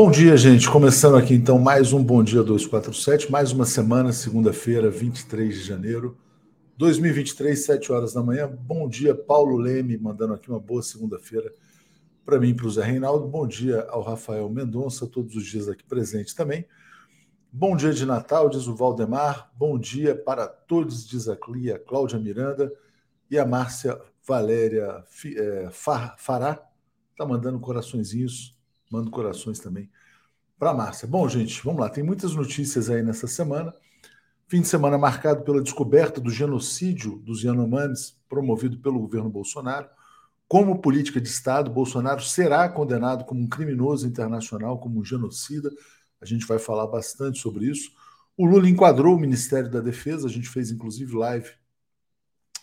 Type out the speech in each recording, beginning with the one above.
Bom dia, gente. Começando aqui então mais um Bom Dia 247, mais uma semana, segunda-feira, 23 de janeiro, 2023, 7 horas da manhã. Bom dia, Paulo Leme, mandando aqui uma boa segunda-feira para mim e para o Zé Reinaldo. Bom dia ao Rafael Mendonça, todos os dias aqui presente também. Bom dia de Natal, diz o Valdemar. Bom dia para todos, diz a Clia, Cláudia Miranda e a Márcia Valéria é, Fará. Está mandando coraçõezinhos Mando corações também para Márcia. Bom, gente, vamos lá. Tem muitas notícias aí nessa semana. Fim de semana marcado pela descoberta do genocídio dos Yanomamis, promovido pelo governo Bolsonaro. Como política de Estado, Bolsonaro será condenado como um criminoso internacional, como um genocida. A gente vai falar bastante sobre isso. O Lula enquadrou o Ministério da Defesa, a gente fez inclusive live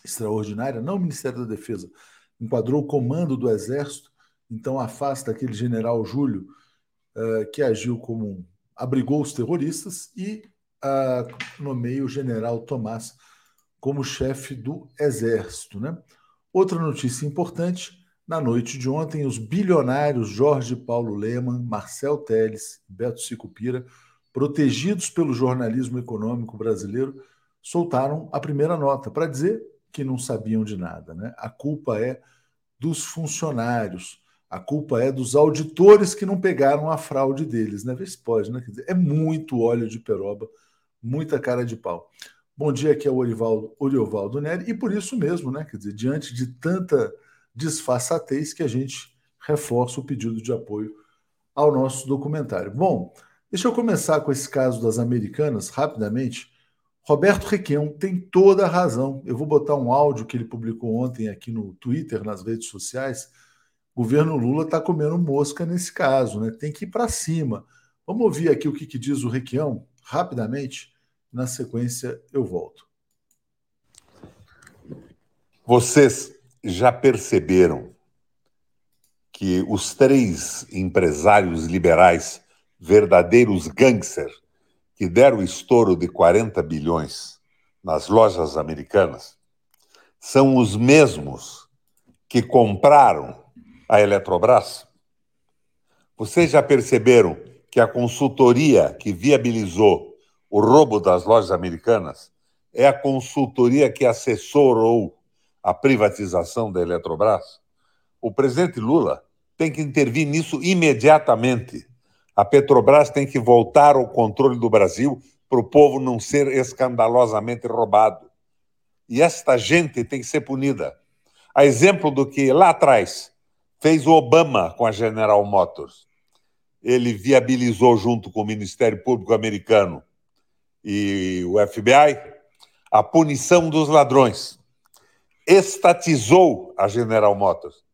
extraordinária, não o Ministério da Defesa, enquadrou o comando do Exército então afasta aquele general Júlio uh, que agiu como um, abrigou os terroristas e uh, nomeia o general Tomás como chefe do exército. Né? Outra notícia importante: na noite de ontem, os bilionários Jorge Paulo Leman, Marcel Teles e Beto Sicupira, protegidos pelo jornalismo econômico brasileiro, soltaram a primeira nota para dizer que não sabiam de nada. Né? A culpa é dos funcionários. A culpa é dos auditores que não pegaram a fraude deles, né? Vê se pode, né? Dizer, é muito óleo de peroba, muita cara de pau. Bom dia, aqui é o Orivaldo, Oriovaldo Neri, e por isso mesmo, né? Quer dizer, diante de tanta disfarçatez que a gente reforça o pedido de apoio ao nosso documentário. Bom, deixa eu começar com esse caso das americanas, rapidamente. Roberto Requião tem toda a razão. Eu vou botar um áudio que ele publicou ontem aqui no Twitter, nas redes sociais governo Lula está comendo mosca nesse caso, né? Tem que ir para cima. Vamos ouvir aqui o que, que diz o Requião, rapidamente. Na sequência, eu volto. Vocês já perceberam que os três empresários liberais, verdadeiros gangster, que deram estouro de 40 bilhões nas lojas americanas, são os mesmos que compraram a Eletrobras? Vocês já perceberam que a consultoria que viabilizou o roubo das lojas americanas é a consultoria que assessorou a privatização da Eletrobras? O presidente Lula tem que intervir nisso imediatamente. A Petrobras tem que voltar ao controle do Brasil para o povo não ser escandalosamente roubado. E esta gente tem que ser punida. A exemplo do que lá atrás fez o Obama com a General Motors. Ele viabilizou, junto com o Ministério Público americano e o FBI, a punição dos ladrões. Estatizou a General Motors,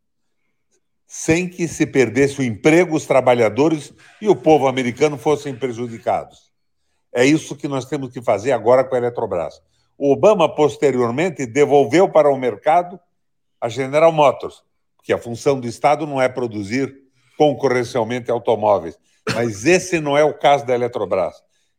sem que se perdesse o emprego, os trabalhadores e o povo americano fossem prejudicados. É isso que nós temos que fazer agora com a Eletrobras. O Obama, posteriormente, devolveu para o mercado a General Motors, porque a função do Estado não é produzir concorrencialmente automóveis. Mas esse não é o caso da Eletrobras,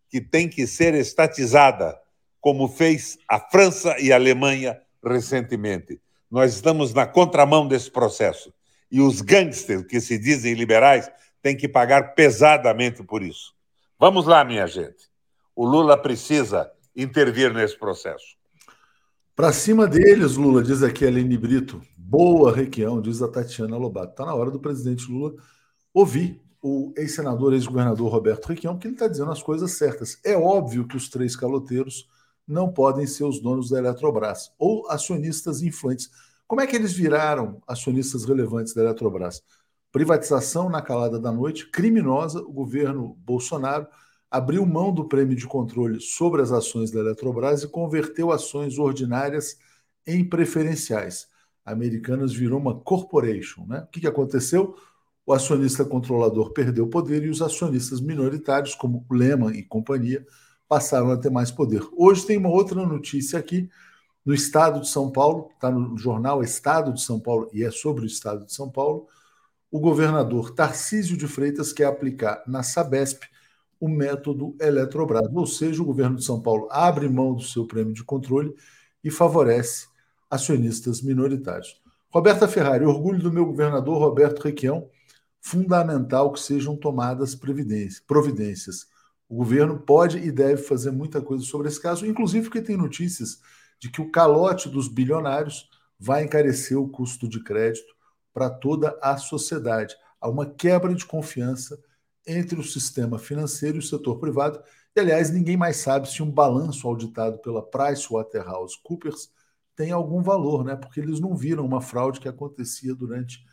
que tem que ser estatizada, como fez a França e a Alemanha recentemente. Nós estamos na contramão desse processo. E os gangsters que se dizem liberais têm que pagar pesadamente por isso. Vamos lá, minha gente. O Lula precisa intervir nesse processo. Para cima deles, Lula, diz aqui a Aline Brito. Boa, Requião, diz a Tatiana Lobato. Está na hora do presidente Lula ouvir o ex-senador, ex-governador Roberto Requião, que ele está dizendo as coisas certas. É óbvio que os três caloteiros não podem ser os donos da Eletrobras ou acionistas influentes. Como é que eles viraram acionistas relevantes da Eletrobras? Privatização na calada da noite, criminosa, o governo Bolsonaro abriu mão do prêmio de controle sobre as ações da Eletrobras e converteu ações ordinárias em preferenciais. Americanas virou uma corporation. Né? O que, que aconteceu? O acionista controlador perdeu poder e os acionistas minoritários, como Lehman e companhia, passaram a ter mais poder. Hoje tem uma outra notícia aqui no estado de São Paulo, está no jornal Estado de São Paulo e é sobre o estado de São Paulo. O governador Tarcísio de Freitas quer aplicar na Sabesp o método Eletrobras, ou seja, o governo de São Paulo abre mão do seu prêmio de controle e favorece acionistas minoritários. Roberta Ferrari, orgulho do meu governador Roberto Requião, fundamental que sejam tomadas providências. O governo pode e deve fazer muita coisa sobre esse caso, inclusive porque tem notícias de que o calote dos bilionários vai encarecer o custo de crédito para toda a sociedade. Há uma quebra de confiança entre o sistema financeiro e o setor privado. E, aliás, ninguém mais sabe se um balanço auditado pela PricewaterhouseCoopers tem algum valor, né? Porque eles não viram uma fraude que acontecia durante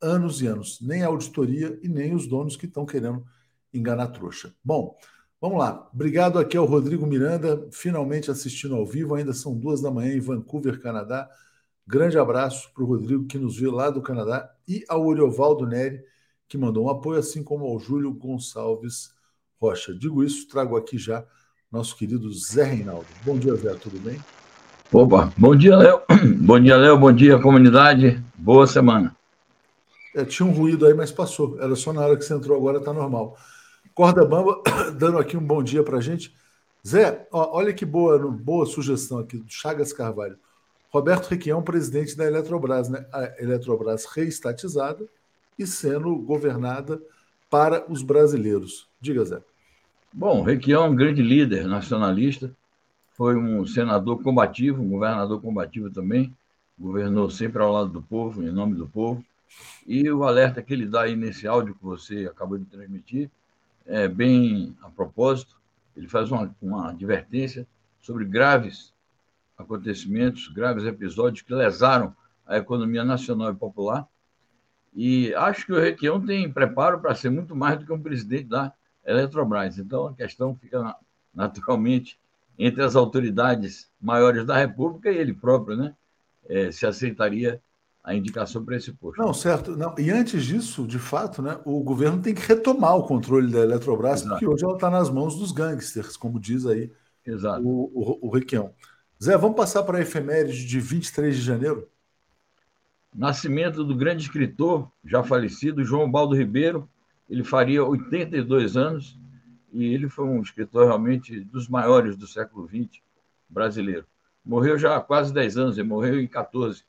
anos e anos, nem a auditoria e nem os donos que estão querendo enganar trouxa. Bom, vamos lá. Obrigado aqui ao Rodrigo Miranda, finalmente assistindo ao vivo. Ainda são duas da manhã em Vancouver, Canadá. Grande abraço para o Rodrigo que nos viu lá do Canadá e ao Oriovaldo Neri que mandou um apoio, assim como ao Júlio Gonçalves Rocha. Digo isso, trago aqui já nosso querido Zé Reinaldo. Bom dia, Zé, tudo bem? Opa, bom dia, Léo. Bom dia, Léo. Bom dia, comunidade. Boa semana. É, tinha um ruído aí, mas passou. Era só na hora que você entrou agora, tá normal. Corda Bamba dando aqui um bom dia pra gente. Zé, ó, olha que boa, boa sugestão aqui do Chagas Carvalho. Roberto Requião, presidente da Eletrobras, né? A Eletrobras reestatizada e sendo governada para os brasileiros. Diga, Zé. Bom, Requião é um grande líder nacionalista, foi um senador combativo, um governador combativo também, governou sempre ao lado do povo, em nome do povo. E o alerta que ele dá aí nesse áudio que você acabou de transmitir é bem a propósito. Ele faz uma, uma advertência sobre graves acontecimentos, graves episódios que lesaram a economia nacional e popular e acho que o Requião tem preparo para ser muito mais do que um presidente da Eletrobras. Então, a questão fica naturalmente entre as autoridades maiores da República e ele próprio, né? É, se aceitaria a indicação para esse posto. Não, certo. Não. E antes disso, de fato, né, o governo tem que retomar o controle da Eletrobras, Exato. porque hoje ela está nas mãos dos gangsters, como diz aí Exato. o, o, o Requião. Zé, vamos passar para a efeméride de 23 de janeiro? Nascimento do grande escritor, já falecido, João Baldo Ribeiro. Ele faria 82 anos e ele foi um escritor realmente dos maiores do século XX brasileiro. Morreu já há quase 10 anos, ele morreu em 14.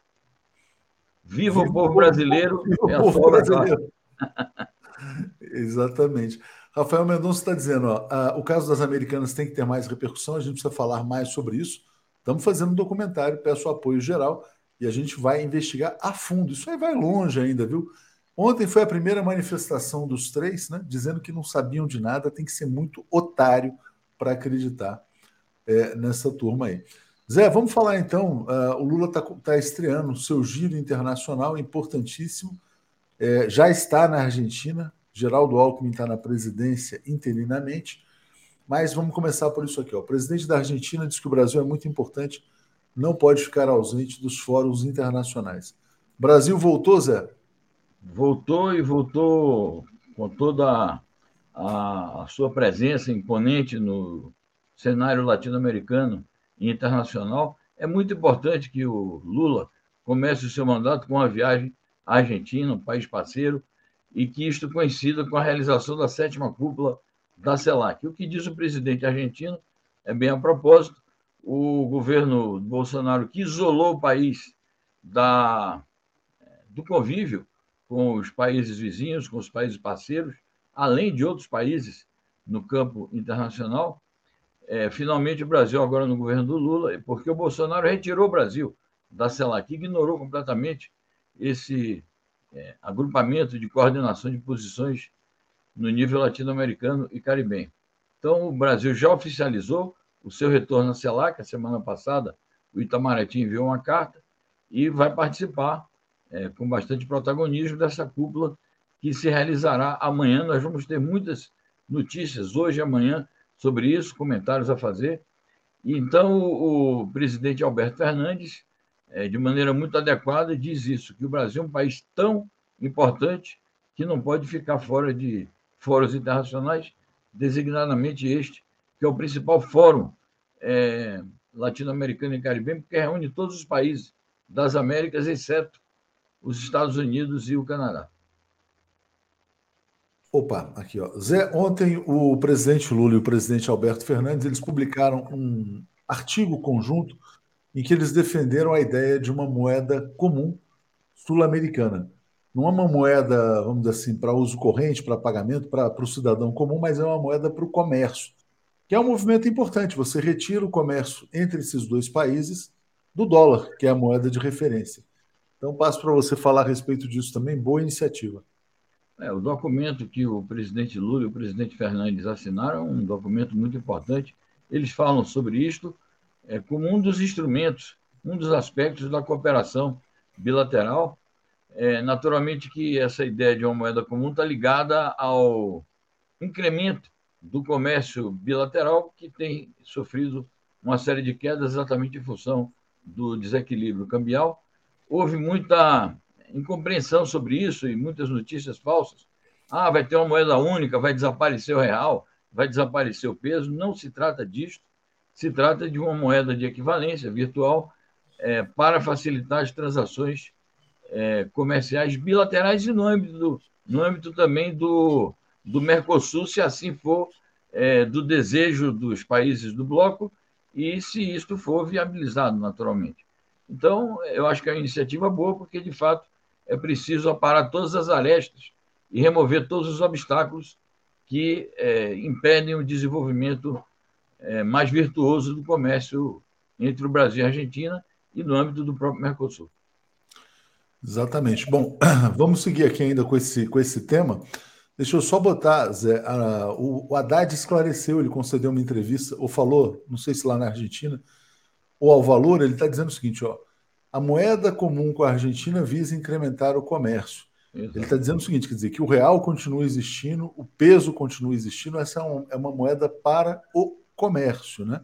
Viva, Viva o povo brasileiro! Viva o povo brasileiro! Exatamente. Rafael Mendonça está dizendo: ó, a, o caso das americanas tem que ter mais repercussão, a gente precisa falar mais sobre isso. Estamos fazendo um documentário, peço apoio geral e a gente vai investigar a fundo. Isso aí vai longe ainda, viu? Ontem foi a primeira manifestação dos três, né? Dizendo que não sabiam de nada, tem que ser muito otário para acreditar é, nessa turma aí. Zé, vamos falar então. Uh, o Lula está tá estreando seu giro internacional importantíssimo. É, já está na Argentina. Geraldo Alckmin está na presidência interinamente. Mas vamos começar por isso aqui. Ó. O presidente da Argentina diz que o Brasil é muito importante não pode ficar ausente dos fóruns internacionais. Brasil voltou, Zé? Voltou e voltou com toda a, a sua presença imponente no cenário latino-americano e internacional. É muito importante que o Lula comece o seu mandato com uma viagem à Argentina, um país parceiro, e que isto coincida com a realização da sétima cúpula da CELAC. O que diz o presidente argentino é bem a propósito, o governo Bolsonaro, que isolou o país da, do convívio com os países vizinhos, com os países parceiros, além de outros países no campo internacional. É, finalmente, o Brasil, agora no governo do Lula, porque o Bolsonaro retirou o Brasil da CELAC, ignorou completamente esse é, agrupamento de coordenação de posições no nível latino-americano e caribenho. Então, o Brasil já oficializou o seu retorno à CELAC. A semana passada, o Itamaraty enviou uma carta e vai participar é, com bastante protagonismo dessa cúpula que se realizará amanhã. Nós vamos ter muitas notícias hoje e amanhã sobre isso, comentários a fazer. Então, o, o presidente Alberto Fernandes, é, de maneira muito adequada, diz isso: que o Brasil é um país tão importante que não pode ficar fora de fóruns internacionais, designadamente este, que é o principal fórum é, latino-americano e caribenho, porque reúne todos os países das Américas, exceto os Estados Unidos e o Canadá. Opa, aqui ó. Zé, ontem o presidente Lula e o presidente Alberto Fernandes eles publicaram um artigo conjunto em que eles defenderam a ideia de uma moeda comum sul-americana. não é uma moeda, vamos dizer assim, para uso corrente, para pagamento, para, para o cidadão comum, mas é uma moeda para o comércio, que é um movimento importante. Você retira o comércio entre esses dois países do dólar, que é a moeda de referência. Então, passo para você falar a respeito disso também. Boa iniciativa. É, o documento que o presidente Lula e o presidente Fernandes assinaram é um documento muito importante. Eles falam sobre isto é, como um dos instrumentos, um dos aspectos da cooperação bilateral. É, naturalmente que essa ideia de uma moeda comum está ligada ao incremento do comércio bilateral que tem sofrido uma série de quedas exatamente em função do desequilíbrio cambial. Houve muita incompreensão sobre isso e muitas notícias falsas. Ah, vai ter uma moeda única, vai desaparecer o real, vai desaparecer o peso. Não se trata disso. Se trata de uma moeda de equivalência virtual é, para facilitar as transações é, comerciais bilaterais e no âmbito, do, no âmbito também do, do Mercosul, se assim for é, do desejo dos países do bloco e se isto for viabilizado naturalmente. Então, eu acho que é uma iniciativa boa, porque, de fato, é preciso aparar todas as arestas e remover todos os obstáculos que é, impedem o desenvolvimento é, mais virtuoso do comércio entre o Brasil e a Argentina e no âmbito do próprio Mercosul. Exatamente. Bom, vamos seguir aqui ainda com esse, com esse tema. Deixa eu só botar, Zé, a, o, o Haddad esclareceu, ele concedeu uma entrevista, ou falou, não sei se lá na Argentina, ou ao valor, ele está dizendo o seguinte: ó, a moeda comum com a Argentina visa incrementar o comércio. Exato. Ele está dizendo o seguinte: quer dizer, que o real continua existindo, o peso continua existindo, essa é, um, é uma moeda para o comércio, né?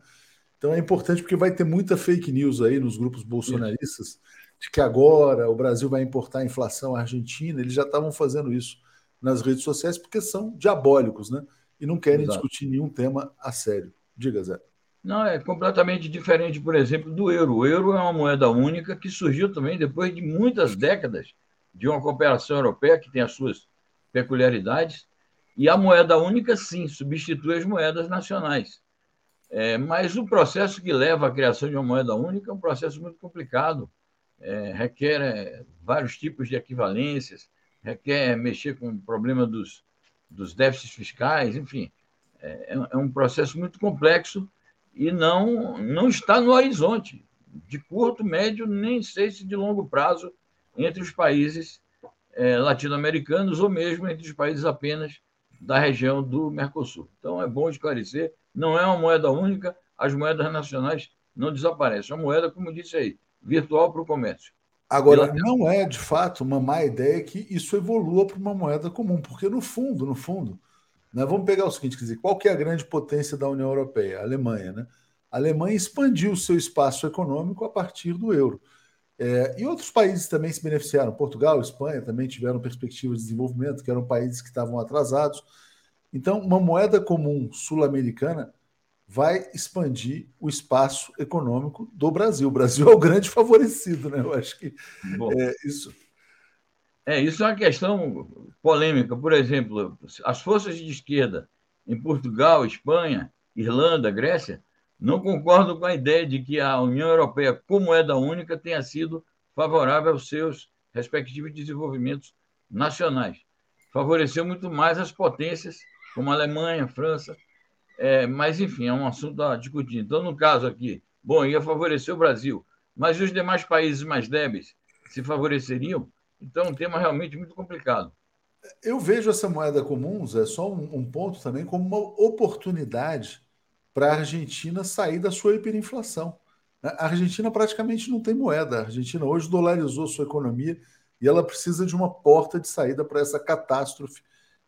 Então é importante porque vai ter muita fake news aí nos grupos bolsonaristas de que agora o Brasil vai importar a inflação argentina. Eles já estavam fazendo isso nas redes sociais porque são diabólicos, né? E não querem Exato. discutir nenhum tema a sério. Diga, Zé. Não, é completamente diferente, por exemplo, do euro. O euro é uma moeda única que surgiu também depois de muitas décadas de uma cooperação europeia que tem as suas peculiaridades. E a moeda única, sim, substitui as moedas nacionais. É, mas o processo que leva à criação de uma moeda única é um processo muito complicado. É, requer é, vários tipos de equivalências, requer mexer com o problema dos, dos déficits fiscais, enfim. É, é um processo muito complexo e não, não está no horizonte de curto, médio, nem sei se de longo prazo entre os países é, latino-americanos ou mesmo entre os países apenas da região do Mercosul. Então é bom esclarecer, não é uma moeda única, as moedas nacionais não desaparecem. É uma moeda, como disse aí, virtual para o comércio. Agora, não é de fato uma má ideia que isso evolua para uma moeda comum, porque no fundo, no fundo, né? Vamos pegar o seguinte: quer dizer, qual que é a grande potência da União Europeia? A Alemanha. Né? A Alemanha expandiu o seu espaço econômico a partir do euro. É, e outros países também se beneficiaram. Portugal, Espanha também tiveram perspectivas de desenvolvimento, que eram países que estavam atrasados. Então, uma moeda comum sul-americana vai expandir o espaço econômico do Brasil. O Brasil é o grande favorecido, né? Eu acho que é, isso é, isso é uma questão polêmica. Por exemplo, as forças de esquerda em Portugal, Espanha, Irlanda, Grécia, não concordam com a ideia de que a União Europeia, como moeda única, tenha sido favorável aos seus respectivos desenvolvimentos nacionais. Favoreceu muito mais as potências, como a Alemanha, a França, é, mas, enfim, é um assunto a discutir. Então, no caso aqui, bom, ia favorecer o Brasil, mas os demais países mais débeis se favoreceriam? Então, é um tema realmente muito complicado. Eu vejo essa moeda comum, Zé, só um, um ponto também, como uma oportunidade para a Argentina sair da sua hiperinflação. A Argentina praticamente não tem moeda. A Argentina hoje dolarizou sua economia e ela precisa de uma porta de saída para essa catástrofe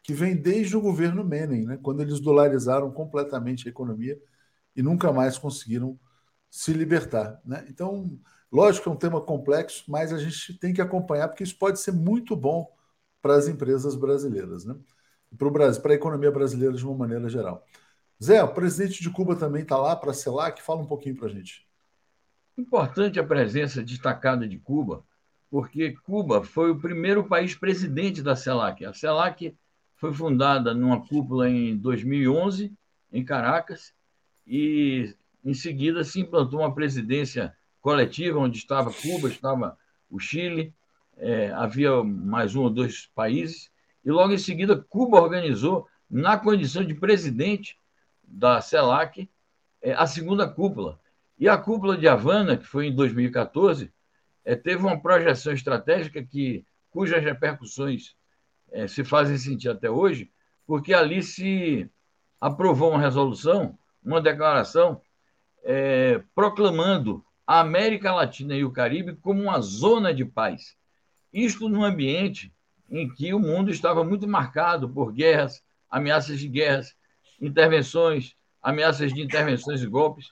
que vem desde o governo Menem, né, quando eles dolarizaram completamente a economia e nunca mais conseguiram se libertar. Né? Então, Lógico que é um tema complexo, mas a gente tem que acompanhar, porque isso pode ser muito bom para as empresas brasileiras, né? Para o Brasil, para a economia brasileira de uma maneira geral. Zé, o presidente de Cuba também está lá para selar, que fala um pouquinho para a gente. Importante a presença destacada de Cuba, porque Cuba foi o primeiro país presidente da CELAC. A CELAC foi fundada numa cúpula em 2011, em Caracas, e em seguida se implantou uma presidência coletiva, onde estava Cuba, estava o Chile, é, havia mais um ou dois países, e logo em seguida Cuba organizou, na condição de presidente da CELAC, é, a segunda cúpula. E a cúpula de Havana, que foi em 2014, é, teve uma projeção estratégica que, cujas repercussões é, se fazem sentir até hoje, porque ali se aprovou uma resolução, uma declaração, é, proclamando a América Latina e o Caribe como uma zona de paz. Isto num ambiente em que o mundo estava muito marcado por guerras, ameaças de guerras, intervenções, ameaças de intervenções e golpes.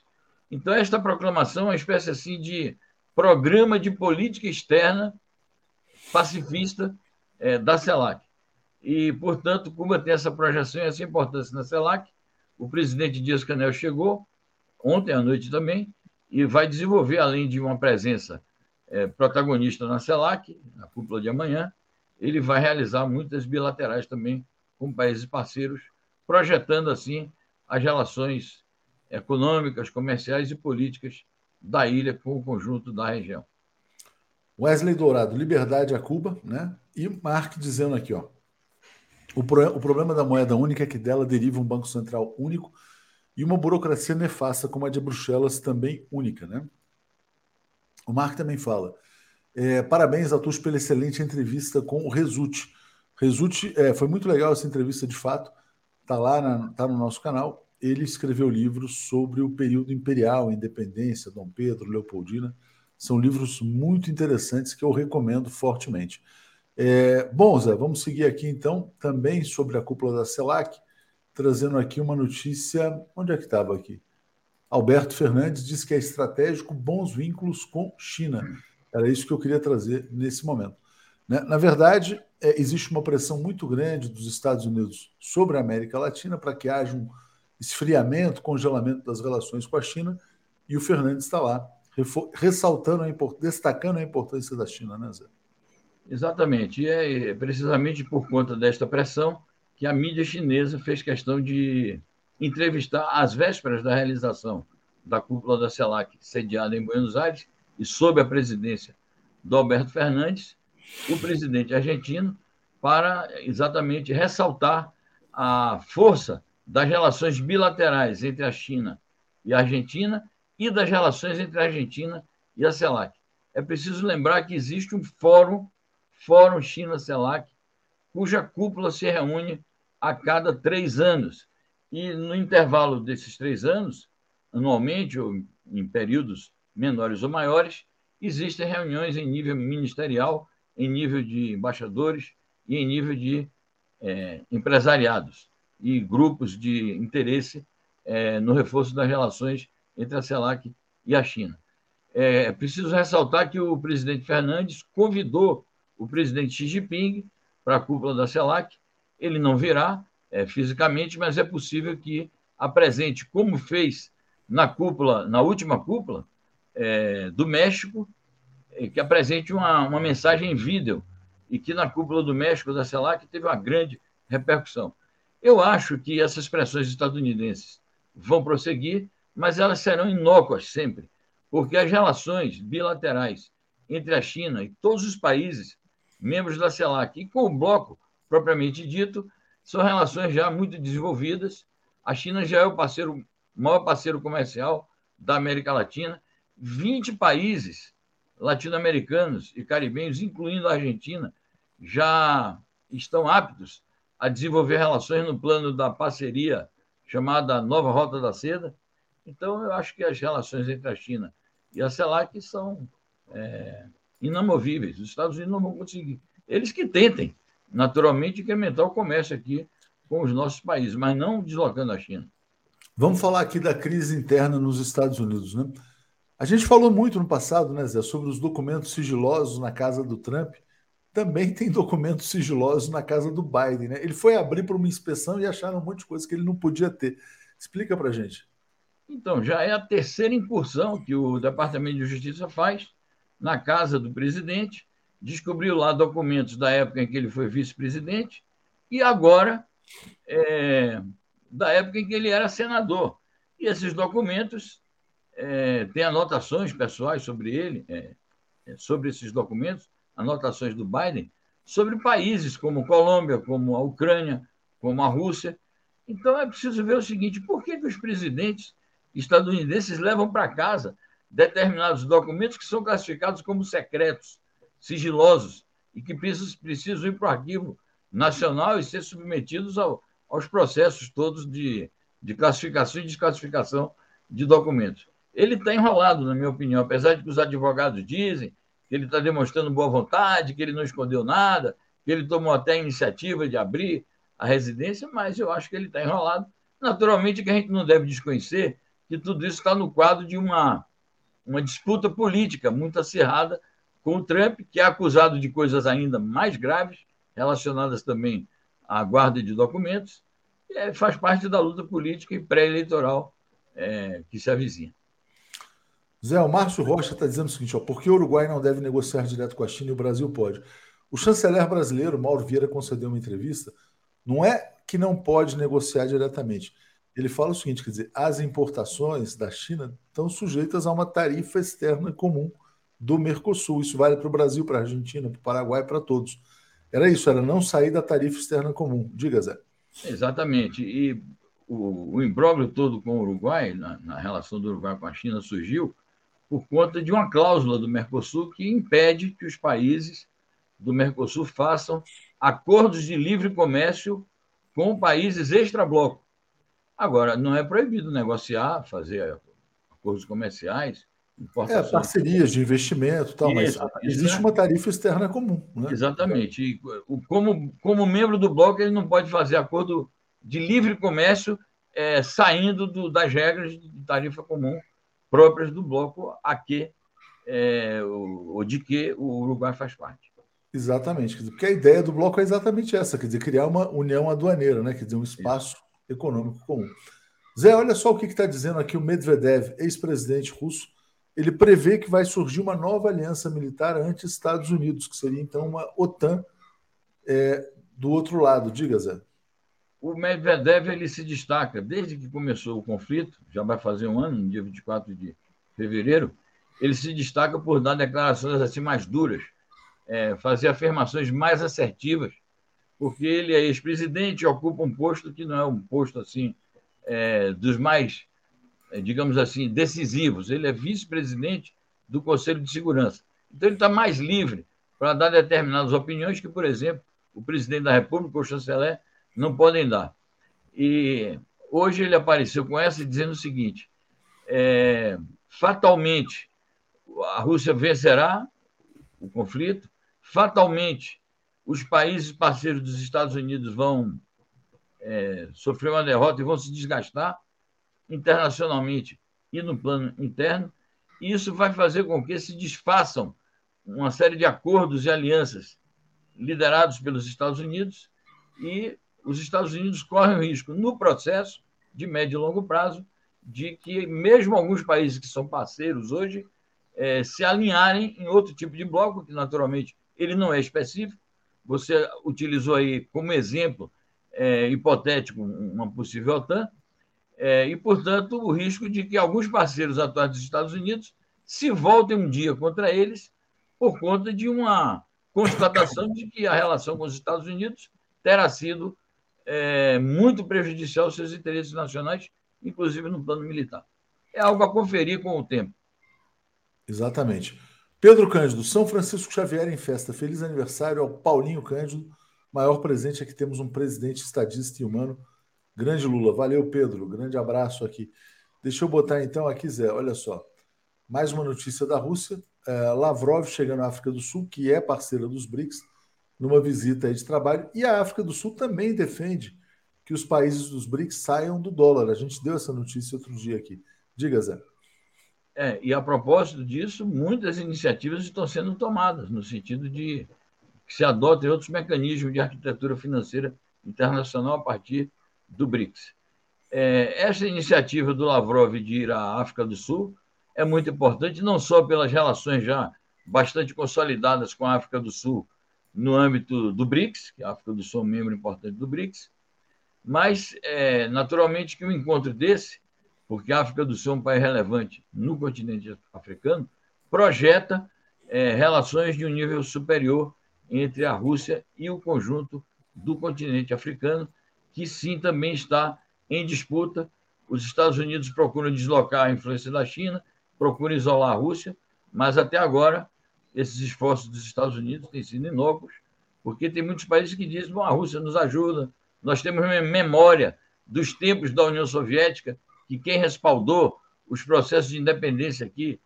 Então, esta proclamação é uma espécie assim de programa de política externa pacifista é, da CELAC. E, portanto, Cuba tem essa projeção e essa importância na CELAC. O presidente Dias Canel chegou ontem à noite também e vai desenvolver, além de uma presença é, protagonista na CELAC, na cúpula de amanhã, ele vai realizar muitas bilaterais também com países parceiros, projetando assim as relações econômicas, comerciais e políticas da ilha com o conjunto da região. Wesley Dourado, liberdade a Cuba, né? E Mark dizendo aqui, ó. O, pro, o problema da moeda única é que dela deriva um banco central único e uma burocracia nefasta como a de Bruxelas também única, né? O Mark também fala. É, parabéns a todos pela excelente entrevista com o Resulte. Resulte, é, foi muito legal essa entrevista de fato. Tá lá, na, tá no nosso canal. Ele escreveu livros sobre o período imperial, independência, Dom Pedro, Leopoldina. São livros muito interessantes que eu recomendo fortemente. É, bom, Zé, vamos seguir aqui então também sobre a cúpula da CELAC, trazendo aqui uma notícia. Onde é que estava aqui? Alberto Fernandes diz que é estratégico bons vínculos com China. Era isso que eu queria trazer nesse momento. Né? Na verdade, é, existe uma pressão muito grande dos Estados Unidos sobre a América Latina para que haja um esfriamento, congelamento das relações com a China, e o Fernandes está lá, ressaltando, a destacando a importância da China, né, Zé? Exatamente. E é precisamente por conta desta pressão que a mídia chinesa fez questão de entrevistar às vésperas da realização da cúpula da CELAC, sediada em Buenos Aires, e sob a presidência do Alberto Fernandes, o presidente argentino, para exatamente ressaltar a força das relações bilaterais entre a China e a Argentina e das relações entre a Argentina e a CELAC. É preciso lembrar que existe um fórum, Fórum China-CELAC, cuja cúpula se reúne a cada três anos e no intervalo desses três anos, anualmente ou em períodos menores ou maiores, existem reuniões em nível ministerial, em nível de embaixadores e em nível de é, empresariados e grupos de interesse é, no reforço das relações entre a CELAC e a China. É preciso ressaltar que o presidente Fernandes convidou o presidente Xi Jinping para a cúpula da CELAC. Ele não virá, é, fisicamente, mas é possível que apresente, como fez na cúpula, na última cúpula é, do México, é, que apresente uma, uma mensagem em vídeo e que na cúpula do México da CELAC teve uma grande repercussão. Eu acho que essas pressões estadunidenses vão prosseguir, mas elas serão inócuas sempre, porque as relações bilaterais entre a China e todos os países membros da CELAC e com o bloco propriamente dito são relações já muito desenvolvidas. A China já é o parceiro, maior parceiro comercial da América Latina. 20 países latino-americanos e caribenhos, incluindo a Argentina, já estão aptos a desenvolver relações no plano da parceria chamada Nova Rota da Seda. Então, eu acho que as relações entre a China e a CELAC são é, inamovíveis. Os Estados Unidos não vão conseguir. Eles que tentem, naturalmente, incrementar o comércio aqui com os nossos países, mas não deslocando a China. Vamos falar aqui da crise interna nos Estados Unidos, né? A gente falou muito no passado, né, Zé, sobre os documentos sigilosos na casa do Trump. Também tem documentos sigilosos na casa do Biden, né? Ele foi abrir para uma inspeção e acharam um monte de coisa que ele não podia ter. Explica para gente. Então, já é a terceira incursão que o Departamento de Justiça faz na casa do presidente, descobriu lá documentos da época em que ele foi vice-presidente e agora é, da época em que ele era senador. E esses documentos é, têm anotações pessoais sobre ele, é, é sobre esses documentos, anotações do Biden sobre países como Colômbia, como a Ucrânia, como a Rússia. Então é preciso ver o seguinte: por que, que os presidentes estadunidenses levam para casa determinados documentos que são classificados como secretos, sigilosos, e que precisam, ir para o arquivo nacional e ser submetidos ao, aos processos todos de, de classificação e desclassificação de documentos. Ele está enrolado, na minha opinião, apesar de que os advogados dizem que ele está demonstrando boa vontade, que ele não escondeu nada, que ele tomou até a iniciativa de abrir a residência, mas eu acho que ele está enrolado. Naturalmente que a gente não deve desconhecer que tudo isso está no quadro de uma, uma disputa política muito acirrada com o Trump, que é acusado de coisas ainda mais graves, relacionadas também à guarda de documentos, é, faz parte da luta política e pré-eleitoral é, que se avizinha. Zé, o Márcio Rocha está dizendo o seguinte: ó, por que o Uruguai não deve negociar direto com a China e o Brasil pode? O chanceler brasileiro, Mauro Vieira, concedeu uma entrevista. Não é que não pode negociar diretamente. Ele fala o seguinte: quer dizer, as importações da China estão sujeitas a uma tarifa externa comum do Mercosul. Isso vale para o Brasil, para a Argentina, para o Paraguai, para todos. Era isso, era não sair da tarifa externa comum. Diga, Zé. Exatamente. E o, o imbróglio todo com o Uruguai, na, na relação do Uruguai com a China, surgiu por conta de uma cláusula do Mercosul que impede que os países do Mercosul façam acordos de livre comércio com países extra-bloco. Agora, não é proibido negociar, fazer acordos comerciais, é, parcerias de investimento tal, mas existe uma tarifa externa comum. Né? Exatamente. E, como, como membro do bloco, ele não pode fazer acordo de livre comércio é, saindo do, das regras de tarifa comum próprias do bloco a que é, ou de que o Uruguai faz parte. Exatamente, porque a ideia do bloco é exatamente essa, quer dizer, criar uma união aduaneira, né? quer dizer, um espaço Isso. econômico comum. Zé, olha só o que está dizendo aqui o Medvedev, ex-presidente russo. Ele prevê que vai surgir uma nova aliança militar anti-Estados Unidos, que seria então uma OTAN é, do outro lado. Diga, Zé o Medvedev ele se destaca desde que começou o conflito, já vai fazer um ano, no dia 24 de fevereiro, ele se destaca por dar declarações assim mais duras, é, fazer afirmações mais assertivas, porque ele é ex-presidente ocupa um posto que não é um posto assim é, dos mais, é, digamos assim, decisivos. Ele é vice-presidente do Conselho de Segurança. Então ele está mais livre para dar determinadas opiniões que, por exemplo, o presidente da República, o chanceler, não podem dar. E hoje ele apareceu com essa dizendo o seguinte: é, fatalmente a Rússia vencerá o conflito, fatalmente os países parceiros dos Estados Unidos vão é, sofrer uma derrota e vão se desgastar internacionalmente e no plano interno, e isso vai fazer com que se desfaçam uma série de acordos e alianças liderados pelos Estados Unidos e os Estados Unidos correm o risco, no processo de médio e longo prazo, de que mesmo alguns países que são parceiros hoje é, se alinharem em outro tipo de bloco, que naturalmente ele não é específico. Você utilizou aí como exemplo é, hipotético uma possível OTAN, é, e, portanto, o risco de que alguns parceiros atuais dos Estados Unidos se voltem um dia contra eles por conta de uma constatação de que a relação com os Estados Unidos terá sido é, muito prejudicial aos seus interesses nacionais, inclusive no plano militar. É algo a conferir com o tempo. Exatamente. Pedro Cândido, São Francisco Xavier em festa. Feliz aniversário ao Paulinho Cândido. Maior presente é que temos um presidente estadista e humano. Grande Lula. Valeu, Pedro. Grande abraço aqui. Deixa eu botar então aqui, Zé. Olha só. Mais uma notícia da Rússia. É, Lavrov chega na África do Sul, que é parceira dos BRICS numa visita de trabalho. E a África do Sul também defende que os países dos BRICS saiam do dólar. A gente deu essa notícia outro dia aqui. Diga, Zé. É, e a propósito disso, muitas iniciativas estão sendo tomadas no sentido de que se adotem outros mecanismos de arquitetura financeira internacional a partir do BRICS. É, essa iniciativa do Lavrov de ir à África do Sul é muito importante, não só pelas relações já bastante consolidadas com a África do Sul no âmbito do BRICS, que a África do Sul é um membro importante do BRICS, mas, é, naturalmente, que um encontro desse, porque a África do Sul é um país relevante no continente africano, projeta é, relações de um nível superior entre a Rússia e o conjunto do continente africano, que sim também está em disputa. Os Estados Unidos procuram deslocar a influência da China, procuram isolar a Rússia, mas até agora esses esforços dos Estados Unidos têm sido inócuos, porque tem muitos países que dizem: Bom, a Rússia nos ajuda, nós temos memória dos tempos da União Soviética, que quem respaldou os processos de independência aqui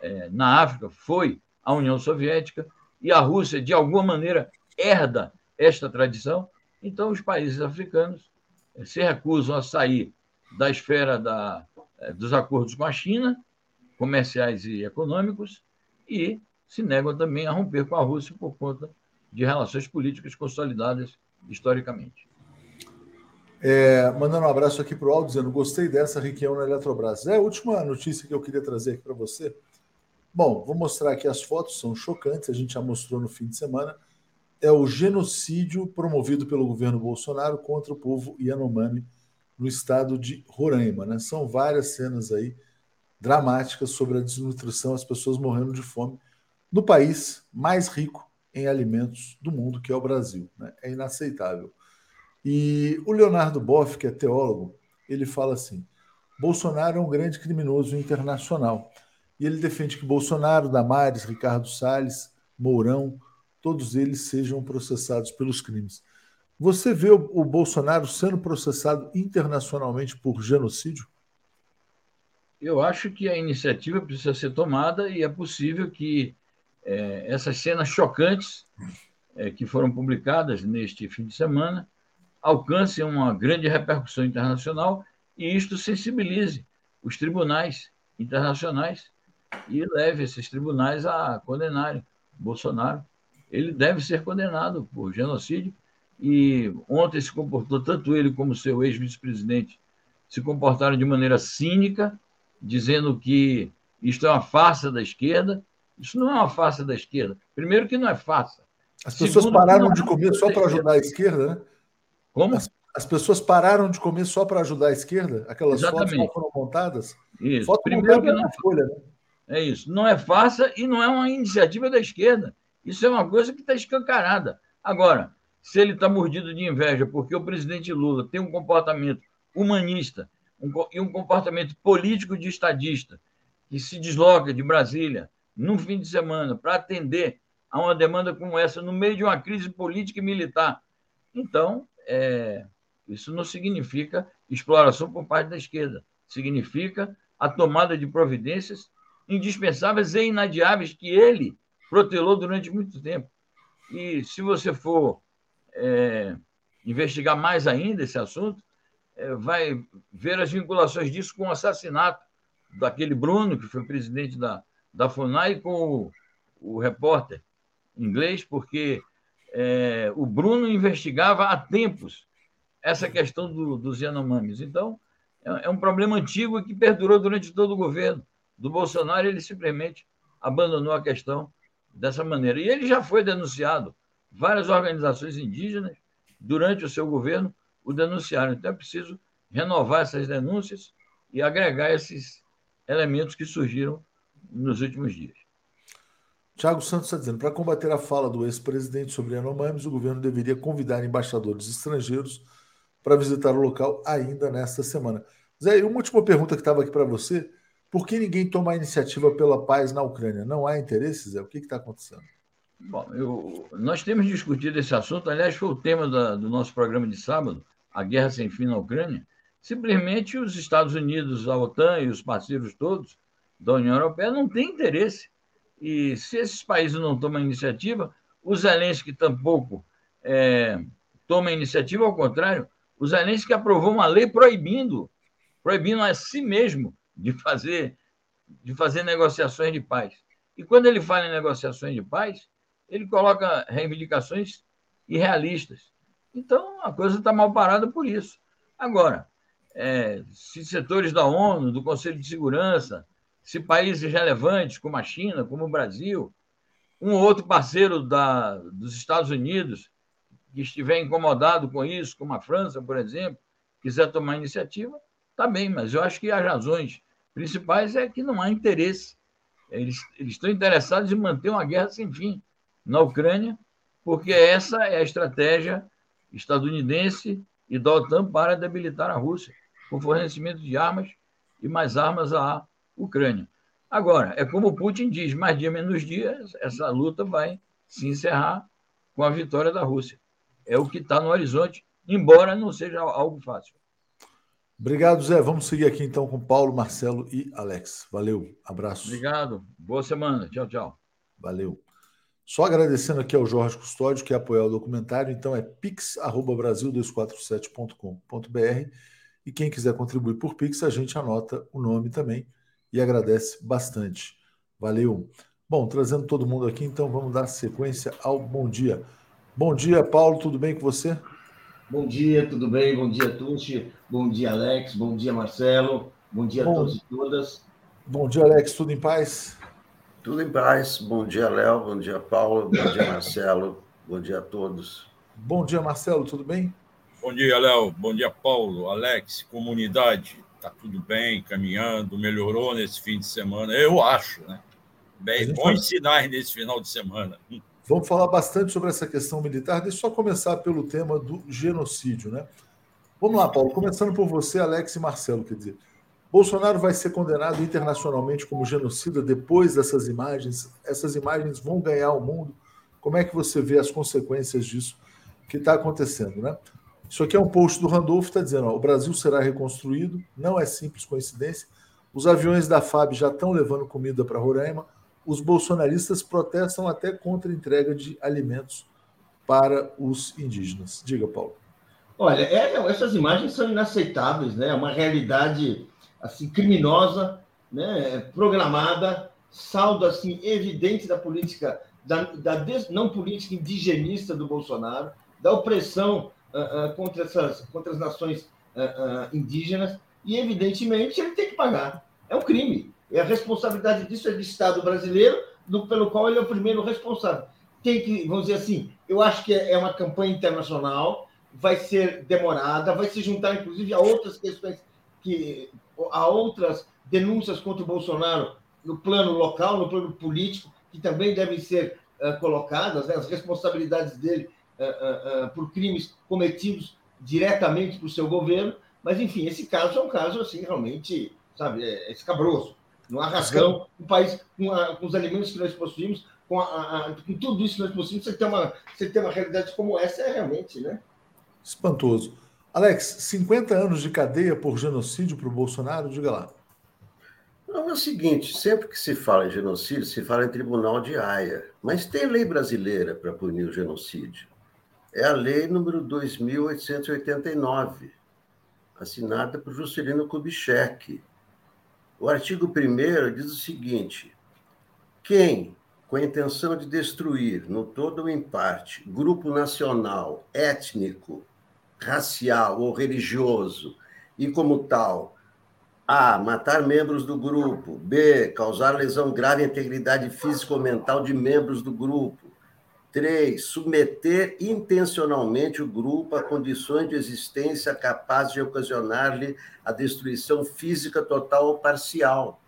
é, na África foi a União Soviética, e a Rússia, de alguma maneira, herda esta tradição. Então, os países africanos é, se recusam a sair da esfera da, é, dos acordos com a China, comerciais e econômicos, e se negam também a romper com a Rússia por conta de relações políticas consolidadas historicamente. É, mandando um abraço aqui para o Aldo, dizendo: gostei dessa reunião na Eletrobras. É a última notícia que eu queria trazer aqui para você. Bom, vou mostrar aqui as fotos, são chocantes, a gente já mostrou no fim de semana. É o genocídio promovido pelo governo Bolsonaro contra o povo Yanomami no estado de Roraima. Né? São várias cenas aí dramáticas sobre a desnutrição, as pessoas morrendo de fome no país mais rico em alimentos do mundo, que é o Brasil. Né? É inaceitável. E o Leonardo Boff, que é teólogo, ele fala assim: Bolsonaro é um grande criminoso internacional. E ele defende que Bolsonaro, Damares, Ricardo Salles, Mourão, todos eles sejam processados pelos crimes. Você vê o, Bolsonaro sendo processado internacionalmente por genocídio? Eu acho que a iniciativa precisa ser tomada e é possível que é, essas cenas chocantes é, que foram publicadas neste fim de semana alcance uma grande repercussão internacional e isto sensibilize os tribunais internacionais e leve esses tribunais a condenarem Bolsonaro. Ele deve ser condenado por genocídio e ontem se comportou, tanto ele como seu ex-vice-presidente, se comportaram de maneira cínica, dizendo que isto é uma farsa da esquerda. Isso não é uma farsa da esquerda. Primeiro que não é farsa. As pessoas Segundo, pararam de comer só para ajudar a esquerda, né? Como? As, as pessoas pararam de comer só para ajudar a esquerda? Aquelas Exatamente. fotos que foram montadas? Isso. Foto Primeiro que não é folha, né? É isso. Não é farsa e não é uma iniciativa da esquerda. Isso é uma coisa que está escancarada. Agora, se ele está mordido de inveja porque o presidente Lula tem um comportamento humanista um, e um comportamento político de estadista, que se desloca de Brasília num fim de semana para atender a uma demanda como essa no meio de uma crise política e militar, então é, isso não significa exploração por parte da esquerda. Significa a tomada de providências indispensáveis e inadiáveis que ele protelou durante muito tempo. E se você for é, investigar mais ainda esse assunto, é, vai ver as vinculações disso com o assassinato daquele Bruno, que foi presidente da, da FUNAI, com o, o repórter inglês, porque é, o Bruno investigava há tempos essa questão do, dos Yanomamis. Então, é, é um problema antigo que perdurou durante todo o governo. Do Bolsonaro, ele simplesmente abandonou a questão dessa maneira. E ele já foi denunciado. Várias organizações indígenas, durante o seu governo, o denunciaram. Então, é preciso renovar essas denúncias e agregar esses elementos que surgiram nos últimos dias. Tiago Santos está dizendo: para combater a fala do ex-presidente sobre Yanomamis, o governo deveria convidar embaixadores estrangeiros para visitar o local ainda nesta semana. Zé, uma última pergunta que estava aqui para você: por que ninguém toma a iniciativa pela paz na Ucrânia? Não há interesse, Zé? O que está acontecendo? Bom, eu, nós temos discutido esse assunto, aliás, foi o tema da, do nosso programa de sábado, a guerra sem fim na Ucrânia. Simplesmente os Estados Unidos, a OTAN e os parceiros todos da União Europeia não têm interesse e se esses países não tomam iniciativa, o Zelensky tampouco é, toma iniciativa, ao contrário, o Zelensky aprovou uma lei proibindo, proibindo a si mesmo de fazer, de fazer negociações de paz. E quando ele fala em negociações de paz, ele coloca reivindicações irrealistas. Então, a coisa está mal parada por isso. Agora, é, se setores da ONU, do Conselho de Segurança, se países relevantes como a China, como o Brasil, um ou outro parceiro da, dos Estados Unidos que estiver incomodado com isso, como a França, por exemplo, quiser tomar iniciativa, está bem, mas eu acho que as razões principais é que não há interesse Eles, eles estão interessados em manter uma guerra sem fim na Ucrânia, porque essa é a estratégia estadunidense e da OTAN para debilitar a Rússia, com fornecimento de armas e mais armas à Ucrânia. Agora, é como Putin diz, mais dia menos dia, essa luta vai se encerrar com a vitória da Rússia. É o que está no horizonte, embora não seja algo fácil. Obrigado, Zé. Vamos seguir aqui então com Paulo, Marcelo e Alex. Valeu, abraço. Obrigado. Boa semana. Tchau, tchau. Valeu. Só agradecendo aqui ao Jorge Custódio, que apoiou o documentário. Então é pix.brasil247.com.br. E quem quiser contribuir por Pix, a gente anota o nome também e agradece bastante. Valeu. Bom, trazendo todo mundo aqui, então vamos dar sequência ao bom dia. Bom dia, Paulo, tudo bem com você? Bom dia, tudo bem? Bom dia, Tuxi. Bom dia, Alex. Bom dia, Marcelo. Bom dia bom, a todos e todas. Bom dia, Alex. Tudo em paz? Tudo em paz. Bom dia, Léo. Bom dia, Paulo. Bom dia, Marcelo. Bom dia a todos. Bom dia, Marcelo. Tudo bem? Bom dia, Léo. Bom dia, Paulo, Alex, comunidade. Tá tudo bem, caminhando, melhorou nesse fim de semana. Eu acho, né? Bem, bons sinais nesse final de semana. Vamos falar bastante sobre essa questão militar. Deixa eu só começar pelo tema do genocídio, né? Vamos lá, Paulo. Começando por você, Alex e Marcelo, quer dizer, Bolsonaro vai ser condenado internacionalmente como genocida depois dessas imagens. Essas imagens vão ganhar o mundo. Como é que você vê as consequências disso que está acontecendo, né? Isso aqui é um post do Randolph, está dizendo: ó, o Brasil será reconstruído, não é simples coincidência. Os aviões da FAB já estão levando comida para Roraima os bolsonaristas protestam até contra a entrega de alimentos para os indígenas. Diga, Paulo. Olha, é, essas imagens são inaceitáveis, né? É uma realidade assim criminosa, né? Programada, saldo assim evidente da política, da, da des, não política indigenista do Bolsonaro, da opressão uh, uh, contra essas, contra as nações uh, indígenas e evidentemente ele tem que pagar. É um crime. E a responsabilidade disso é do Estado brasileiro, do, pelo qual ele é o primeiro responsável. Tem que, vamos dizer assim, eu acho que é uma campanha internacional, vai ser demorada, vai se juntar, inclusive, a outras questões, que, a outras denúncias contra o Bolsonaro no plano local, no plano político, que também devem ser uh, colocadas, né, as responsabilidades dele uh, uh, por crimes cometidos diretamente por seu governo. Mas, enfim, esse caso é um caso, assim, realmente, sabe, é, é escabroso no arrascão, um país com, a, com, os alimentos que nós possuímos, com, a, a, com, tudo isso que nós possuímos, você tem, uma, você tem uma realidade como essa, é realmente, né? Espantoso. Alex, 50 anos de cadeia por genocídio para o Bolsonaro, diga lá. Não, é o seguinte, sempre que se fala em genocídio, se fala em tribunal de Haia, mas tem lei brasileira para punir o genocídio. É a lei número 2889, assinada por Juscelino Kubitschek, o artigo 1 diz o seguinte: quem, com a intenção de destruir, no todo ou em parte, grupo nacional, étnico, racial ou religioso, e como tal, a. Matar membros do grupo. B. Causar lesão grave à integridade física ou mental de membros do grupo. 3. Submeter intencionalmente o grupo a condições de existência capazes de ocasionar-lhe a destruição física total ou parcial.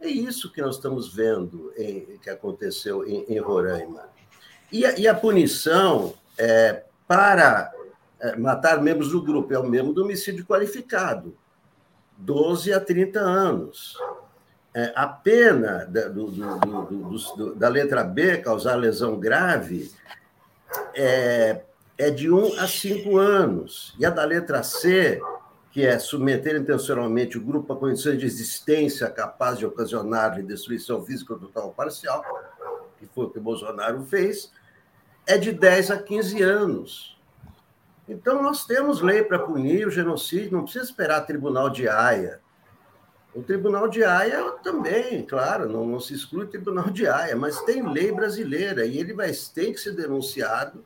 É isso que nós estamos vendo em, que aconteceu em, em Roraima. E a, e a punição é, para é, matar membros do grupo é o mesmo do homicídio qualificado 12 a 30 anos. É, a pena da, do, do, do, da letra B, causar lesão grave, é, é de 1 a 5 anos. E a da letra C, que é submeter intencionalmente o grupo a condições de existência capaz de ocasionar-lhe destruição física total ou parcial, que foi o que Bolsonaro fez, é de 10 a 15 anos. Então, nós temos lei para punir o genocídio, não precisa esperar tribunal de Haia. O Tribunal de Haia também, claro, não, não, se exclui o Tribunal de Haia, mas tem lei brasileira e ele vai ter que ser denunciado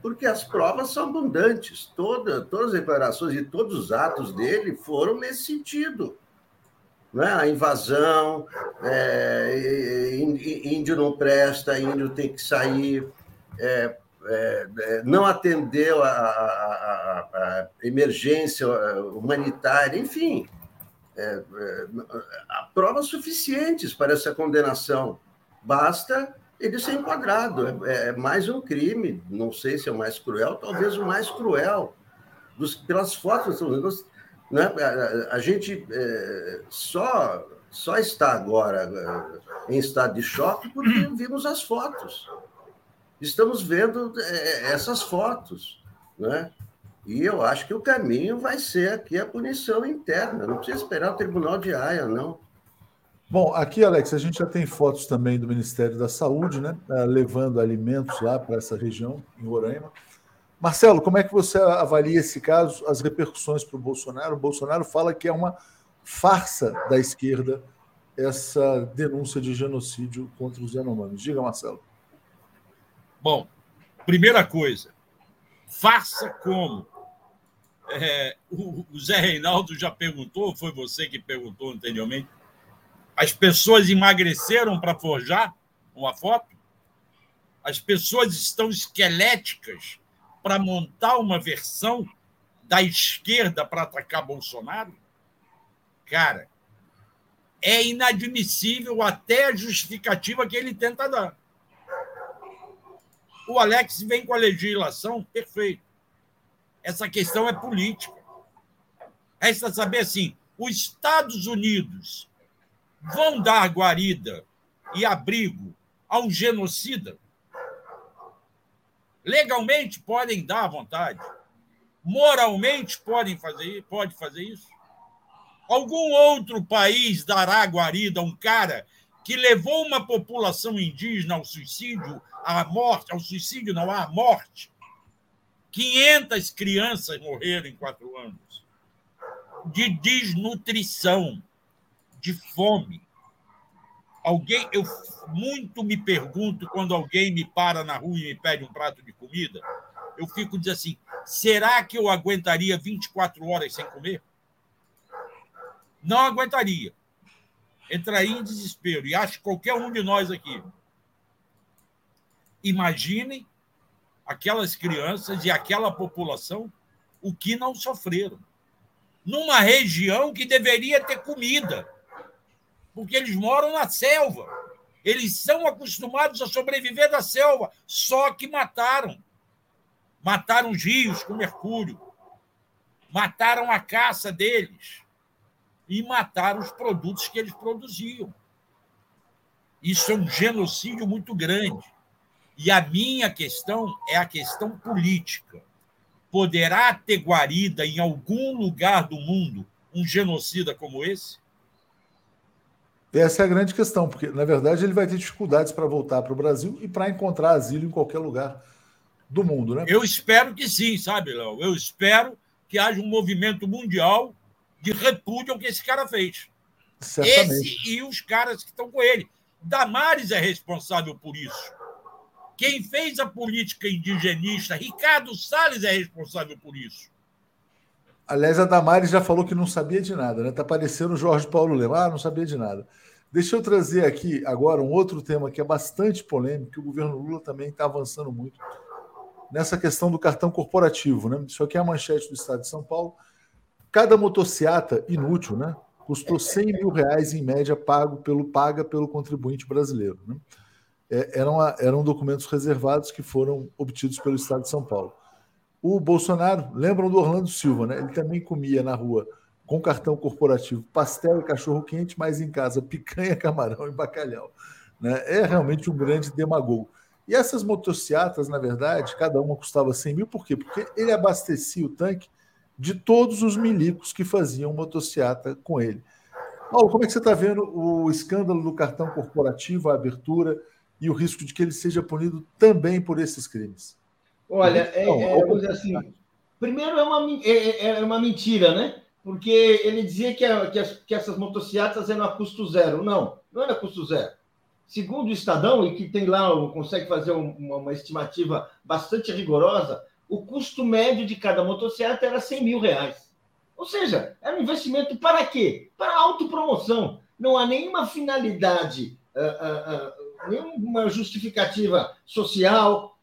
porque as provas são abundantes. Toda, todas as declarações e todos os atos dele foram nesse sentido. Né? A invasão, é, índio não presta, índio tem que sair, é, é, é não atendeu a, a, a, a emergência humanitária, enfim é, é, há provas suficientes para essa condenação. Basta ele ser enquadrado. É, é, mais um crime, não sei se é o mais cruel, talvez o mais cruel. Dos, pelas fotos, né? a, a, gente é, só, só está agora é, em estado de choque porque vimos as fotos. Estamos vendo é, essas fotos. Né? E eu acho que o caminho vai ser aqui a punição interna. Não precisa esperar o Tribunal de Haia, não. Bom, aqui, Alex, a gente já tem fotos também do Ministério da Saúde, né? Eh, levando alimentos lá para essa região, em Roraima. Marcelo, como é que você avalia esse caso, as repercussões para o Bolsonaro? O Bolsonaro fala que é uma farsa da esquerda essa denúncia de genocídio contra os Yanomamis. Diga, Marcelo. Bom, primeira coisa, farsa como? É, o, Zé Reinaldo já perguntou, foi você que perguntou anteriormente, as pessoas emagreceram para forjar uma foto? As pessoas estão esqueléticas para montar uma versão da esquerda para atacar Bolsonaro? Cara, é inadmissível até a justificativa que ele tenta dar. O Alex vem com a legislação, perfeito. Essa questão é política. Resta saber assim: os Estados Unidos vão dar guarida e abrigo a um genocida? Legalmente podem dar à vontade. Moralmente podem fazer, pode fazer isso? Algum outro país dará guarida a um cara que levou uma população indígena ao suicídio, à morte, ao suicídio não, à morte? 500 crianças morreram em quatro anos de desnutrição de fome. Alguém, eu muito me pergunto quando alguém me para na rua e me pede um prato de comida, eu fico dizendo assim: será que eu aguentaria 24 horas sem comer? Não aguentaria. Entraria em desespero. E acho que qualquer um de nós aqui. Imaginem aquelas crianças e aquela população o que não sofreram. Numa região que deveria ter comida porque eles moram na selva. Eles são acostumados a sobreviver da selva, só que mataram. Mataram os rios com mercúrio, mataram a caça deles e mataram os produtos que eles produziam. Isso é um genocídio muito grande. E a minha questão é a questão política. Poderá ter guarida em algum lugar do mundo um genocida como esse? Essa é a grande questão, porque, na verdade, ele vai ter dificuldades para voltar para o Brasil e para encontrar asilo em qualquer lugar do mundo, né? Eu espero que sim, sabe, Léo? Eu espero que haja um movimento mundial de repúdio ao que esse cara fez. Certamente. Esse e os caras que estão com ele. Damares é responsável por isso. Quem fez a política indigenista, Ricardo Salles é responsável por isso. Aliás, a Damares já falou que não sabia de nada, né? Está parecendo o Jorge Paulo Lema. Ah, não sabia de nada. Deixa eu trazer aqui agora um outro tema que é bastante polêmico, que o governo Lula também está avançando muito nessa questão do cartão corporativo. Né? Isso aqui é a manchete do Estado de São Paulo. Cada motociata inútil né, custou 100 mil reais em média pago pelo, paga pelo contribuinte brasileiro. Né? É, eram, eram documentos reservados que foram obtidos pelo Estado de São Paulo. O Bolsonaro, lembram do Orlando Silva, né? ele também comia na rua com cartão corporativo, pastel e cachorro quente, mas em casa picanha, camarão e bacalhau. Né? É realmente um grande demagogo. E essas motocicletas, na verdade, cada uma custava 100 mil, por quê? Porque ele abastecia o tanque de todos os milicos que faziam motocicleta com ele. Paulo, como é que você está vendo o escândalo do cartão corporativo, a abertura e o risco de que ele seja punido também por esses crimes? Olha, é, é, assim, primeiro é uma, é, é, é uma mentira, né? porque ele dizia que, a, que, as, que essas motocicletas eram a custo zero. Não, não era custo zero. Segundo o Estadão, e que tem lá, consegue fazer uma, uma estimativa bastante rigorosa, o custo médio de cada motocicleta era 100 mil reais. Ou seja, era um investimento para quê? Para autopromoção. Não há nenhuma finalidade, uh, uh, uh, nenhuma justificativa social,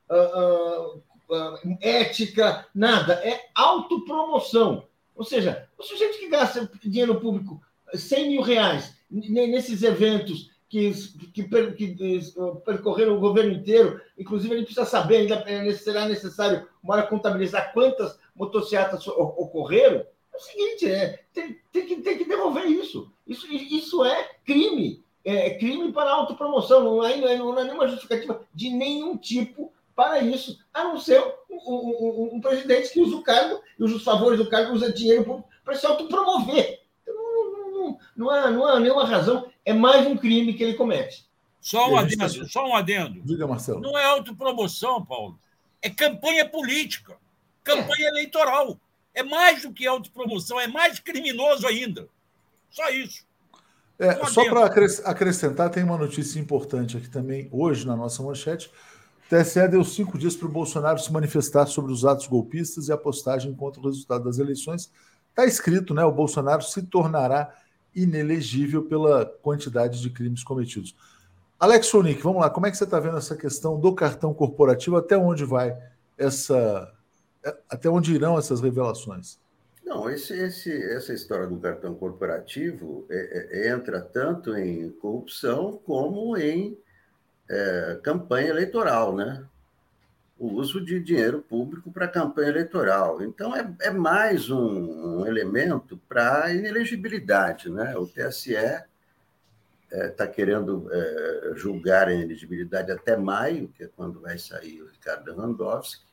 ética, nada. É autopromoção. Ou seja, o sujeito que gasta dinheiro público 100 mil reais nesses eventos que, que, que, percorreram o governo inteiro, inclusive gente precisa saber, ainda é será necessário uma hora contabilizar quantas motocicletas ocorreram, é o seguinte, é, tem, tem, que, tem que devolver isso. Isso, isso é crime. É crime para autopromoção. Não, é, não é nenhuma justificativa de nenhum tipo para isso, a não ser um, um, um, presidente que usa o cargo e usa os favores do cargo, usa dinheiro para se autopromover. Então, não, não, não, há, não há nenhuma razão, é mais um crime que ele comete. Só um adendo, só um adendo. Diga, Marcelo. Não é autopromoção, Paulo. É campanha política, campanha é. eleitoral. É mais do que autopromoção, é mais criminoso ainda. Só isso. É, só para acrescentar, tem uma notícia importante aqui também, hoje na nossa manchete. TSE deu cinco dias para o Bolsonaro se manifestar sobre os atos golpistas e a postagem contra o resultado das eleições. Está escrito, né? O Bolsonaro se tornará inelegível pela quantidade de crimes cometidos. Alex Sonic, vamos lá, como é que você está vendo essa questão do cartão corporativo? Até onde vai essa. Até onde irão essas revelações? Não, esse, esse, essa história do cartão corporativo é, é, entra tanto em corrupção como em é, campanha eleitoral, né? O uso de dinheiro público para campanha eleitoral. Então, é, é mais um, um elemento para inelegibilidade, né? O TSE está é, querendo é, julgar a inelegibilidade até maio, que é quando vai sair o Ricardo Lewandowski,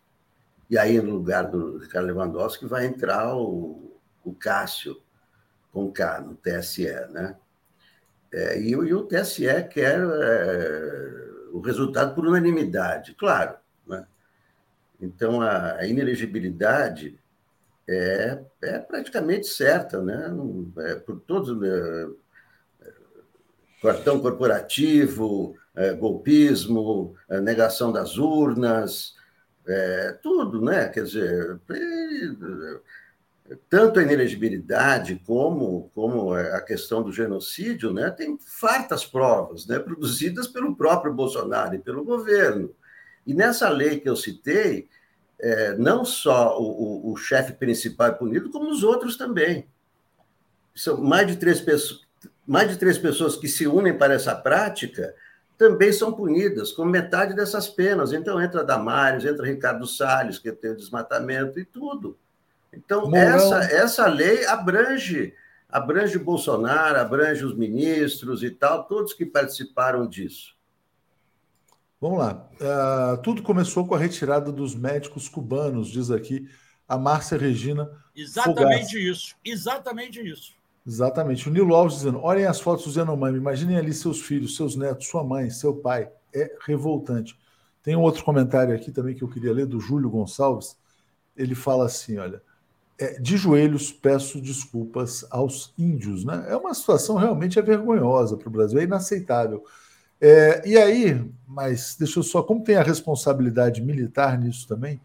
e aí, no lugar do Ricardo Lewandowski, vai entrar o, o Cássio com K no TSE, né? É, e, e, o TSE quer é, o resultado por unanimidade, claro. Né? Então, a, a inelegibilidade é, é, praticamente certa, né? É, por todos. Né? cartão corporativo, é, golpismo, é, negação das urnas, é, tudo, né? Quer dizer, tanto a inelegibilidade como, como a questão do genocídio, né, tem fartas provas, né, produzidas pelo próprio Bolsonaro e pelo governo. E nessa lei que eu citei, é, não só o, o, o chefe principal é punido, como os outros também. São mais de três pessoas, mais de três pessoas que se unem para essa prática também são punidas com metade dessas penas. Então entra Damares, entra Ricardo Salles, que tem o desmatamento e tudo. Então, essa, essa lei abrange, abrange Bolsonaro, abrange os ministros e tal, todos que participaram disso. Vamos lá. Uh, tudo começou com a retirada dos médicos cubanos, diz aqui a Márcia Regina. Exatamente Fogaça. isso. Exatamente isso. Exatamente. O Nilo Alves dizendo: olhem as fotos do Zenomami, imaginem ali seus filhos, seus netos, sua mãe, seu pai. É revoltante. Tem um outro comentário aqui também que eu queria ler, do Júlio Gonçalves. Ele fala assim: olha, é, de joelhos peço desculpas aos índios. Né? É uma situação realmente é vergonhosa para o Brasil, é inaceitável. É, e aí, mas deixa eu só, como tem a responsabilidade militar nisso também,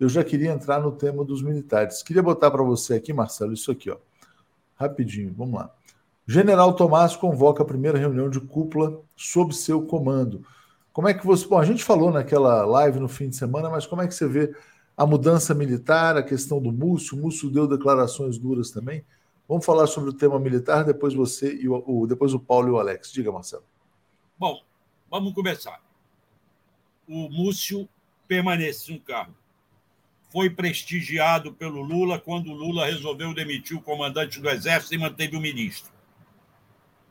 eu já queria entrar no tema dos militares. Queria botar para você aqui, Marcelo, isso aqui, ó. Rapidinho, vamos lá. General Tomás convoca a primeira reunião de cúpula sob seu comando. Como é que você. Bom, a gente falou naquela live no fim de semana, mas como é que você vê a mudança militar, a questão do Múcio. O Múcio deu declarações duras também. Vamos falar sobre o tema militar, depois você e o, o, depois o Paulo e o Alex. Diga, Marcelo. Bom, vamos começar. O Múcio permanece no cargo. Foi prestigiado pelo Lula quando o Lula resolveu demitir o comandante do Exército e manteve o ministro.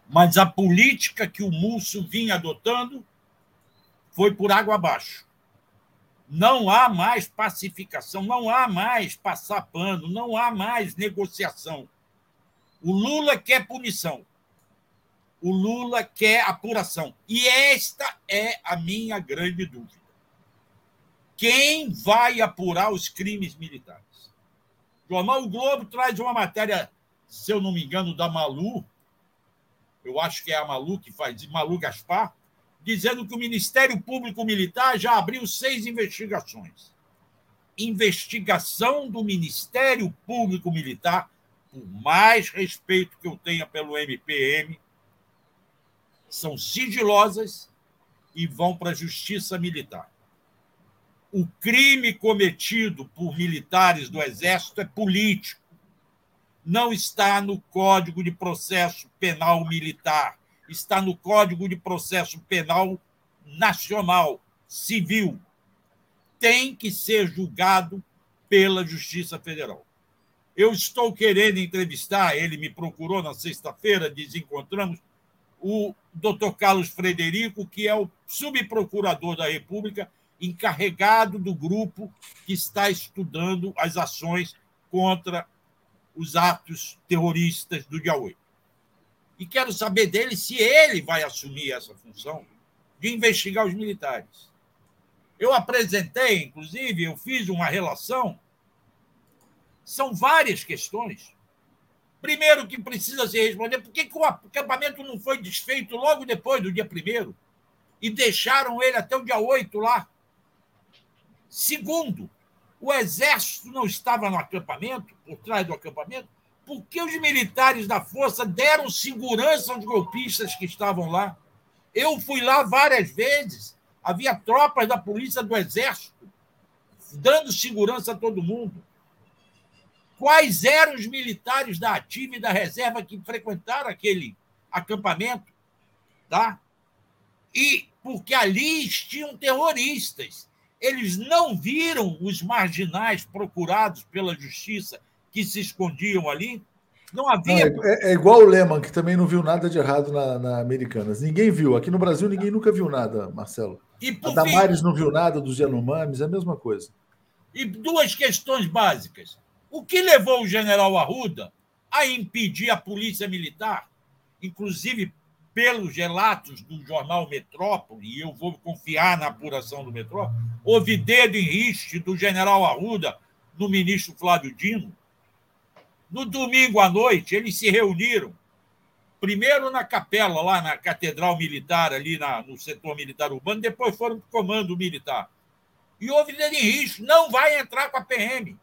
Mas a política que o Múcio vinha adotando foi por água abaixo. Não há mais pacificação, não há mais passar pano, não há mais negociação. O Lula quer punição. O Lula quer apuração. E esta é a minha grande dúvida. Quem vai apurar os crimes militares? O jornal o Globo traz uma matéria, se eu não me engano, da Malu, eu acho que é a Malu que faz, Malu Gaspar, dizendo que o Ministério Público Militar já abriu seis investigações. Investigação do Ministério Público Militar, por mais respeito que eu tenha pelo MPM, são sigilosas e vão para a Justiça Militar. O crime cometido por militares do Exército é político. não está no Código de Processo Penal Militar, está no Código de Processo Penal Nacional, Civil. Tem que ser julgado pela Justiça Federal. Eu estou querendo entrevistar, ele me procurou na sexta-feira, desencontramos, o doutor Carlos Frederico, que é o subprocurador da República, encarregado do grupo que está estudando as ações contra os atos terroristas do dia 8. E quero saber dele se ele vai assumir essa função de investigar os militares. Eu apresentei, inclusive, eu fiz uma relação. São várias questões. Primeiro, que precisa se responder, por que, o acampamento não foi desfeito logo depois do dia 1 e deixaram ele até o dia 8 lá? Segundo, o exército não estava no acampamento, por trás do acampamento, porque os militares da força deram segurança aos golpistas que estavam lá. Eu fui lá várias vezes, havia tropas da polícia do exército dando segurança a todo mundo. Quais eram os militares da ativa e da reserva que frequentaram aquele acampamento? Tá? E porque ali tinham terroristas eles não viram os marginais procurados pela justiça que se escondiam ali? Não havia. Não, é, é, igual o Lehman, que também não viu nada de errado na, na, Americanas. Ninguém viu. Aqui no Brasil, ninguém nunca viu nada, Marcelo. E, a Damares fim... não viu nada dos Yanomamis, é a mesma coisa. E duas questões básicas. O que levou o general Arruda a impedir a polícia militar, inclusive pelos relatos do jornal Metrópole, e eu vou confiar na apuração do Metrópole, houve dedo em riste do general Arruda no ministro Flávio Dino. No domingo à noite, eles se reuniram, primeiro na capela, lá na Catedral Militar, ali na, no setor militar urbano, depois foram para o comando militar. E houve dedo em riste, não vai entrar com a PM.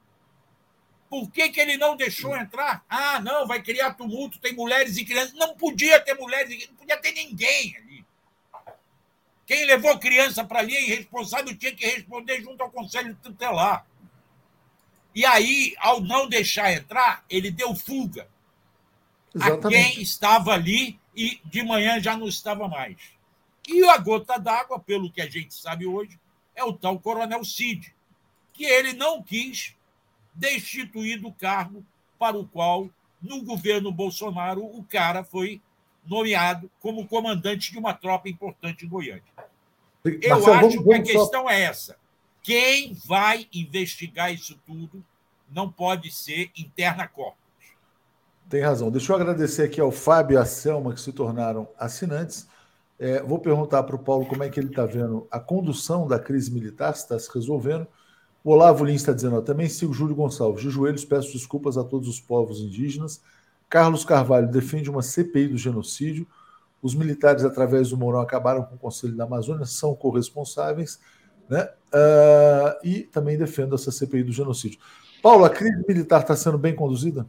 Por que, que ele não deixou entrar? Ah, não, vai criar tumulto, tem mulheres e crianças. Não podia ter mulheres, não podia ter ninguém ali. Quem levou criança para ali é irresponsável, tinha que responder junto ao Conselho Tutelar. E aí, ao não deixar entrar, ele deu fuga Exatamente. a quem estava ali e de manhã já não estava mais. E a gota d'água, pelo que a gente sabe hoje, é o tal Coronel Cid, que ele não quis destituir do cargo para o qual, no governo Bolsonaro, o cara foi nomeado como comandante de uma tropa importante em Goiânia. Eu Marcelo, acho vamos, que a questão só... é essa. Quem vai investigar isso tudo não pode ser interna corpus. Tem razão. Deixa eu agradecer aqui ao Fábio e à Selma, que se tornaram assinantes. É, vou perguntar para o Paulo como é que ele está vendo a condução da crise militar, se está se resolvendo. O Olavo Lins está dizendo, ó, também sigo Júlio Gonçalves. De joelhos peço desculpas a todos os povos indígenas. Carlos Carvalho defende uma CPI do genocídio. Os militares, através do Mourão, acabaram com o Conselho da Amazônia, são corresponsáveis, né? Uh, e também defendo essa CPI do genocídio. Paulo, a crise militar está sendo bem conduzida?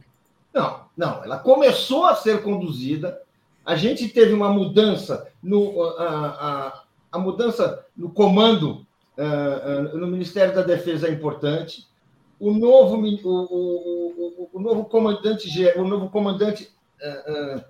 Não, não. Ela começou a ser conduzida. A gente teve uma mudança no a, a, a mudança no comando uh, uh, no Ministério da Defesa é importante. O novo, o, o, o, novo comandante, o novo comandante uh,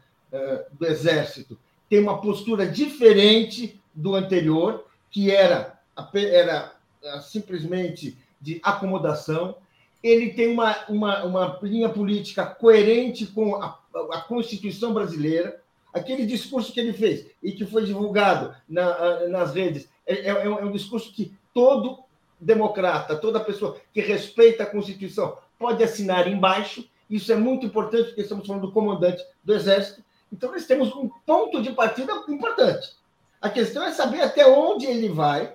do Exército tem uma postura diferente do anterior, que era, era simplesmente de acomodação. Ele tem uma, uma, uma linha política coerente com a, a Constituição brasileira. Aquele discurso que ele fez e que foi divulgado na, nas redes é, é, é, um discurso que todo democrata, toda pessoa que respeita a Constituição pode assinar embaixo. Isso é muito importante, porque estamos falando do comandante do Exército. Então, nós temos um ponto de partida importante. A questão é saber até onde ele vai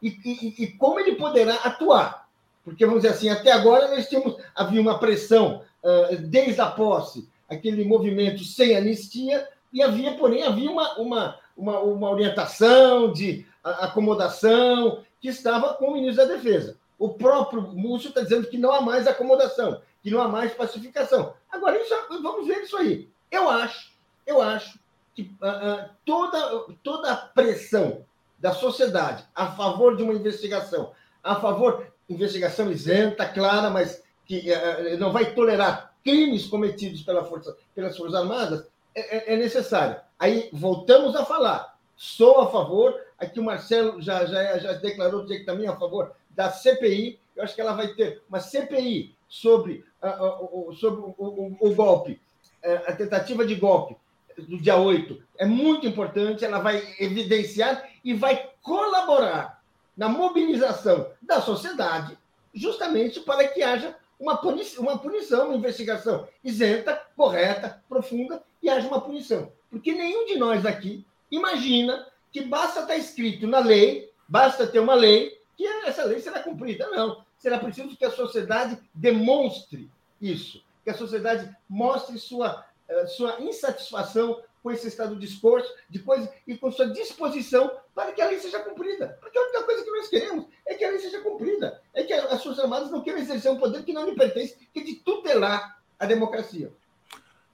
e, e, e como ele poderá atuar. Porque, vamos dizer assim, até agora nós tínhamos, havia uma pressão uh, desde a posse, aquele movimento sem anistia, e havia, porém, havia uma, uma, uma, uma orientação de acomodação, que estava com o ministro da Defesa. O próprio Múcio está dizendo que não há mais acomodação, que não há mais pacificação. Agora, isso, vamos ver isso aí. Eu acho, eu acho que uh, toda, toda a pressão da sociedade a favor de uma investigação, a favor investigação isenta, clara, mas que uh, não vai tolerar crimes cometidos pela força, pelas Forças Armadas, é, é, é necessário. Aí voltamos a falar. Sou a favor, aqui o Marcelo já, já, já declarou dizer que também é a favor da CPI. Eu acho que ela vai ter uma CPI sobre, uh, uh, sobre o, o, o golpe, uh, a tentativa de golpe do dia 8. É muito importante, ela vai evidenciar e vai colaborar na mobilização da sociedade, justamente para que haja uma punição, uma punição, uma investigação isenta, correta, profunda e haja uma punição. Porque nenhum de nós aqui imagina que basta estar escrito na lei, basta ter uma lei, que essa lei será cumprida. Não. Será preciso que a sociedade demonstre isso, que a sociedade mostre sua, eh, sua insatisfação com esse estado de esforço, de coisa, e com sua disposição para que a lei seja cumprida. Porque a única coisa que nós queremos é que a lei seja cumprida. É que as Forças Armadas não queiram exercer um poder que não lhe pertence, que é de tutelar a democracia.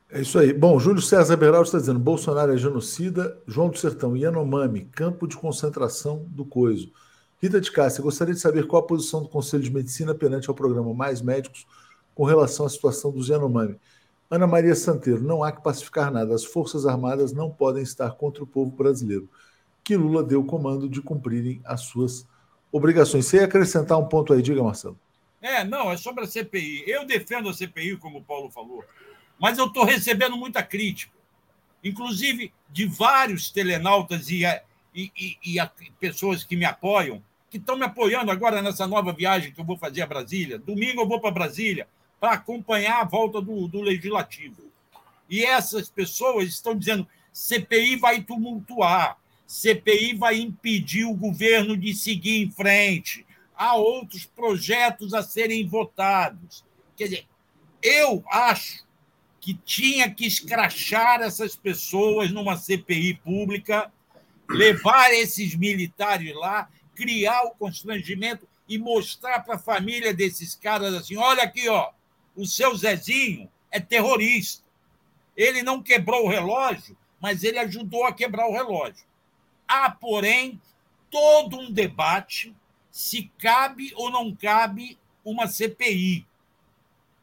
É isso aí. Bom, Júlio César Beraldo está dizendo: Bolsonaro é genocida, João do Sertão, Yanomami, campo de concentração do Coiso. Rita de Cássia, gostaria de saber qual a posição do Conselho de Medicina perante ao programa Mais Médicos com relação à situação dos Yanomami. Ana Maria Santeiro, não há que pacificar nada. As Forças Armadas não podem estar contra o povo brasileiro. Que Lula deu o comando de cumprirem as suas obrigações. Você ia acrescentar um ponto aí, diga, Marcelo. É, não, é sobre a CPI. Eu defendo a CPI, como o Paulo falou, mas eu estou recebendo muita crítica, inclusive de vários telenautas e, e, e, e pessoas que me apoiam, que estão me apoiando agora nessa nova viagem que eu vou fazer a Brasília. Domingo eu vou para Brasília para acompanhar a volta do, do legislativo. E essas pessoas estão dizendo: CPI vai tumultuar, CPI vai impedir o governo de seguir em frente, há outros projetos a serem votados. Quer dizer, eu acho que tinha que escrachar essas pessoas numa CPI pública, levar esses militares lá, criar o constrangimento e mostrar para a família desses caras assim: olha aqui, ó, o seu Zezinho é terrorista. Ele não quebrou o relógio, mas ele ajudou a quebrar o relógio. Há, porém, todo um debate se cabe ou não cabe uma CPI.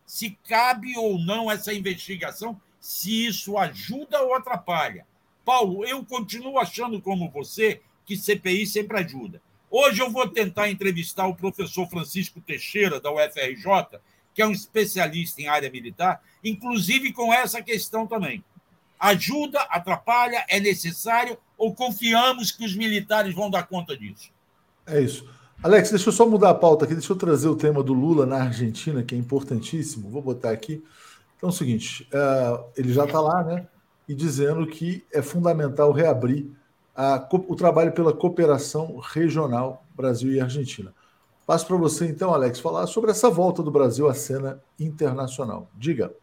Se cabe ou não essa investigação, se isso ajuda ou atrapalha. Paulo, eu continuo achando como você que CPI sempre ajuda. Hoje eu vou tentar entrevistar o professor Francisco Teixeira, da UFRJ, que é um especialista em área militar, inclusive com essa questão também. Ajuda, atrapalha, é necessário ou confiamos que os militares vão dar conta disso? É isso. Alex, deixa eu só mudar a pauta aqui, deixa eu trazer o tema do Lula na Argentina, que é importantíssimo. Vou botar aqui. Então é o seguinte: uh, ele já está lá, né? E dizendo que é fundamental reabrir a, o trabalho pela cooperação regional Brasil e Argentina. Passo para você, então, Alex, falar sobre essa volta do Brasil à cena internacional. Diga.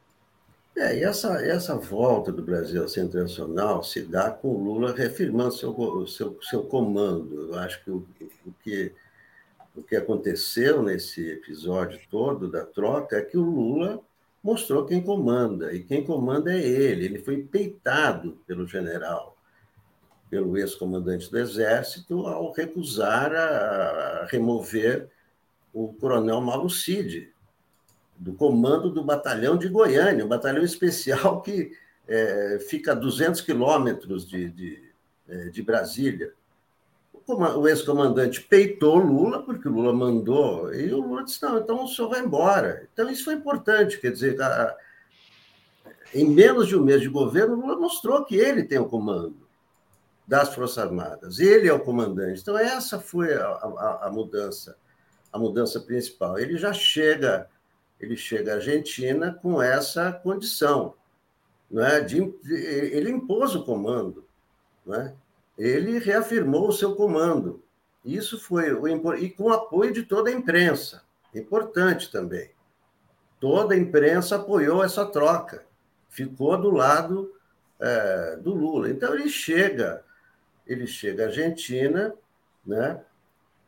É, e essa, essa volta do Brasil à cena internacional se dá com o Lula reafirmando seu, seu, seu comando. Eu acho que o, o que o que aconteceu nesse episódio todo da troca é que o Lula mostrou quem comanda, e quem comanda é ele. Ele foi peitado pelo general, pelo ex-comandante do Exército, ao recusar a remover o coronel Malucide, do comando do batalhão de Goiânia, um batalhão especial que é, fica a 200 quilômetros de, de, é, de Brasília. O ex-comandante peitou Lula, porque Lula mandou, e o Lula disse: não, então o senhor vai embora. Então, isso foi importante, quer dizer, a, em menos de um mês de governo, Lula mostrou que ele tem o comando das Forças Armadas, ele é o comandante. Então, essa foi a, a, a mudança a mudança principal. Ele já chega, ele chega à Argentina com essa condição, não é? De, ele impôs o comando, não é? Ele reafirmou o seu comando. Isso foi o e com o apoio de toda a imprensa, importante também. Toda a imprensa apoiou essa troca, ficou do lado é, do Lula. Então ele chega, ele chega à Argentina, né?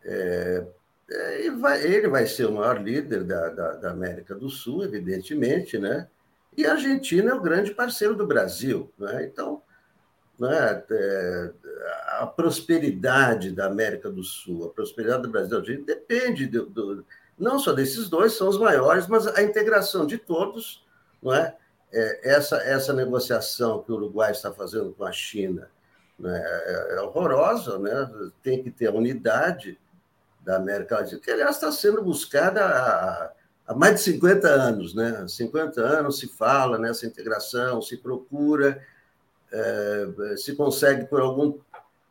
É, ele vai ser o maior líder da, da, da, América do Sul, evidentemente, né? E a Argentina é o grande parceiro do Brasil, né? Então, né, é, a prosperidade da América do Sul, a prosperidade do Brasil, depende do, do, não só desses dois, são os maiores, mas a integração de todos não é? é essa, essa negociação que o Uruguai está fazendo com a China né, é, é horrorosa, né? tem que ter unidade da América Latina, que, aliás, está sendo buscada há, há mais de 50 anos. Né? 50 anos se fala nessa integração, se procura, é, se consegue por algum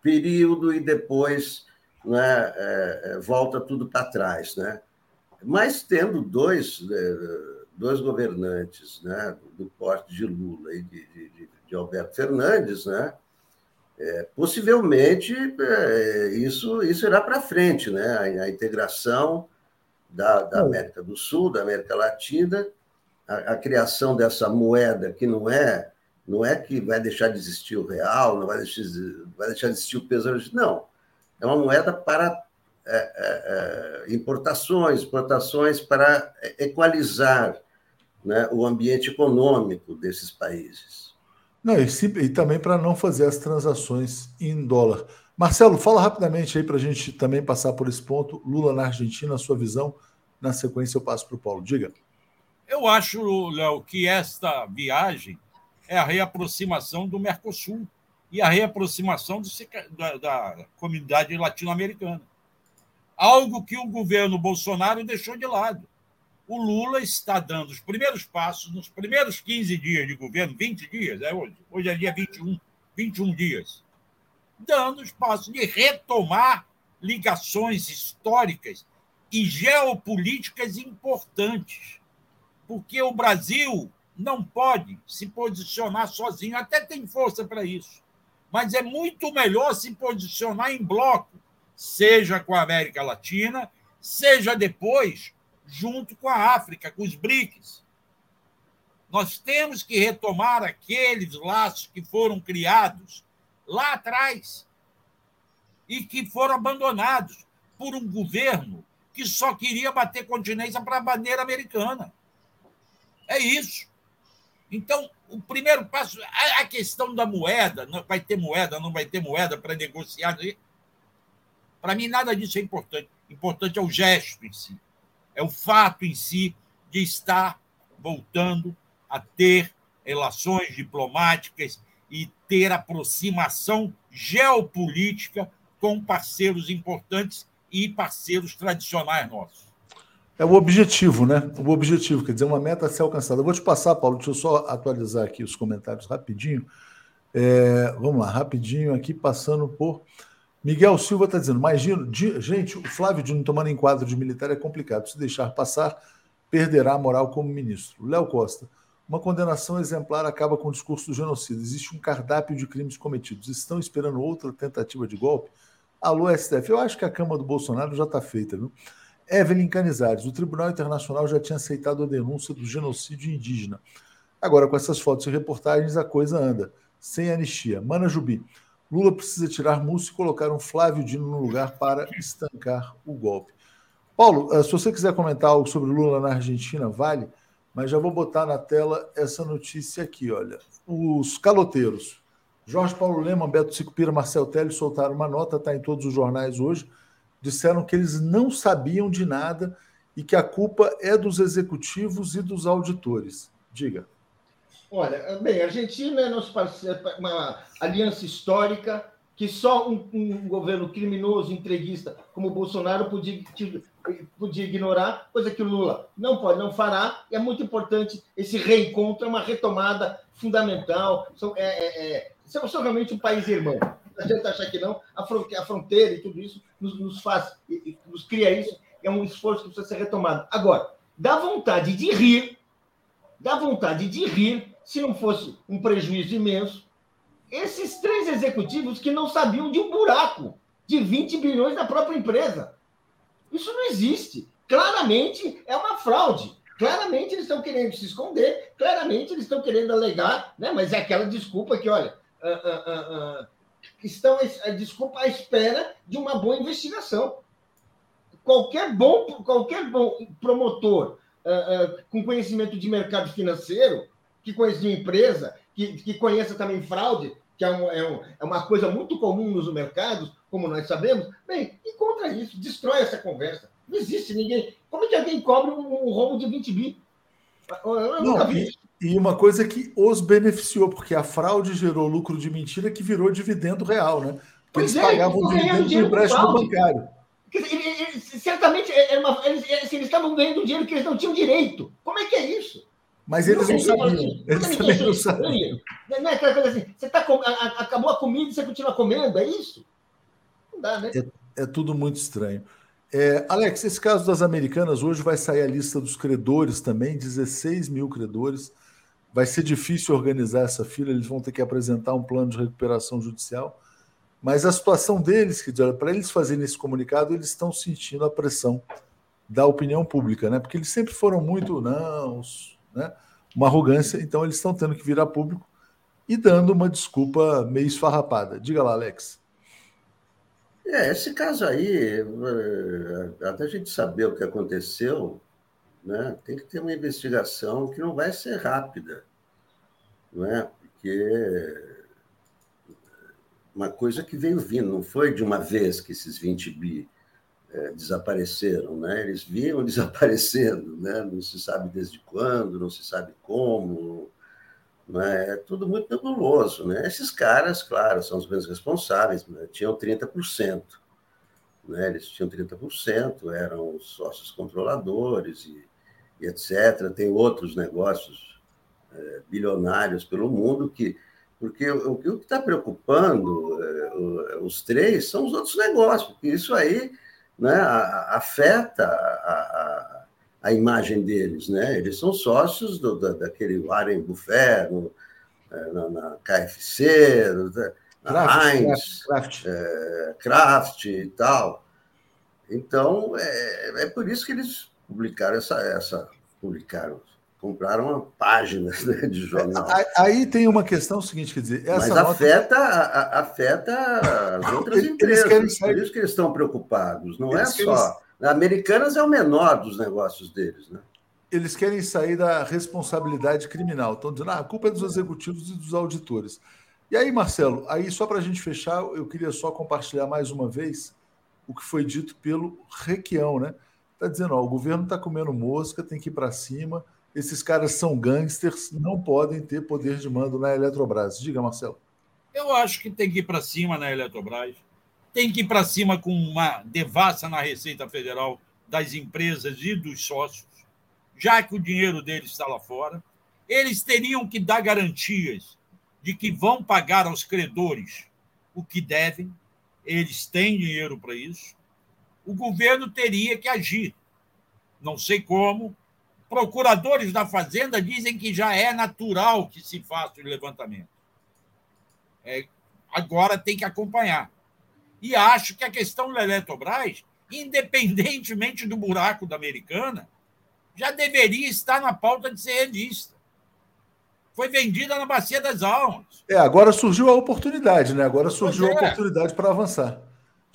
período e depois né, é, é volta tudo para trás. Né? Mas tendo dois, é, dois governantes né, do porte de Lula e de, de, de Alberto Fernandes, né, é, possivelmente é, isso, isso irá para frente, né? A, a integração da, da, América do Sul, da América Latina, a, a, criação dessa moeda que não é não é que vai deixar de existir o real, não vai deixar, vai deixar de existir o peso, não. É uma moeda para é, é, é importações, exportações para equalizar né, o ambiente econômico desses países. Não, e, e também para não fazer as transações em dólar. Marcelo, fala rapidamente aí para a gente também passar por esse ponto. Lula na Argentina, a sua visão. Na sequência, eu passo para o Paulo. Diga. Eu acho, Léo, que esta viagem é a reaproximação do Mercosul e a reaproximação do, da, da comunidade latino-americana. Algo que o governo Bolsonaro deixou de lado o Lula está dando os primeiros passos, nos primeiros 15 dias de governo, 20 dias, é hoje, hoje é dia 21, 21 dias, dando os passos de retomar ligações históricas e geopolíticas importantes. Porque o Brasil não pode se posicionar sozinho, até tem força para isso, mas é muito melhor se posicionar em bloco, seja com a América Latina, seja depois junto com a África, com os BRICS. Nós temos que retomar aqueles laços que foram criados lá atrás e que foram abandonados por um governo que só queria bater continência para a bandeira americana. É isso. Então, o primeiro passo, a questão da moeda, vai ter moeda, não vai ter moeda para negociar. Para mim, nada disso é importante. Importante é o gesto em si é o fato em si de estar voltando a ter relações diplomáticas e ter aproximação geopolítica com parceiros importantes e parceiros tradicionais nossos. É o objetivo, né? O objetivo, quer dizer, uma meta a ser alcançada. Eu vou te passar, Paulo, deixa eu só atualizar aqui os comentários rapidinho. É, vamos lá, rapidinho aqui, passando por Miguel Silva está dizendo, mas Gino, gente, o Flávio Dino tomando enquadro de militar é complicado. Se deixar passar, perderá a moral como ministro. Léo Costa, uma condenação exemplar acaba com o discurso do genocídio. Existe um cardápio de crimes cometidos. Estão esperando outra tentativa de golpe? Alô, STF. Eu acho que a cama do Bolsonaro já está feita, viu? Evelyn Canizares, o Tribunal Internacional já tinha aceitado a denúncia do genocídio indígena. Agora, com essas fotos e reportagens, a coisa anda. Sem anistia. Mana Jubi. Lula precisa tirar Múcio e colocar um Flávio Dino no lugar para estancar o golpe. Paulo, eh, se você quiser comentar algo sobre Lula na Argentina, vale, mas já vou botar na tela essa notícia aqui, olha. Os caloteiros, Jorge Paulo Leman, Beto Sicupira, Marcel Teles soltaram uma nota, está em todos os jornais hoje, disseram que eles não sabiam de nada e que a culpa é dos executivos e dos auditores. Diga. Olha, bem, a Argentina é nosso parceiro, uma aliança histórica que só um, um, governo criminoso, entreguista como o Bolsonaro podia, podia ignorar, coisa que o Lula não pode, não fará, e é muito importante esse reencontro, é uma retomada fundamental. São, é, é, é, somos realmente um país irmão. Não adianta achar que não, a fronteira e tudo isso nos, nos faz, nos cria isso, é um esforço que precisa ser retomado. Agora, dá vontade de rir, dá vontade de rir se não fosse um prejuízo imenso, esses três executivos que não sabiam de um buraco de 20 bilhões da própria empresa. Isso não existe. Claramente é uma fraude. Claramente eles estão querendo se esconder, claramente eles estão querendo alegar, né? mas é aquela desculpa que, olha, uh, uh, uh, estão a desculpa à espera de uma boa investigação. Qualquer bom, qualquer bom promotor com conhecimento de mercado financeiro que conhecia empresa, que, que conheça também fraude, que é, um, é, um, é, uma coisa muito comum nos mercados, como nós sabemos, bem, e contra isso, destrói essa conversa. Não existe ninguém. Como é que alguém cobre um, um roubo de 20 bi? Eu não, vi. E, E uma coisa que os beneficiou, porque a fraude gerou lucro de mentira que virou dividendo real, né? Porque eles é, pagavam dividendo do empréstimo bancário. Eles, certamente uma, eles, eles, estavam ganhando dinheiro que eles não tinham direito. Como é que é isso? Mas eles não, não sabiam. Assim, eles também não sabiam. Não é aquela coisa assim, você tá, acabou a comida e você continua comendo, é isso? Não dá, né? É, é tudo muito estranho. É, Alex, esse caso das americanas, hoje vai sair a lista dos credores também, 16 mil credores. Vai ser difícil organizar essa fila, eles vão ter que apresentar um plano de recuperação judicial. Mas a situação deles, que para eles fazerem esse comunicado, eles estão sentindo a pressão da opinião pública, né? Porque eles sempre foram muito não, né? Uma arrogância, então eles estão tendo que virar público e dando uma desculpa meio esfarrapada. Diga lá, Alex. É, esse caso aí, eh, até a gente saber o que aconteceu, né, tem que ter uma investigação que não vai ser rápida, não é? Porque uma coisa que veio vindo, não foi de uma vez que esses 20 bi é, desapareceram, né? Eles vinham desaparecendo, né? Não se sabe desde quando, não se sabe como, né? É tudo muito nebuloso. Né? Esses caras, claro, são os menos responsáveis, né? tinham 30%. Né? Eles tinham 30%, eram sócios controladores e, e etc. Tem outros negócios é, bilionários pelo mundo que. Porque o, que está preocupando é, os três são os outros negócios, porque isso aí né, afeta a, a a imagem deles, né? Eles são sócios do, da, daquele Warren Buffett, no, é, na, na, KFC, na Heinz, Kraft. É, Kraft e tal. Então, é, é por isso que eles publicaram essa, essa publicaram, compraram uma página né, de jornal. Aí tem uma questão seguinte, quer dizer, essa mas afeta, nota... afeta as outras empresas. Por isso que eles estão preocupados. Não eles é só Americanas é o menor dos negócios deles, né? Eles querem sair da responsabilidade criminal. Estão dizendo, ah, a culpa é dos executivos e dos auditores. E aí, Marcelo, aí só para a gente fechar, eu queria só compartilhar mais uma vez o que foi dito pelo Requião, né? Está dizendo, ó, o governo está comendo mosca, tem que ir para cima, esses caras são gangsters, não podem ter poder de mando na Eletrobras. Diga, Marcelo. Eu acho que tem que ir para cima na Eletrobras tem que ir para cima com uma devassa na Receita Federal das empresas e dos sócios, já que o dinheiro deles está lá fora. Eles teriam que dar garantias de que vão pagar aos credores o que devem, eles têm dinheiro para isso. O governo teria que agir. Não sei como. Procuradores da Fazenda dizem que já é natural que se faça o levantamento. É, agora tem que acompanhar. E acho que a questão da Eletrobras, independentemente do buraco da americana, já deveria estar na pauta de ser redista. Foi vendida na Bacia das Almas. É, agora surgiu a oportunidade, né? Agora surgiu é. a oportunidade para avançar.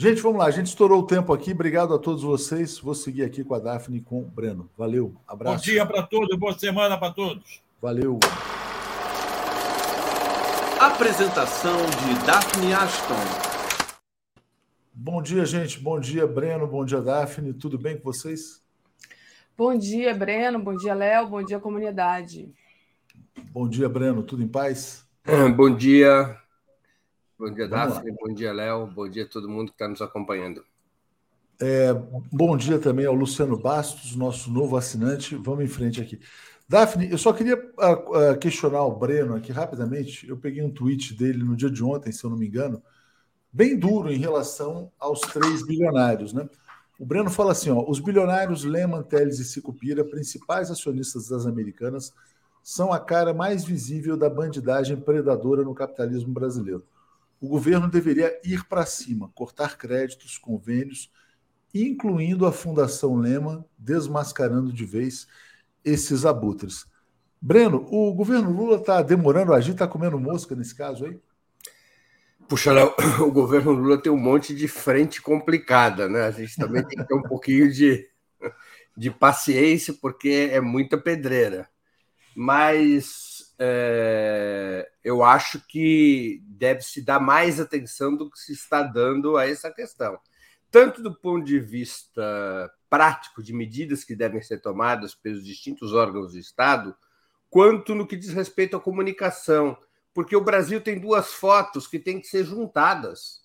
Gente, vamos lá. A gente estourou o tempo aqui. Obrigado a todos vocês. Vou seguir aqui com a Daphne e com o Breno. Valeu. Abraço. Bom dia para todos. Boa semana para todos. Valeu. Apresentação de Daphne Ashton. Bom dia, gente. Bom dia, Breno. Bom dia, Daphne. Tudo bem com vocês? Bom dia, Breno. Bom dia, Léo. Bom dia, comunidade. Bom dia, Breno. Tudo em paz? Bom dia. Bom dia, Vamos Daphne. Lá. Bom dia, Léo. Bom dia a todo mundo que está nos acompanhando. É, bom dia também ao Luciano Bastos, nosso novo assinante. Vamos em frente aqui. Daphne, eu só queria uh, uh, questionar o Breno aqui rapidamente. Eu peguei um tweet dele no dia de ontem, se eu não me engano bem duro em relação aos três bilionários. Né? O Breno fala assim: ó, os bilionários Lehman, Teles e Sicupira, principais acionistas das americanas, são a cara mais visível da bandidagem predadora no capitalismo brasileiro. O governo deveria ir para cima, cortar créditos, convênios, incluindo a Fundação Lehman, desmascarando de vez esses abutres. Breno, o governo Lula está demorando a agir, está comendo mosca nesse caso aí? Puxa, Léo, o governo Lula tem um monte de frente complicada, né? A gente também tem que ter um pouquinho de, de paciência, porque é muita pedreira. Mas é, eu acho que deve se dar mais atenção do que se está dando a essa questão. Tanto do ponto de vista prático, de medidas que devem ser tomadas pelos distintos órgãos do Estado, quanto no que diz respeito à comunicação, porque o Brasil tem duas fotos que têm que ser juntadas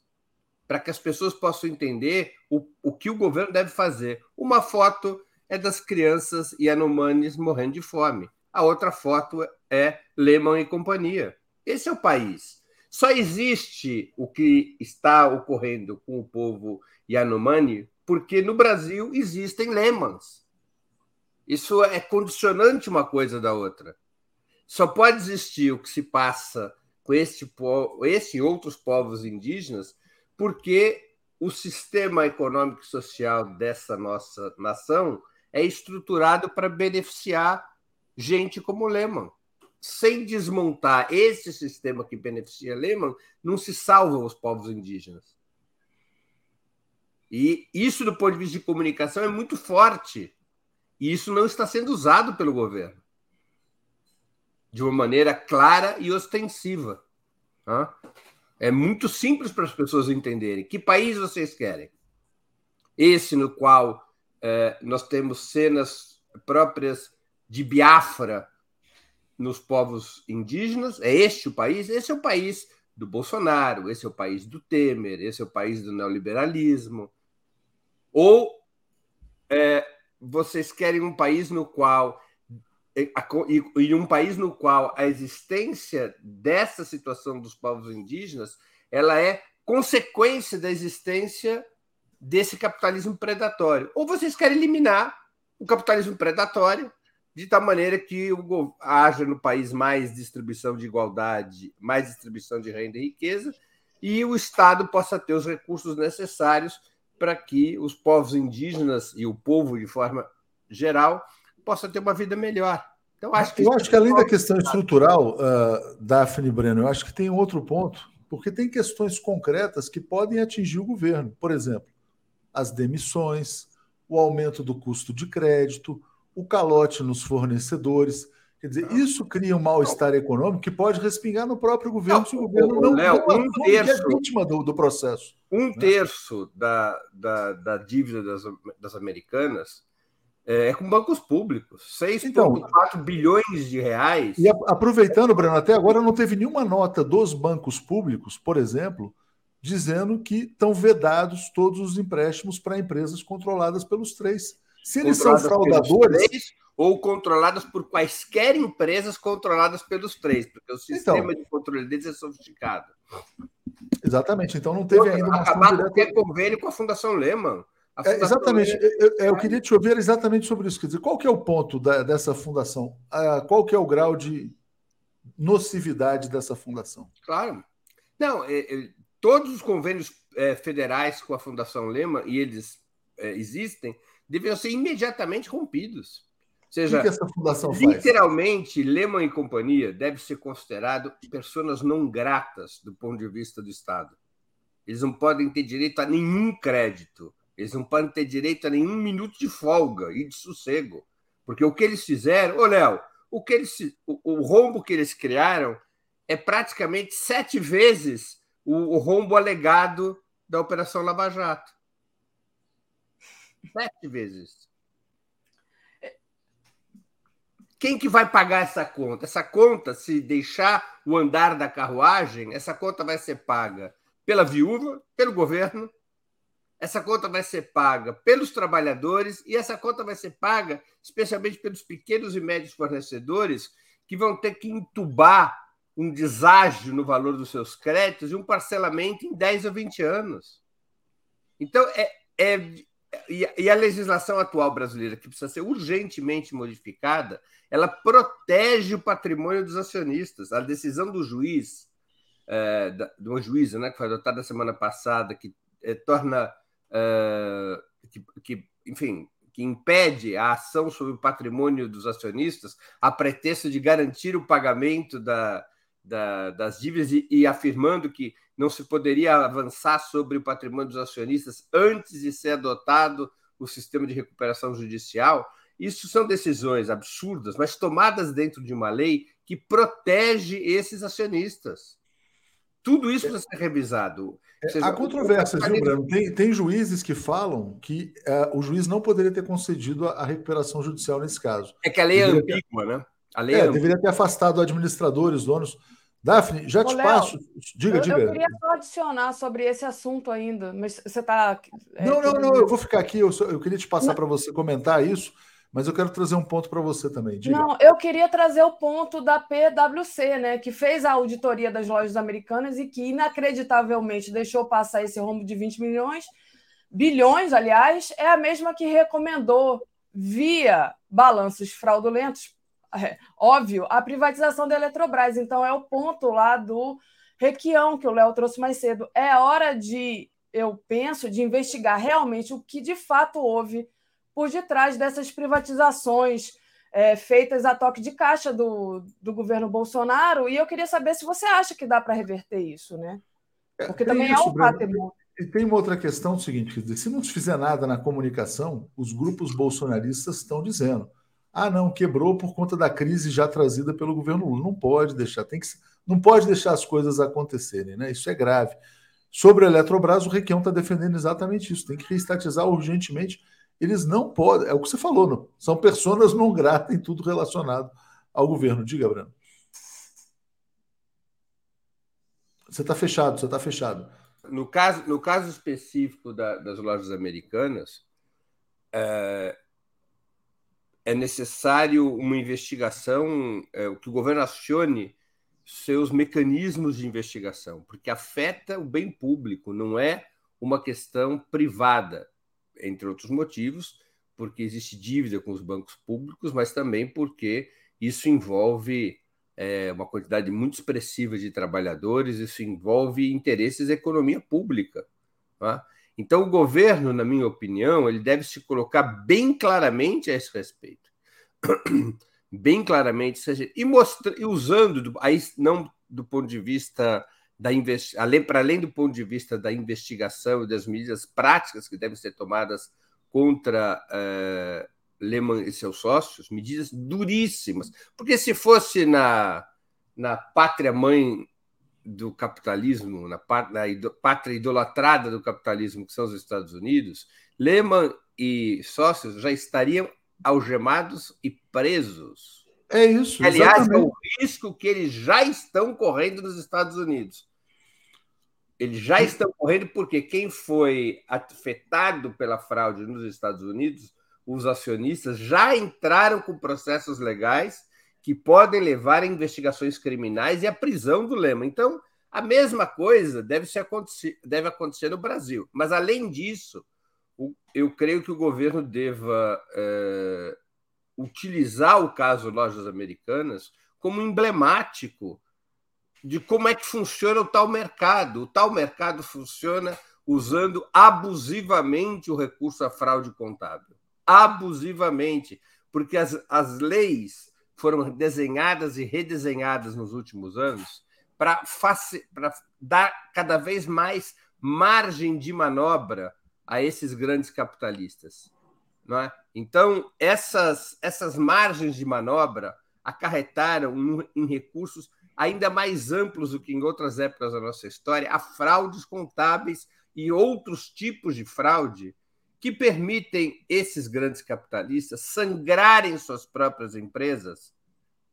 para que as pessoas possam entender o, o que o governo deve fazer. Uma foto é das crianças Yanomamis morrendo de fome. A outra foto é Lehman e companhia. Esse é o país. Só existe o que está ocorrendo com o povo Yanomami porque no Brasil existem Lehmans. Isso é condicionante uma coisa da outra. Só pode existir o que se passa com esse e outros povos indígenas porque o sistema econômico e social dessa nossa nação é estruturado para beneficiar gente como Lehman. Sem desmontar esse sistema que beneficia Lehman, não se salvam os povos indígenas. E isso, do ponto de vista de comunicação, é muito forte. E isso não está sendo usado pelo governo de uma maneira clara e ostensiva. É muito simples para as pessoas entenderem. Que país vocês querem? Esse no qual é, nós temos cenas próprias de Biafra nos povos indígenas. É este o país? Esse é o país do Bolsonaro, esse é o país do Temer, esse é o país do neoliberalismo. Ou é, vocês querem um país no qual e, um país no qual a existência dessa situação dos povos indígenas ela é consequência da existência desse capitalismo predatório. Ou vocês querem eliminar o capitalismo predatório de tal maneira que o, haja no país mais distribuição de igualdade, mais distribuição de renda e riqueza, e o Estado possa ter os recursos necessários para que os povos indígenas e o povo, de forma geral, possa ter uma vida melhor. Então, acho que, eu acho que além da questão estrutural, uh, Daphne Breno, eu acho que tem outro ponto, porque tem questões concretas que podem atingir o governo. Por exemplo, as demissões, o aumento do custo de crédito, o calote nos fornecedores. Quer dizer, isso cria um mal-estar econômico que pode respingar no próprio governo não, se o governo não, Léo, não, um terço, é vítima do, do processo. Um né? terço da, da, da dívida das, das americanas é, com bancos públicos. 6,4 então, bilhões de reais. E aproveitando, Breno, até agora não teve nenhuma nota dos bancos públicos, por exemplo, dizendo que estão vedados todos os empréstimos para empresas controladas pelos três. Se eles são fraudadores. Ou controladas por quaisquer empresas controladas pelos três, porque o sistema então, de controle deles é sofisticado. Exatamente. Então não teve ainda uma acabar qualquer convênio com a Fundação Lehman. É, exatamente. Eu, eu, queria te ouvir exatamente sobre isso. Quer dizer, qual que é o ponto da, dessa fundação? Ah, qual que é o grau de nocividade dessa fundação? Claro. Não, é, é, todos os convênios é, federais com a Fundação Lema, e eles é, existem, deveriam ser imediatamente rompidos. Ou seja, que, essa fundação literalmente, faz? Lehman e companhia deve ser considerado pessoas não gratas do ponto de vista do Estado. Eles não podem ter direito a nenhum crédito eles não podem ter direito a nenhum minuto de folga e de sossego. Porque o que eles fizeram, ô Léo, o, que eles, o, o rombo que eles criaram é praticamente sete vezes o, o rombo alegado da Operação Lava Jato. Sete vezes. Quem que vai pagar essa conta? Essa conta, se deixar o andar da carruagem, essa conta vai ser paga pela viúva, pelo governo essa conta vai ser paga pelos trabalhadores e essa conta vai ser paga especialmente pelos pequenos e médios fornecedores que vão ter que entubar um deságio no valor dos seus créditos e um parcelamento em 10 ou 20 anos. Então, é, é e a legislação atual brasileira, que precisa ser urgentemente modificada, ela protege o patrimônio dos acionistas. A decisão do juiz, é, de uma juíza né, que foi adotada semana passada, que é, torna uh, que, que, enfim, que impede a ação sobre o patrimônio dos acionistas a pretexto de garantir o pagamento da, da, das dívidas e, e, afirmando que não se poderia avançar sobre o patrimônio dos acionistas antes de ser adotado o sistema de recuperação judicial. Isso são decisões absurdas, mas tomadas dentro de uma lei que protege esses acionistas. Tudo isso precisa ser revisado. É, seja, Há controvérsias, viu, Breno? Tem, tem, juízes que falam que uh, o juiz não poderia ter concedido a, a, recuperação judicial nesse caso. É que a lei é ambígua, né? A lei é, deveria ter afastado administradores, donos. Daphne, já Ô, te Léo, passo. Diga, eu, diga. Eu queria só adicionar sobre esse assunto ainda, mas você está. É, não, não, não, eu vou ficar aqui. Eu, só, eu queria te passar para você comentar isso, mas eu quero trazer um ponto para você também. Diga. Não, eu queria trazer o ponto da PwC, né, que fez a auditoria das lojas americanas e que inacreditavelmente deixou passar esse rombo de 20 milhões, bilhões, aliás, é a mesma que recomendou via balanços fraudulentos é, óbvio, a privatização da Eletrobras. Então, é o ponto lá do Requião, que o Léo trouxe mais cedo. É hora de, eu penso, de investigar realmente o que de fato houve por detrás dessas privatizações é, feitas a toque de caixa do, do governo Bolsonaro. E eu queria saber se você acha que dá para reverter isso, né? É, Porque é, também isso, é um patrimônio. E tem uma outra questão, o seguinte, se não se fizer nada na comunicação, os grupos bolsonaristas estão dizendo ah, não, quebrou por conta da crise já trazida pelo governo Lula. Não pode deixar, tem que, não pode deixar as coisas acontecerem, né? Isso é grave. Sobre a Eletrobras, o Requião está defendendo exatamente isso. Tem que reestatizar urgentemente. Eles não podem, é o que você falou, não, são pessoas não gratas em tudo relacionado ao governo. Diga, Brano. Você está fechado, você está fechado. No caso, no caso específico da, das lojas americanas, é, é necessário uma investigação, é, que o governo acione seus mecanismos de investigação, porque afeta o bem público, não é uma questão privada, entre outros motivos, porque existe dívida com os bancos públicos, mas também porque isso envolve é, uma quantidade muito expressiva de trabalhadores, isso envolve interesses da economia pública. Tá? Então, o governo, na minha opinião, ele deve se colocar bem claramente a esse respeito. bem claramente, e, mostra, e usando, aí não do ponto de vista da além para além do ponto de vista da investigação e das medidas práticas que devem ser tomadas contra uh, Lehman e seus sócios, medidas duríssimas, porque se fosse na, na pátria mãe do capitalismo, na, pátria idolatrada do capitalismo, que são os Estados Unidos, Lehman e sócios já estariam algemados e presos. É isso. Aliás, exatamente. é o risco que eles já estão correndo nos Estados Unidos. Eles já estão correndo porque quem foi afetado pela fraude nos Estados Unidos, os acionistas, já entraram com processos legais que podem levar a investigações criminais e a prisão do Lema. Então, a mesma coisa deve, ser acontecer, deve acontecer no Brasil. Mas, além disso, eu creio que o governo deva é, utilizar o caso Lojas Americanas como emblemático de como é que funciona o tal mercado. O tal mercado funciona usando abusivamente o recurso à fraude contábil. Abusivamente, porque as, as leis foram desenhadas e redesenhadas nos últimos anos para dar cada vez mais margem de manobra a esses grandes capitalistas. Não é? Então, essas, essas margens de manobra acarretaram em recursos ainda mais amplos do que em outras épocas da nossa história a fraudes contábeis e outros tipos de fraude que permitem esses grandes capitalistas sangrarem suas próprias empresas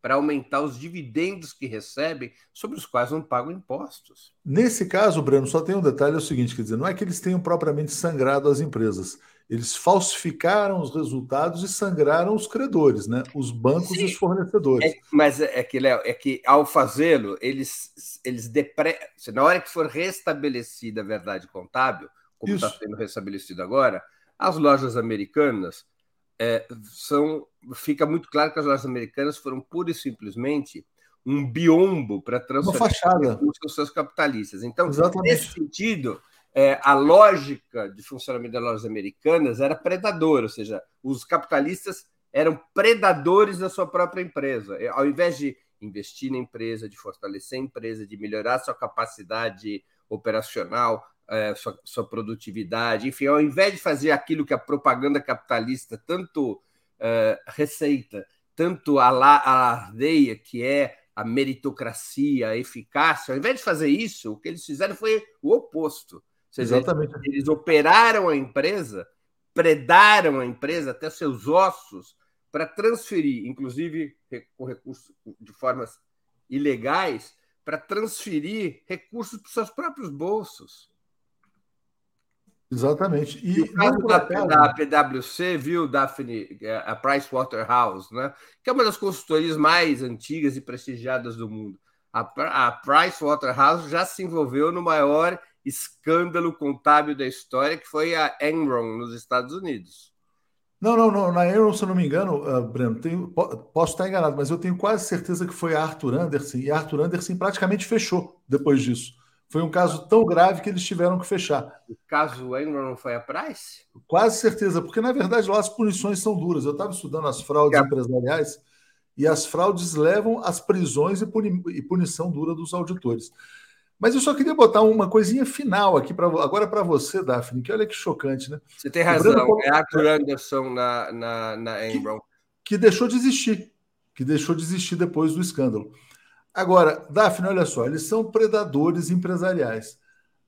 para aumentar os dividendos que recebem, sobre os quais não pagam impostos. Nesse caso, Breno, só tem um detalhe: é o seguinte, quer dizer, não é que eles tenham propriamente sangrado as empresas. Eles falsificaram os resultados e sangraram os credores, né? Os bancos Sim, e os fornecedores. É, mas é, é que, Léo, é que ao fazê-lo, eles, eles depre... na hora que for restabelecida a verdade contábil, como está sendo restabelecido agora, as lojas americanas é, são, fica muito claro que as lojas americanas foram pura e simplesmente um biombo para transferir os seus capitalistas. Então, Exatamente. nesse sentido, é, a lógica de funcionamento das lojas americanas era predadora, ou seja, os capitalistas eram predadores da sua própria empresa. É, ao invés de investir na empresa, de fortalecer a empresa, de melhorar sua capacidade operacional, é, sua, sua, produtividade, enfim, ao invés de fazer aquilo que a propaganda capitalista tanto é, receita, tanto alardeia, que é a meritocracia, a eficácia, ao invés de fazer isso, o que eles fizeram foi o oposto. Seja, Exatamente. Eles operaram a empresa, predaram a empresa até seus ossos para transferir, inclusive com recursos de formas ilegais, para transferir recursos para os seus próprios bolsos. Exatamente. E, e o caso da, da, PwC, viu, Daphne, é, a Pricewaterhouse, né? que é uma das consultorias mais antigas e prestigiadas do mundo. A, a Pricewaterhouse já se envolveu no maior escândalo contábil da história, que foi a Enron, nos Estados Unidos. Não, não, não. Na Enron, se eu não me engano, uh, Breno, tenho, posso estar enganado, mas eu tenho quase certeza que foi a Arthur Anderson, e a Arthur Anderson praticamente fechou depois disso. Foi um caso tão grave que eles tiveram que fechar. O caso Enron não foi a Price? Quase certeza, porque na verdade lá as punições são duras. Eu estava estudando as fraudes é. empresariais e as fraudes levam às prisões e, puni e punição dura dos auditores. Mas eu só queria botar uma coisinha final aqui para agora para você, Daphne, que olha que chocante, né? Você tem razão, é Arthur Anderson na, na, na Enron. Que, que deixou de existir, que deixou de existir depois do escândalo. Agora, Daphne, olha só, eles são predadores empresariais.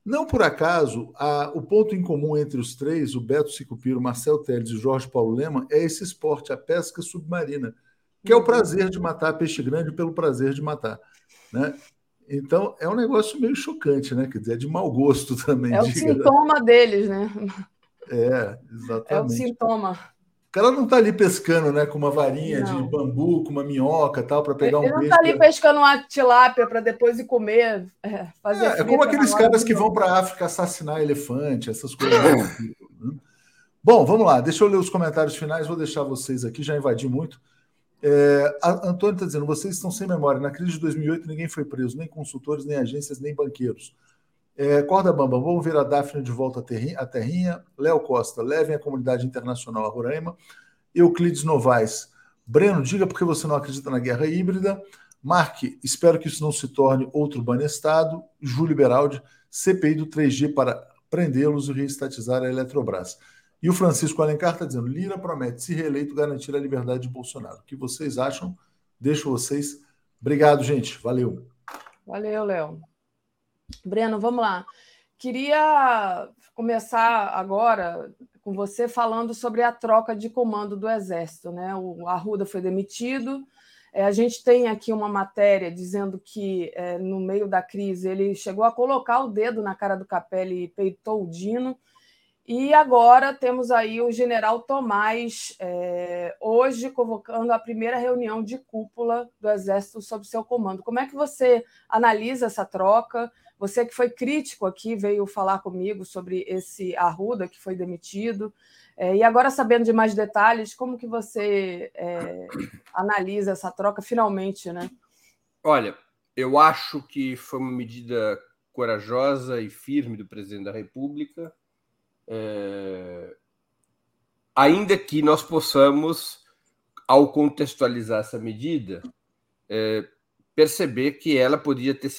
Não por acaso, a, o ponto em comum entre os três, o Beto Sicupiro, Marcel Teles e Jorge Paulo Lema, é esse esporte, a pesca submarina, que é o prazer de matar peixe grande pelo prazer de matar. Né? Então, é um negócio meio chocante, né? Quer dizer, é de mau gosto também. É o sintoma deles, né? É, exatamente. É o sintoma cara não está ali pescando, né, com uma varinha não. de bambu, com uma minhoca tal, para pegar ele um peixe. Ele não está ali pescando uma tilápia para depois ir comer. É, fazer é, é como aqueles caras que vão para a África assassinar elefante, essas coisas. tipo, né? Bom, vamos lá, deixa eu ler os comentários finais, vou deixar vocês aqui, já invadi muito. É, Antônio está dizendo: vocês estão sem memória. Na crise de 2008, ninguém foi preso, nem consultores, nem agências, nem banqueiros. É, Corda Bamba, vamos ver a Daphne de volta à terrinha. Léo Costa, levem a comunidade internacional a Roraima. Euclides Novaes, Breno, diga por que você não acredita na guerra híbrida. Mark, espero que isso não se torne outro banestado. Júlio Beraldi, CPI do 3G para prendê-los e reestatizar a Eletrobras. E o Francisco Alencar está dizendo: Lira promete, se reeleito, garantir a liberdade de Bolsonaro. O que vocês acham? Deixo vocês. Obrigado, gente. Valeu. Valeu, Léo. Breno, vamos lá. Queria começar agora com você falando sobre a troca de comando do Exército. Né? O Arruda foi demitido. É, a gente tem aqui uma matéria dizendo que, é, no meio da crise, ele chegou a colocar o dedo na cara do Capelli e peitou o Dino. E agora temos aí o general Tomás, é, hoje convocando a primeira reunião de cúpula do Exército sob seu comando. Como é que você analisa essa troca? Você que foi crítico aqui, veio falar comigo sobre esse Arruda que foi demitido. É, e agora, sabendo de mais detalhes, como que você é, analisa essa troca finalmente, né? Olha, eu acho que foi uma medida corajosa e firme do presidente da República, é... ainda que nós possamos, ao contextualizar essa medida, é, perceber que ela podia ter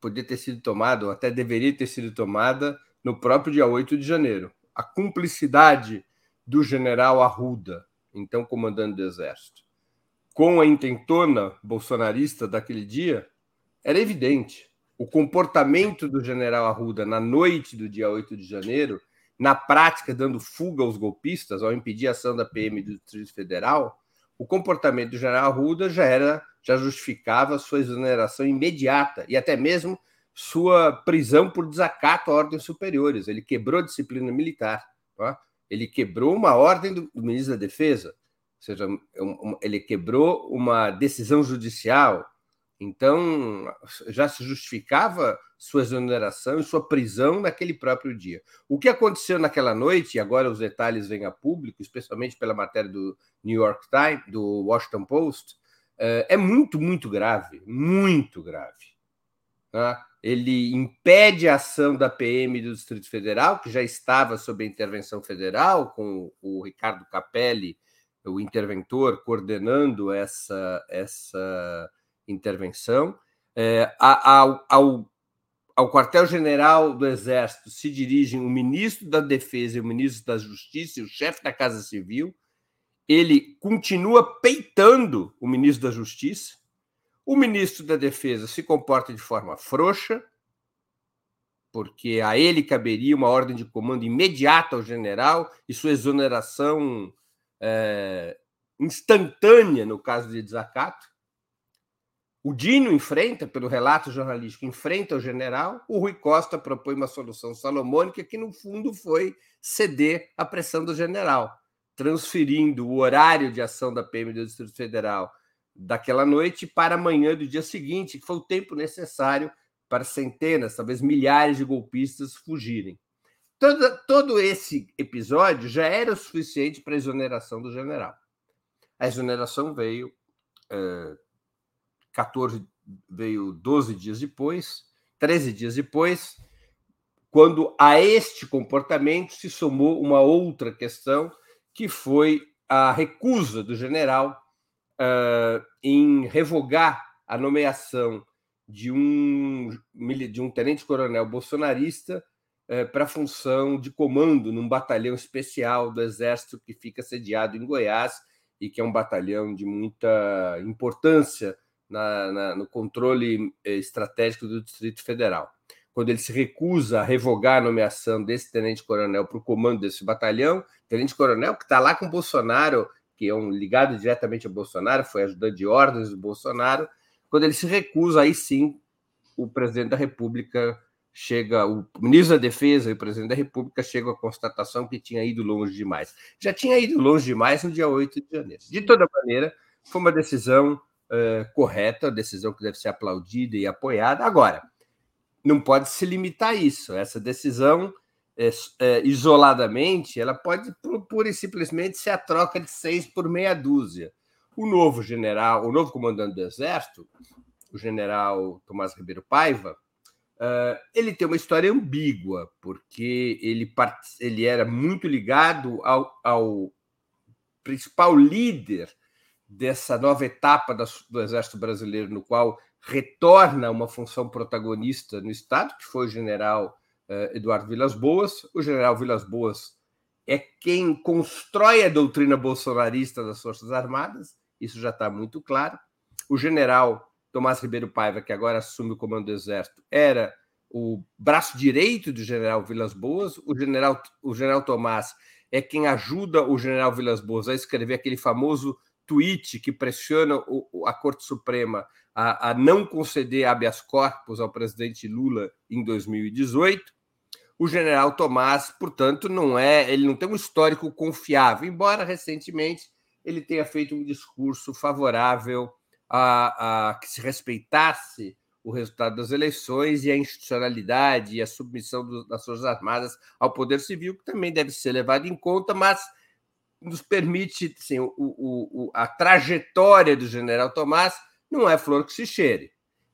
podia ter sido tomada, ou até deveria ter sido tomada, no próprio dia 8 de janeiro. A cumplicidade do general Arruda, então comandante do Exército, com a intentona bolsonarista daquele dia, era evidente. O comportamento do general Arruda na noite do dia 8 de janeiro, na prática dando fuga aos golpistas, ao impedir a ação da PM do Distrito Federal, o comportamento do general Arruda já era já justificava sua exoneração imediata e até mesmo sua prisão por desacato a ordens superiores. Ele quebrou a disciplina militar. Tá? Ele quebrou uma ordem do, do ministro da Defesa, ou seja, um, ele quebrou uma decisão judicial. Então, já se justificava sua exoneração e sua prisão naquele próprio dia. O que aconteceu naquela noite, e agora os detalhes vêm a público, especialmente pela matéria do New York Times, do Washington Post, é, é muito, muito grave, muito grave. Tá? Ele impede a ação da PM do Distrito Federal, que já estava sob a intervenção federal, com o Ricardo Capelli, o interventor, coordenando essa, essa intervenção. É, ao, ao, ao quartel-general do Exército se dirigem o ministro da Defesa e o ministro da Justiça o chefe da Casa Civil, ele continua peitando o ministro da Justiça, o ministro da Defesa se comporta de forma frouxa, porque a ele caberia uma ordem de comando imediata ao general e sua exoneração é, instantânea no caso de desacato. O Dino enfrenta, pelo relato jornalístico, enfrenta o general. O Rui Costa propõe uma solução salomônica que, no fundo, foi ceder à pressão do general, transferindo o horário de ação da PM do Distrito Federal daquela noite para amanhã do dia seguinte, que foi o tempo necessário para centenas, talvez milhares de golpistas fugirem. Todo, todo esse episódio já era o suficiente para a exoneração do general. A exoneração veio é, 14, veio 12 dias depois, 13 dias depois, quando a este comportamento se somou uma outra questão, que foi a recusa do general uh, em revogar a nomeação de um, de um tenente-coronel bolsonarista uh, para a função de comando num batalhão especial do Exército que fica sediado em Goiás e que é um batalhão de muita importância na, na, no controle eh, estratégico do Distrito Federal. Quando ele se recusa a revogar a nomeação desse tenente-coronel para o comando desse batalhão, tenente-coronel que está lá com Bolsonaro que é um ligado diretamente a Bolsonaro, foi ajudante de ordens do Bolsonaro. Quando ele se recusa, aí sim o presidente da República chega, o ministro da Defesa e o presidente da República chegam à constatação que tinha ido longe demais. Já tinha ido longe demais no dia 8 de janeiro. De toda maneira, foi uma decisão uh, correta, decisão que deve ser aplaudida e apoiada. Agora, não pode se limitar a isso. Essa decisão é, é, isoladamente, ela pode pura e simplesmente ser a troca de seis por meia dúzia. O novo general, o novo comandante do Exército, o general Tomás Ribeiro Paiva, uh, ele tem uma história ambígua, porque ele, ele era muito ligado ao, ao principal líder dessa nova etapa do Exército Brasileiro, no qual retorna uma função protagonista no Estado, que foi o general eh, Eduardo Vilas Boas. O general Vilas Boas é quem constrói a doutrina bolsonarista das Forças Armadas, isso já está muito claro. O general Tomás Ribeiro Paiva, que agora assume o comando do Exército, era o braço direito do general Vilas Boas. O general, o general Tomás é quem ajuda o general Vilas Boas a escrever aquele famoso tweet que pressiona o, a Corte Suprema a, a não conceder habeas corpus ao presidente Lula em 2018. O general Tomás, portanto, não é, ele não tem um histórico confiável, embora recentemente ele tenha feito um discurso favorável a, a que se respeitasse o resultado das eleições e a institucionalidade e a submissão do, das Forças Armadas ao poder civil, que também deve ser levado em conta, mas nos permite, assim, o, o, a trajetória do general Tomás não é flor que se cheire.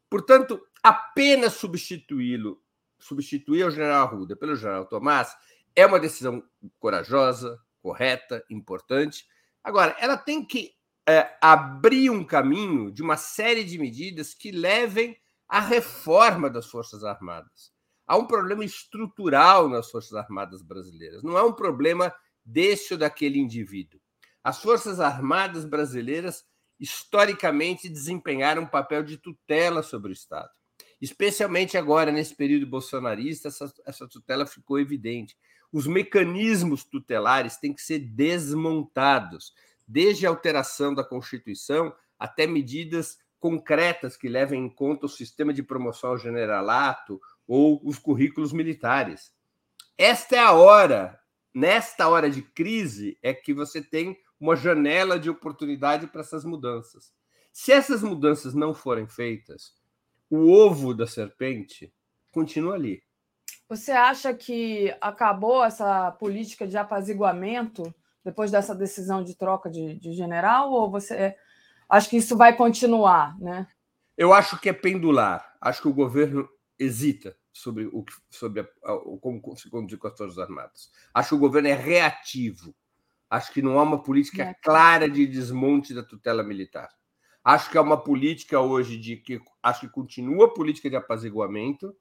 Portanto, apenas substituí-lo, substituir o general Arruda pelo general Tomás, é uma decisão corajosa, correta, importante. Agora, ela tem que é, abrir um caminho de uma série de medidas que levem à reforma das Forças Armadas. Há um problema estrutural nas Forças Armadas brasileiras, não é um problema desse ou daquele indivíduo. As Forças Armadas brasileiras historicamente desempenharam um papel de tutela sobre o Estado. Especialmente agora, nesse período bolsonarista, essa, essa tutela ficou evidente. Os mecanismos tutelares têm que ser desmontados, desde a alteração da Constituição até medidas concretas que levem em conta o sistema de promoção ao generalato ou os currículos militares. Esta é a hora, nesta hora de crise, é que você tem uma janela de oportunidade para essas mudanças. Se essas mudanças não forem feitas, o ovo da serpente continua ali. Você acha que acabou essa política de apaziguamento depois dessa decisão de troca de, de general? Ou você acha que isso vai continuar? Né? Eu acho que é pendular. Acho que o governo hesita sobre, o, sobre a, a, como se conduzir com as Forças Armadas. Acho que o governo é reativo. Acho que não há uma política é. clara de desmonte da tutela militar. Acho que há uma política hoje de que acho que continua a política de apaziguamento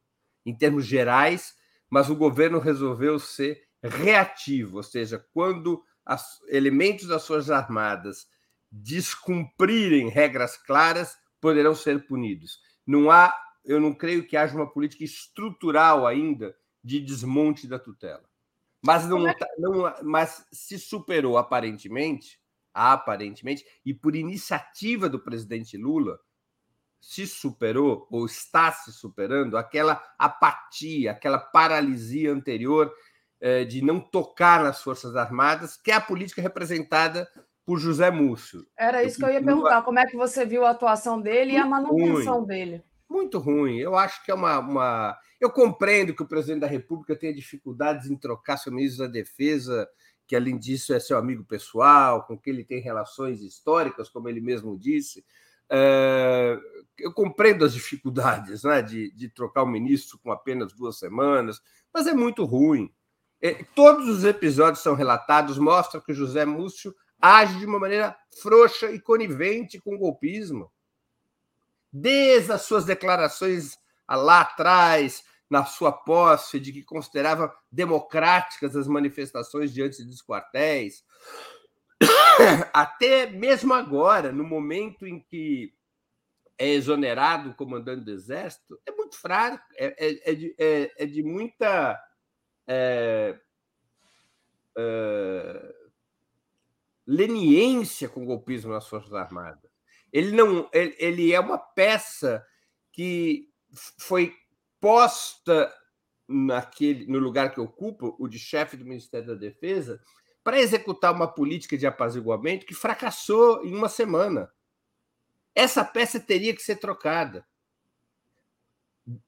em termos gerais, mas o governo resolveu ser reativo, ou seja, quando os elementos das Forças Armadas descumprirem regras claras, poderão ser punidos. Não há, eu não creio que haja uma política estrutural ainda de desmonte da tutela. Mas não, é? Tá, não, mas se superou aparentemente aparentemente, e por iniciativa do presidente Lula, se superou ou está se superando aquela apatia, aquela paralisia anterior eh, de não tocar nas Forças Armadas, que é a política representada por José Múcio. Era isso que eu ia perguntar, como é que você viu a atuação dele e a manutenção ruim. dele? Muito ruim. Eu acho que é uma, uma. Eu compreendo que o presidente da República tenha dificuldades em trocar seu ministro da Defesa, que além disso é seu amigo pessoal, com quem ele tem relações históricas, como ele mesmo disse. É, eu compreendo as dificuldades né, de, de trocar o ministro com apenas duas semanas, mas é muito ruim. É, todos os episódios são relatados, mostram que o José Múcio age de uma maneira frouxa e conivente com o golpismo. Desde as suas declarações lá atrás, na sua posse, de que considerava democráticas as manifestações diante dos quartéis, até mesmo agora, no momento em que é exonerado o comandante do Exército, é muito fraco, é, é, é, de, é, é de, muita. É, é, leniência com o golpismo nas Forças Armadas. Ele não, ele, ele é uma peça que foi posta naquele no lugar que ocupa, o de chefe do Ministério da Defesa, para executar uma política de apaziguamento que fracassou em uma semana. Essa peça teria que ser trocada.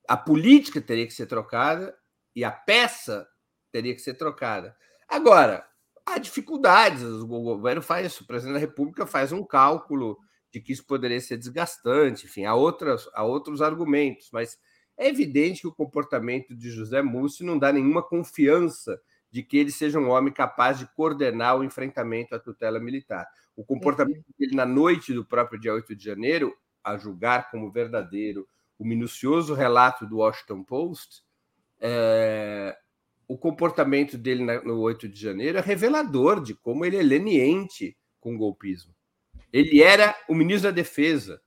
A política teria que ser trocada e a peça teria que ser trocada. Agora, há dificuldades. O governo faz, o presidente da República faz um cálculo de que isso poderia ser desgastante, enfim, há, outras, há outros argumentos, mas é evidente que o comportamento de José Múcio não dá nenhuma confiança de que ele seja um homem capaz de coordenar o enfrentamento à tutela militar. O comportamento dele na noite do próprio dia 8 de janeiro, a julgar como verdadeiro o minucioso relato do Washington Post, é, o comportamento dele no 8 de janeiro é revelador de como ele é leniente com o golpismo. Ele era o ministro da Defesa,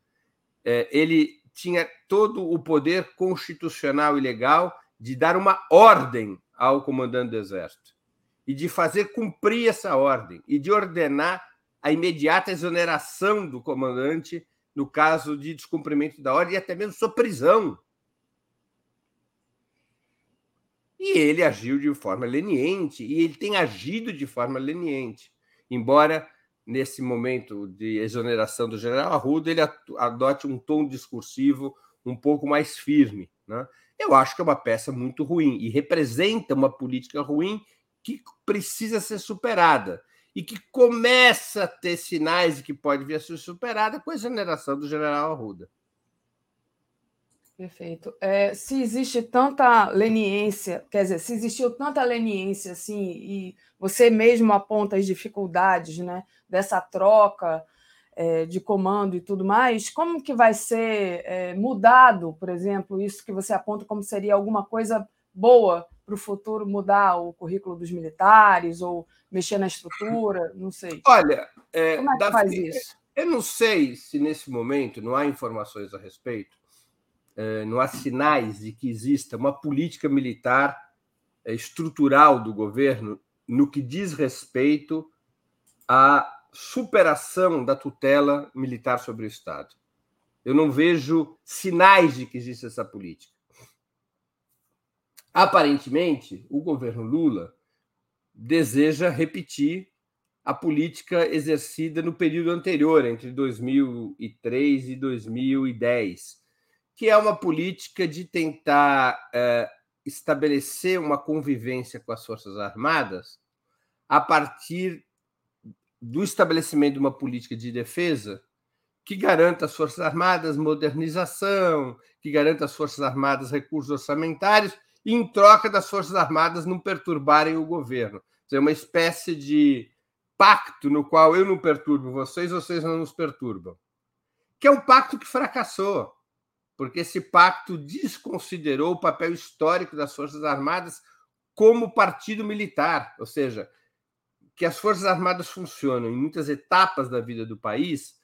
é, ele tinha todo o poder constitucional e legal de dar uma ordem ao comandante do Exército e de fazer cumprir essa ordem e de ordenar a imediata exoneração do comandante no caso de descumprimento da ordem e até mesmo sua prisão. E ele agiu de forma leniente, e ele tem agido de forma leniente, embora nesse momento de exoneração do general Arruda ele adote um tom discursivo um pouco mais firme. Né? Eu acho que é uma peça muito ruim e representa uma política ruim que precisa ser superada e que começa a ter sinais de que pode vir a ser superada com a exoneração do general Arruda. Perfeito. É, se existe tanta leniência, quer dizer, se existiu tanta leniência assim, e você mesmo aponta as dificuldades né, dessa troca é, de comando e tudo mais, como que vai ser é, mudado, por exemplo, isso que você aponta como seria alguma coisa boa para o futuro mudar o currículo dos militares ou mexer na estrutura? Não sei. Olha, é, como é que faz isso? Eu não sei se nesse momento não há informações a respeito não há sinais de que exista uma política militar eh, estrutural do governo no que diz respeito à superação da tutela militar sobre o Estado. Eu não vejo sinais de que existe essa política. Aparentemente, o governo Lula deseja repetir a política exercida no período anterior, entre 2003 e 2010, que é uma política de tentar é, estabelecer uma convivência com as Forças Armadas a partir do estabelecimento de uma política de defesa que garanta às Forças Armadas modernização, que garanta às Forças Armadas recursos orçamentários, em troca das Forças Armadas não perturbarem o governo. É uma espécie de pacto no qual eu não perturbo vocês, vocês não nos perturbam. Que é um pacto que fracassou porque esse pacto desconsiderou o papel histórico das Forças Armadas como partido militar, ou seja, que as Forças Armadas funcionam em muitas etapas da vida do país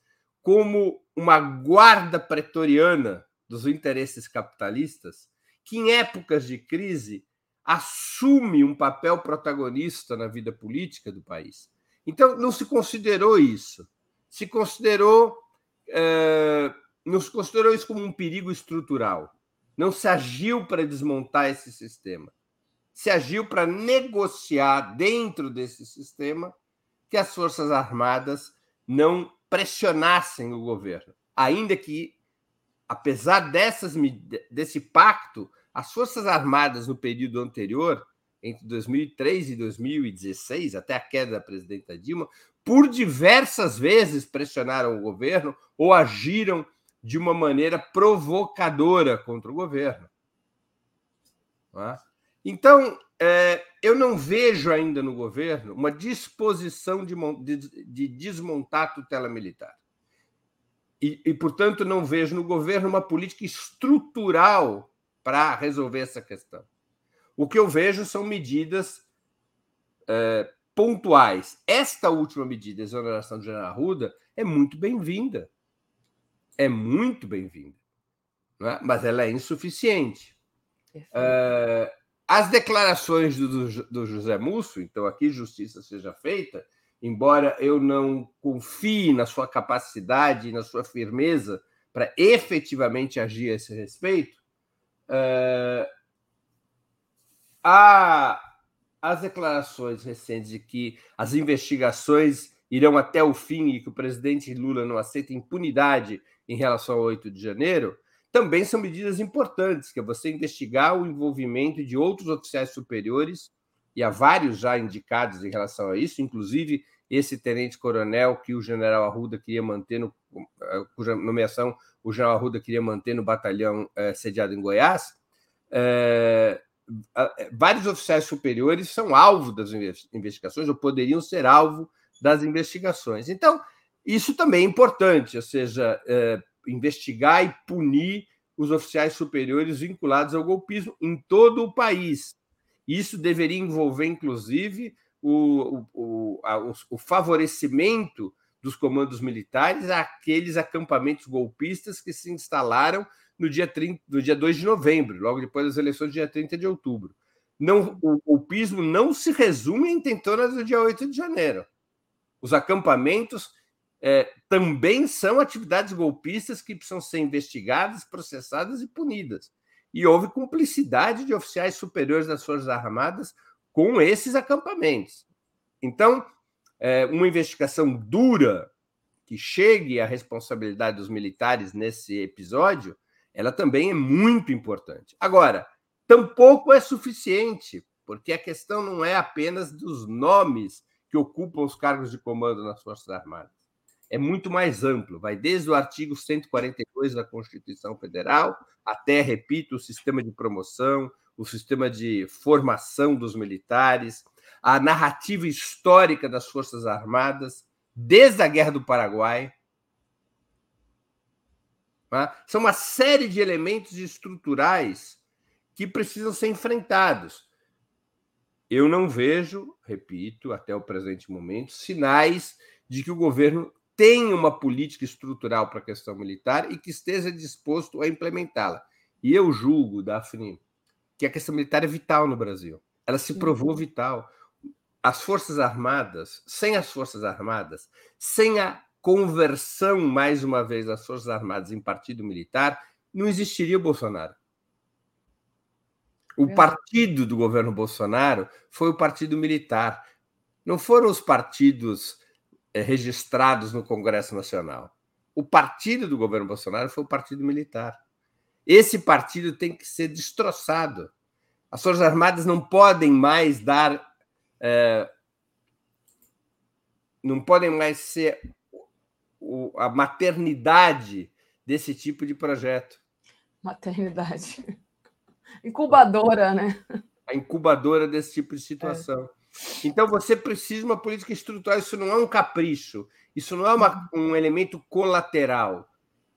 como uma guarda pretoriana dos interesses capitalistas, que em épocas de crise assume um papel protagonista na vida política do país. Então, não se considerou isso. Se considerou, é, não se considerou isso como um perigo estrutural. Não se agiu para desmontar esse sistema. Se agiu para negociar dentro desse sistema que as Forças Armadas não pressionassem o governo. Ainda que, apesar dessas, desse pacto, as Forças Armadas no período anterior entre 2003 e 2016, até a queda da presidenta Dilma, por diversas vezes pressionaram o governo ou agiram de uma maneira provocadora contra o governo. É? Então, é, eu não vejo ainda no governo uma disposição de, de, de desmontar a tutela militar. E, e, portanto, não vejo no governo uma política estrutural para resolver essa questão. O que eu vejo são medidas é, pontuais. Esta última medida, a exoneração do general Arruda, é muito bem-vinda. É muito bem-vinda. É? Mas ela é insuficiente. É, as declarações do, do José Musso, então aqui justiça seja feita, embora eu não confie na sua capacidade e na sua firmeza para efetivamente agir a esse respeito, Há as declarações recentes de que as investigações irão até o fim e que o presidente Lula não aceita impunidade em relação ao 8 de janeiro, também são medidas importantes, que é você investigar o envolvimento de outros oficiais superiores, e há vários já indicados em relação a isso, inclusive esse tenente-coronel que o general Arruda queria manter, no, eh, cuja nomeação o general Arruda queria manter no batalhão é, sediado em Goiás, é, vários oficiais superiores são alvo das investigações ou poderiam ser alvo das investigações. Então, isso também é importante, ou seja, é, investigar e punir os oficiais superiores vinculados ao golpismo em todo o país. Isso deveria envolver, inclusive, o, o, a, o favorecimento dos comandos militares àqueles acampamentos golpistas que se instalaram no dia, 30, no dia 2 de novembro, logo depois das eleições dia 30 de outubro. Não, o golpismo não se resume em intentonas do dia 8 de janeiro. Os acampamentos é, também são atividades golpistas que precisam ser investigadas, processadas e punidas. E houve cumplicidade de oficiais superiores das Forças Armadas com esses acampamentos. Então, é, uma investigação dura que chegue à responsabilidade dos militares nesse episódio ela também é muito importante. Agora, tampouco é suficiente, porque a questão não é apenas dos nomes que ocupam os cargos de comando nas Forças Armadas. É muito mais amplo, vai desde o artigo 142 da Constituição Federal até, repito, o sistema de promoção, o sistema de formação dos militares, a narrativa histórica das Forças Armadas, desde a Guerra do Paraguai, Tá? São uma série de elementos estruturais que precisam ser enfrentados. Eu não vejo, repito, até o presente momento, sinais de que o governo tem uma política estrutural para a questão militar e que esteja disposto a implementá-la. E eu julgo, Daphne, que a questão militar é vital no Brasil. Ela se provou vital. As Forças Armadas, sem as Forças Armadas, sem a conversão, mais uma vez, das Forças Armadas em partido militar, não existiria o Bolsonaro. O partido do governo Bolsonaro foi o partido militar. Não foram os partidos eh, registrados no Congresso Nacional. O partido do governo Bolsonaro foi o partido militar. Esse partido tem que ser destroçado. As Forças Armadas não podem mais dar. É, não podem mais ser o, a maternidade desse tipo de projeto. Maternidade. Incubadora, né? A incubadora desse tipo de situação. É. Então você precisa de uma política estrutural. Isso não é um capricho, isso não é uma, um elemento colateral.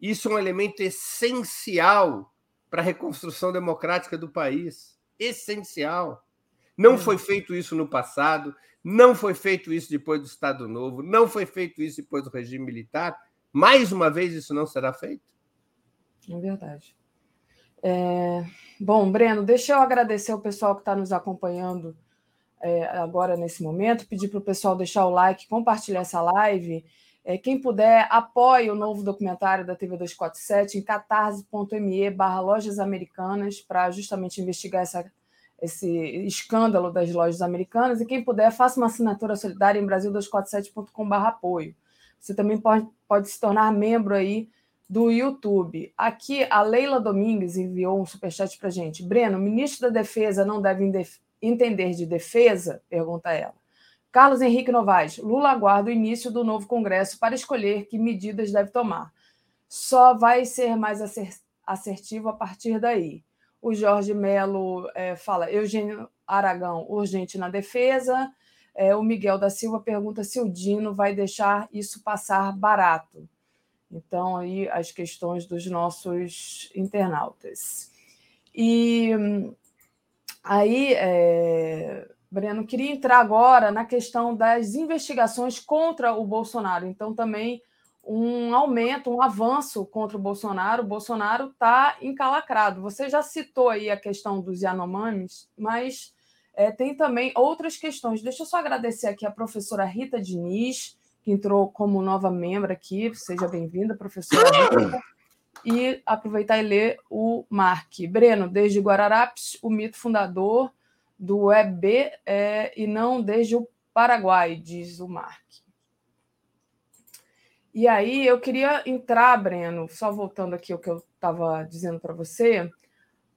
Isso é um elemento essencial para a reconstrução democrática do país. Essencial. Não foi feito isso no passado, não foi feito isso depois do Estado Novo, não foi feito isso depois do regime militar. Mais uma vez, isso não será feito? É verdade. É... Bom, Breno, deixa eu agradecer o pessoal que está nos acompanhando é, agora nesse momento, pedir para o pessoal deixar o like, compartilhar essa live. É, quem puder, apoie o novo documentário da TV 247 em catarse.me barra lojas americanas para justamente investigar essa, esse escândalo das lojas americanas. E quem puder, faça uma assinatura solidária em brasil247.com barra apoio. Você também pode, pode se tornar membro aí do YouTube. Aqui, a Leila Domingues enviou um superchat para gente. Breno, ministro da Defesa não deve entender de defesa? Pergunta ela. Carlos Henrique Novaes, Lula aguarda o início do novo Congresso para escolher que medidas deve tomar. Só vai ser mais assertivo a partir daí. O Jorge Melo é, fala, Eugênio Aragão, urgente na defesa. É, o Miguel da Silva pergunta se o Dino vai deixar isso passar barato. Então, aí as questões dos nossos internautas. E aí, é, Breno, queria entrar agora na questão das investigações contra o Bolsonaro. Então, também um aumento, um avanço contra o Bolsonaro. O Bolsonaro está encalacrado. Você já citou aí a questão dos Yanomamis, mas é, tem também outras questões. Deixa eu só agradecer aqui a professora Rita Diniz, que entrou como nova membro aqui. Seja bem-vinda, professora. E aproveitar e ler o Mark. Breno, desde Guararapes, o mito fundador do EB é, e não desde o Paraguai, diz o Mark. E aí eu queria entrar, Breno, só voltando aqui ao que eu estava dizendo para você,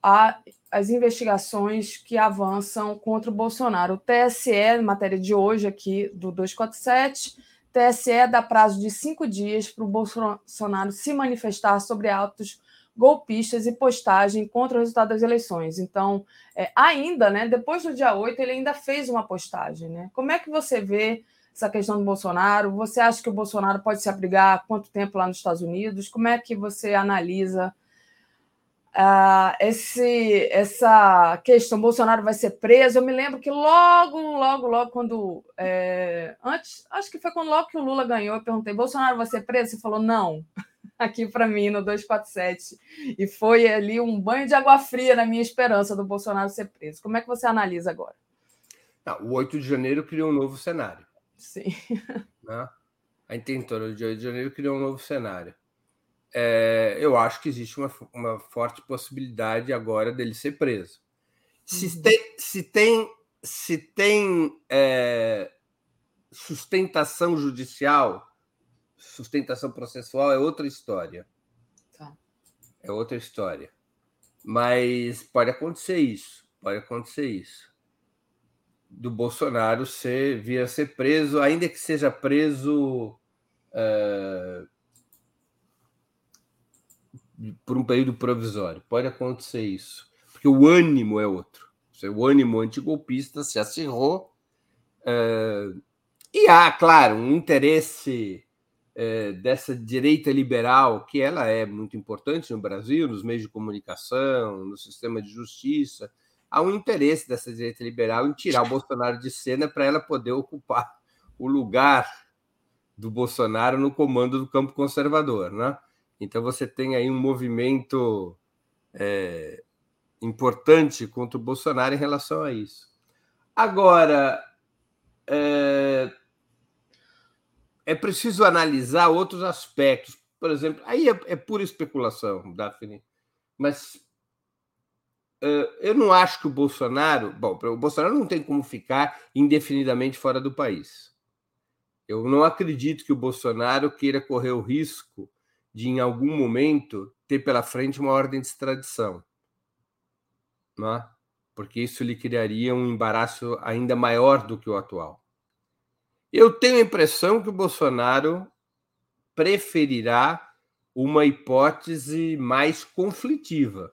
a, as investigações que avançam contra o Bolsonaro. O TSE, matéria de hoje aqui do 247, TSE dá prazo de cinco dias para o Bolsonaro se manifestar sobre atos golpistas e postagem contra o resultado das eleições. Então, é, ainda, né, depois do dia 8, ele ainda fez uma postagem. Né? Como é que você vê essa questão do Bolsonaro? Você acha que o Bolsonaro pode se abrigar quanto tempo lá nos Estados Unidos? Como é que você analisa uh, esse, essa questão? Bolsonaro vai ser preso? Eu me lembro que logo, logo, logo, quando. É, antes, acho que foi quando logo que o Lula ganhou, eu perguntei: Bolsonaro vai ser preso? Você falou: não aqui para mim no 247. E foi ali um banho de água fria na minha esperança do Bolsonaro ser preso. Como é que você analisa agora? Não, o 8 de janeiro criou um novo cenário. Sim. Né? A intentora do 8 de janeiro criou um novo cenário. É, eu acho que existe uma, uma forte possibilidade agora dele ser preso. Se uhum. tem, se tem, se tem é, sustentação judicial sustentação processual é outra história. Tá. É outra história. Mas pode acontecer isso. Pode acontecer isso. Do Bolsonaro ser, vir a ser preso, ainda que seja preso uh, por um período provisório. Pode acontecer isso. Porque o ânimo é outro. O ânimo antigolpista se acirrou. Uh, e há, claro, um interesse é, dessa direita liberal, que ela é muito importante no Brasil, nos meios de comunicação, no sistema de justiça, há um interesse dessa direita liberal em tirar o Bolsonaro de cena para ela poder ocupar o lugar do Bolsonaro no comando do campo conservador, né? Então você tem aí um movimento é, importante contra o Bolsonaro em relação a isso. Agora, é, é preciso analisar outros aspectos. Por exemplo, aí é, é pura especulação, Daphne, mas uh, eu não acho que o Bolsonaro. Bom, o Bolsonaro não tem como ficar indefinidamente fora do país. Eu não acredito que o Bolsonaro queira correr o risco de, em algum momento, ter pela frente uma ordem de extradição. Não é? Porque isso lhe criaria um embaraço ainda maior do que o atual. Eu tenho a impressão que o Bolsonaro preferirá uma hipótese mais conflitiva,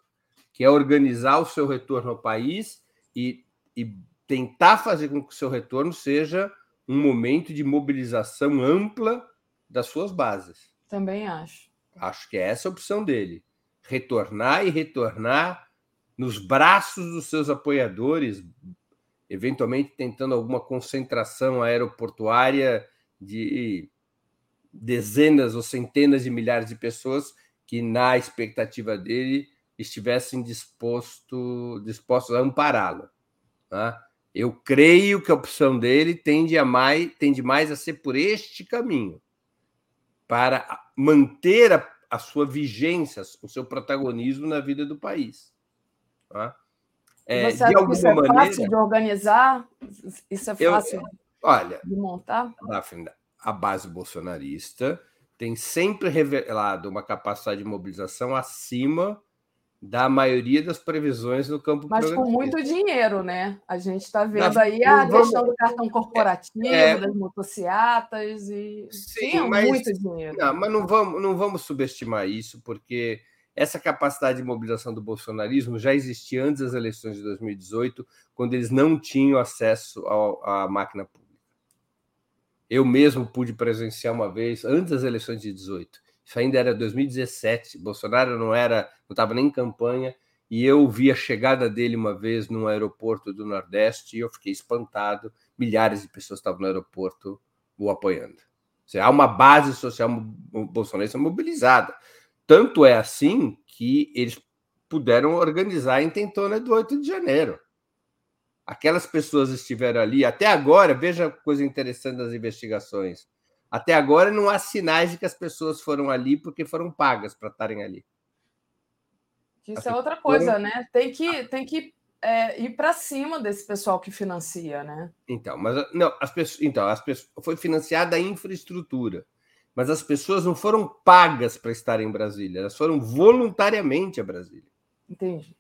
que é organizar o seu retorno ao país e, e tentar fazer com que o seu retorno seja um momento de mobilização ampla das suas bases. Também acho. Acho que é essa a opção dele. Retornar e retornar nos braços dos seus apoiadores, eventualmente tentando alguma concentração aeroportuária de dezenas ou centenas de milhares de pessoas que, na expectativa dele, estivessem disposto, dispostos a ampará-lo. Tá? Eu creio que a opção dele tende, a mais, tende mais a ser por este caminho, para manter a, a sua vigência, o seu protagonismo na vida do país. Tá? É, Você acha que isso é maneira, fácil de organizar? Isso é fácil eu, olha, de montar? a base bolsonarista tem sempre revelado uma capacidade de mobilização acima da maioria das previsões no campo Mas com muito dinheiro, né? A gente está vendo aí a vamos... questão do cartão corporativo, é... das motocicletas e Sim, mas... muito dinheiro. Não, mas não vamos, não vamos subestimar isso, porque essa capacidade de mobilização do bolsonarismo já existia antes das eleições de 2018, quando eles não tinham acesso ao, à máquina pública. Eu mesmo pude presenciar uma vez, antes das eleições de 18, isso ainda era 2017. Bolsonaro não era, não estava nem em campanha. E eu vi a chegada dele uma vez num aeroporto do Nordeste e eu fiquei espantado. Milhares de pessoas estavam no aeroporto o apoiando. Seja, há uma base social bolsonarista mobilizada. Tanto é assim que eles puderam organizar a intentona do 8 de janeiro. Aquelas pessoas estiveram ali, até agora, veja a coisa interessante das investigações. Até agora não há sinais de que as pessoas foram ali porque foram pagas para estarem ali. Isso as é outra coisa, foram... né? Tem que, tem que é, ir para cima desse pessoal que financia, né? Então, mas não, as pessoas, então, as pessoas, foi financiada a infraestrutura, mas as pessoas não foram pagas para estarem em Brasília, elas foram voluntariamente a Brasília. Entendi.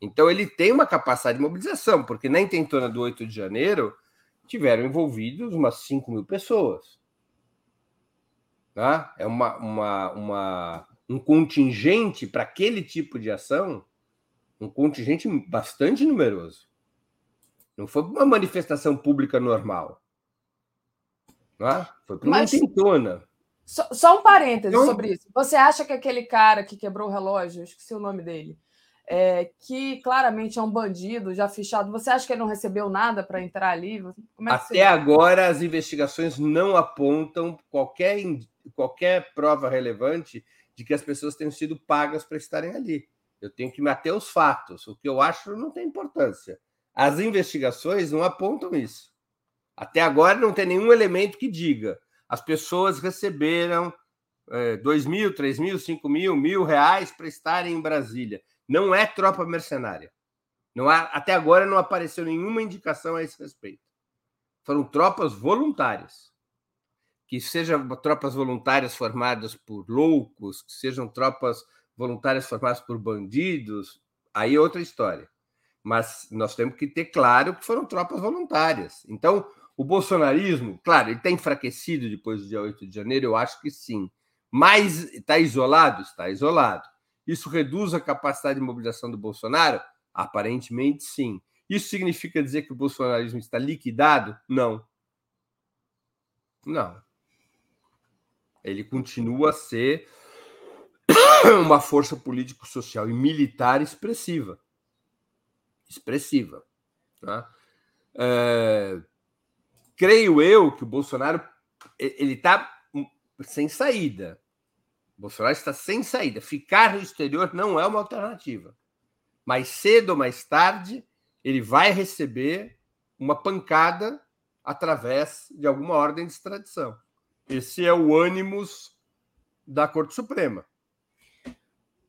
Então ele tem uma capacidade de mobilização, porque na intentona do 8 de janeiro tiveram envolvidos umas 5 mil pessoas. Né? É uma, uma, uma, um contingente para aquele tipo de ação, um contingente bastante numeroso. Não foi uma manifestação pública normal. Né? Foi para uma Mas, intentona. Só, só, um parêntese então, sobre isso. Você acha que aquele cara que quebrou o relógio, esqueci o nome dele, é, que claramente é um bandido já fichado. Você acha que ele não recebeu nada para entrar ali? É Até agora, as investigações não apontam qualquer, qualquer prova relevante de que as pessoas tenham sido pagas para estarem ali. Eu tenho que manter os fatos. O que eu acho não tem importância. As investigações não apontam isso. Até agora não tem nenhum elemento que diga as pessoas receberam é, 2 mil, 3 mil, 5 mil, mil reais para estarem em Brasília. Não é tropa mercenária. Não há, até agora não apareceu nenhuma indicação a esse respeito. Foram tropas voluntárias. Que sejam tropas voluntárias formadas por loucos, que sejam tropas voluntárias formadas por bandidos, aí é outra história. Mas nós temos que ter claro que foram tropas voluntárias. Então, o bolsonarismo, claro, ele está enfraquecido depois do dia 8 de janeiro, eu acho que sim. Mas está isolado? Está isolado. Isso reduz a capacidade de mobilização do Bolsonaro? Aparentemente, sim. Isso significa dizer que o bolsonarismo está liquidado? Não. Não. Ele continua a ser uma força político-social e militar expressiva. Expressiva. Tá? É... Creio eu que o Bolsonaro ele está sem saída. Bolsonaro está sem saída. Ficar no exterior não é uma alternativa. Mais cedo ou mais tarde, ele vai receber uma pancada através de alguma ordem de extradição. Esse é o ânimos da Corte Suprema.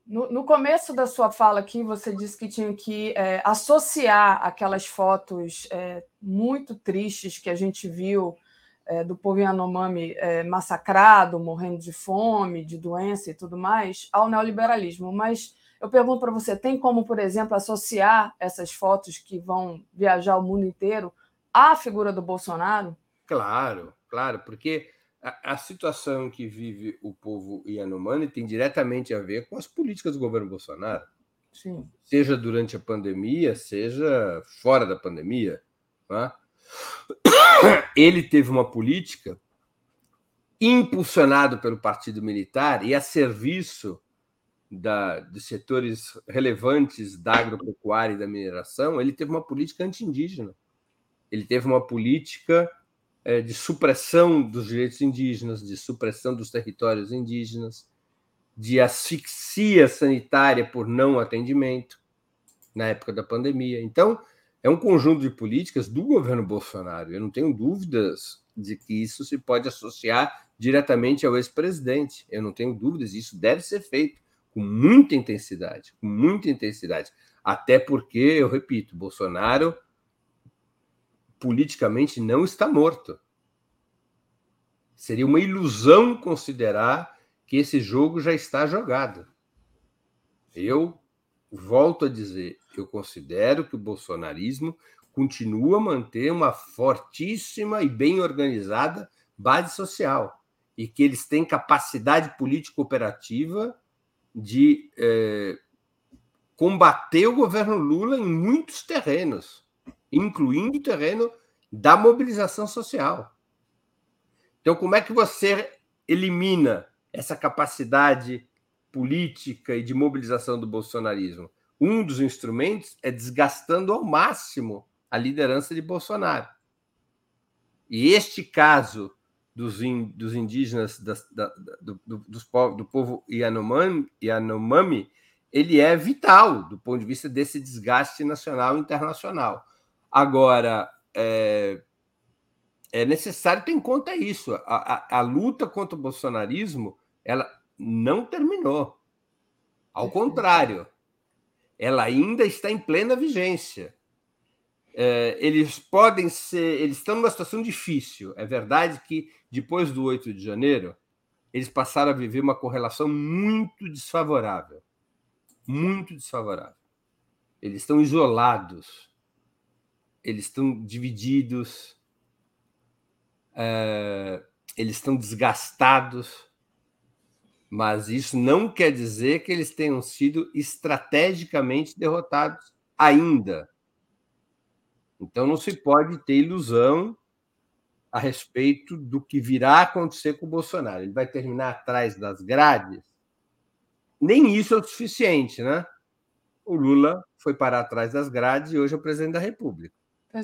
No, no, começo da sua fala aqui, você disse que tinha que é, associar aquelas fotos é, muito tristes que a gente viu é, do povo Yanomami é, massacrado, morrendo de fome, de doença e tudo mais, ao neoliberalismo. Mas eu pergunto para você: tem como, por exemplo, associar essas fotos que vão viajar o mundo inteiro à figura do Bolsonaro? Claro, claro, porque a, a situação que vive o povo Yanomami tem diretamente a ver com as políticas do governo Bolsonaro. Sim. Seja durante a pandemia, seja fora da pandemia. Não é? ele teve uma política impulsionado pelo Partido Militar e a serviço da, de setores relevantes da agropecuária e da mineração, ele teve uma política anti-indígena. Ele teve uma política de supressão dos direitos indígenas, de supressão dos territórios indígenas, de asfixia sanitária por não atendimento na época da pandemia. Então, é um conjunto de políticas do governo Bolsonaro. Eu não tenho dúvidas de que isso se pode associar diretamente ao ex-presidente. Eu não tenho dúvidas, isso deve ser feito com muita intensidade, com muita intensidade. Até porque, eu repito, Bolsonaro politicamente não está morto. Seria uma ilusão considerar que esse jogo já está jogado. Eu volto a dizer, eu considero que o bolsonarismo continua a manter uma fortíssima e bem organizada base social e que eles têm capacidade política operativa de é, combater o governo Lula em muitos terrenos, incluindo o terreno da mobilização social. Então, como é que você elimina essa capacidade política e de mobilização do bolsonarismo? Um dos instrumentos é desgastando ao máximo a liderança de Bolsonaro. E este caso dos, in, dos indígenas da, da, do, do, do, povo Yanomami, Yanomami, ele é vital do ponto de vista desse desgaste nacional e internacional. Agora, é, é necessário ter em conta isso. A, a, a, luta contra o bolsonarismo ela não terminou. Ao contrário, ela ainda está em plena vigência. É, eles podem ser, eles estão numa situação difícil. É verdade que depois do 8 de janeiro, eles passaram a viver uma correlação muito desfavorável. Muito desfavorável. Eles estão isolados, eles estão divididos, é, eles estão desgastados, mas isso não quer dizer que eles tenham sido estrategicamente derrotados ainda. Então não se pode ter ilusão a respeito do que virá acontecer com o Bolsonaro. Ele vai terminar atrás das grades? Nem isso é o suficiente, né? O Lula foi parar atrás das grades e hoje é o presidente da República.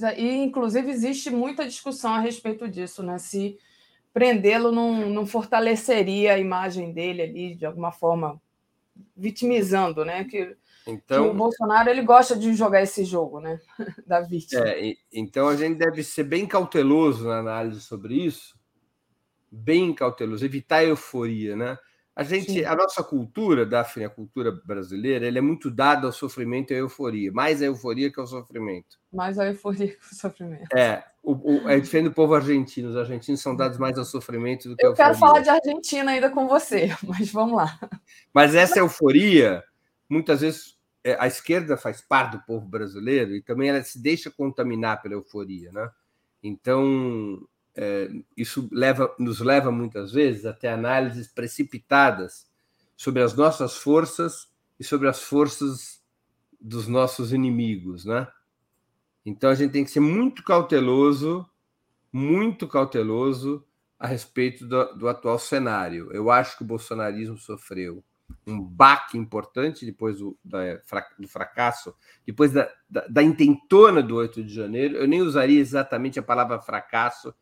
É, e inclusive existe muita discussão a respeito disso, né? Se prendê-lo não, não fortaleceria a imagem dele ali, de alguma forma, vitimizando, né? Que então, que o Bolsonaro ele gosta de jogar esse jogo, né? Da vítima. É, então a gente deve ser bem cauteloso na análise sobre isso, bem cauteloso, evitar a euforia, né? A gente, Sim. a nossa cultura, Daphne, a cultura brasileira, ele é muito dada ao sofrimento e à euforia, mais a euforia que ao sofrimento. Mais a euforia que o sofrimento. É, o, o, é diferente do povo argentino. Os argentinos são dados mais ao sofrimento do que à euforia. Eu quero falar de Argentina ainda com você, mas vamos lá. Mas essa euforia, muitas vezes, é, a esquerda faz parte do povo brasileiro e também ela se deixa contaminar pela euforia, né? Então, é, isso leva, nos leva muitas vezes até análises precipitadas sobre as nossas forças e sobre as forças dos nossos inimigos, né? Então a gente tem que ser muito cauteloso, muito cauteloso a respeito do, do atual cenário. Eu acho que o bolsonarismo sofreu um baque importante depois do, da, do fracasso, depois da, da, da, intentona do 8 de janeiro. Eu nem usaria exatamente a palavra fracasso,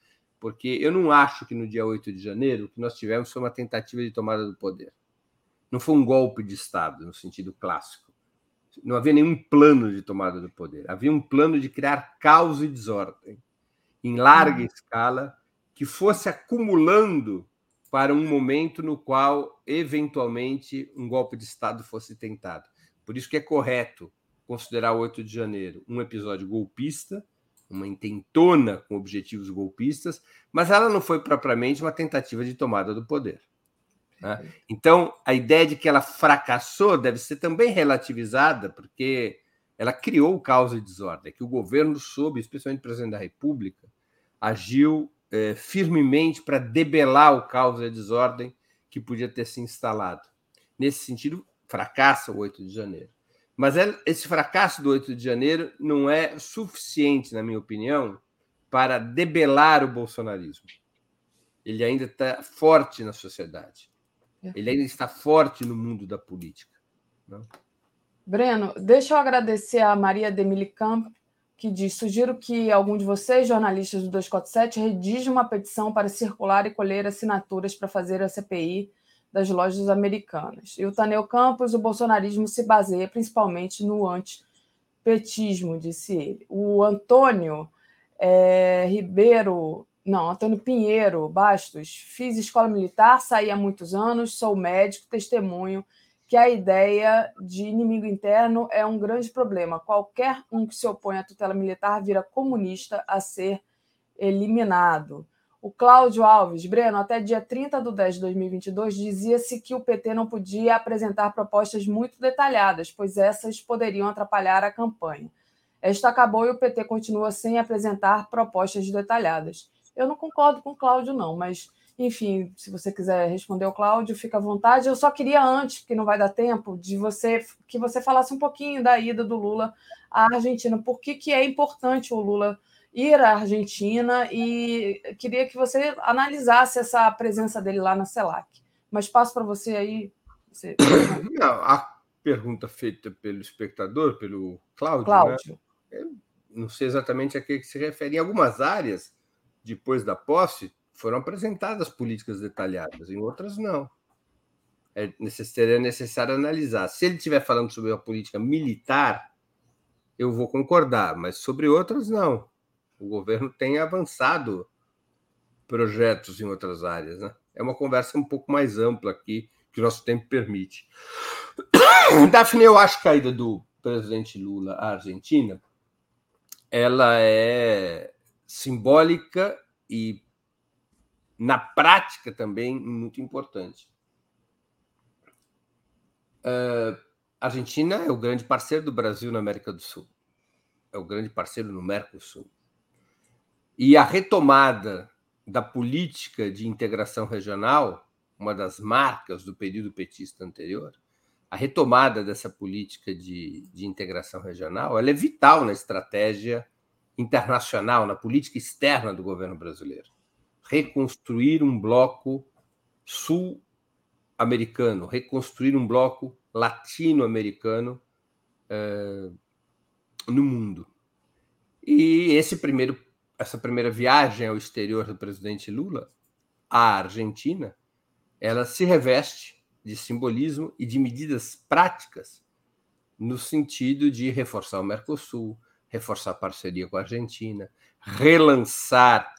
porque eu não acho que no dia 8 de janeiro o que nós tivemos foi uma tentativa de tomada do poder. Não foi um golpe de Estado, no sentido clássico. Não havia nenhum plano de tomada do poder. Havia um plano de criar caos e desordem em larga hum. escala que fosse acumulando para um momento no qual, eventualmente, um golpe de Estado fosse tentado. Por isso que é correto considerar o 8 de janeiro um episódio golpista, uma intentona com objetivos golpistas, mas ela não foi propriamente uma tentativa de tomada do poder. Né? Então, a ideia de que ela fracassou deve ser também relativizada, porque ela criou causa e desordem, que o governo soube, especialmente o presidente da República, agiu é, firmemente para debelar o caos e a desordem que podia ter se instalado. Nesse sentido, fracassa o 8 de janeiro. Mas esse fracasso do 8 de janeiro não é suficiente, na minha opinião, para debelar o bolsonarismo. Ele ainda está forte na sociedade. Ele ainda está forte no mundo da política. Não? Breno, deixa eu agradecer a Maria Demili Camp, que diz: sugiro que algum de vocês, jornalistas do 247, redija uma petição para circular e colher assinaturas para fazer a CPI das lojas americanas. E o Taneu Campos, o bolsonarismo se baseia principalmente no anti petismo, disse ele. O Antônio é, Ribeiro, não, Antônio Pinheiro Bastos, fiz escola militar, saí há muitos anos, sou médico, testemunho que a ideia de inimigo interno é um grande problema. Qualquer um que se opõe à tutela militar vira comunista a ser eliminado. O Cláudio Alves, Breno, até dia 30 de 10 de 2022, dizia-se que o PT não podia apresentar propostas muito detalhadas, pois essas poderiam atrapalhar a campanha. Esta acabou e o PT continua sem apresentar propostas detalhadas. Eu não concordo com o Cláudio, não, mas, enfim, se você quiser responder ao Cláudio, fica à vontade. Eu só queria, antes, porque não vai dar tempo, de você que você falasse um pouquinho da ida do Lula à Argentina. Por que, que é importante o Lula ir à Argentina e queria que você analisasse essa presença dele lá na CELAC. Mas passo para você aí. Você... Não, a pergunta feita pelo espectador, pelo Cláudio, Cláudio. Né? não sei exatamente a que se refere. Em algumas áreas, depois da posse, foram apresentadas políticas detalhadas, em outras não. É necessário, é necessário analisar. Se ele estiver falando sobre a política militar, eu vou concordar, mas sobre outras, não o governo tem avançado projetos em outras áreas. Né? É uma conversa um pouco mais ampla aqui, que o nosso tempo permite. Daphne, eu acho que a ida do presidente Lula à Argentina ela é simbólica e, na prática, também muito importante. Uh, a Argentina é o grande parceiro do Brasil na América do Sul, é o grande parceiro no Mercosul. E a retomada da política de integração regional, uma das marcas do período petista anterior, a retomada dessa política de, de integração regional, ela é vital na estratégia internacional, na política externa do governo brasileiro. Reconstruir um bloco sul-americano, reconstruir um bloco latino-americano eh, no mundo. E esse primeiro essa primeira viagem ao exterior do presidente Lula à Argentina, ela se reveste de simbolismo e de medidas práticas no sentido de reforçar o Mercosul, reforçar a parceria com a Argentina, relançar,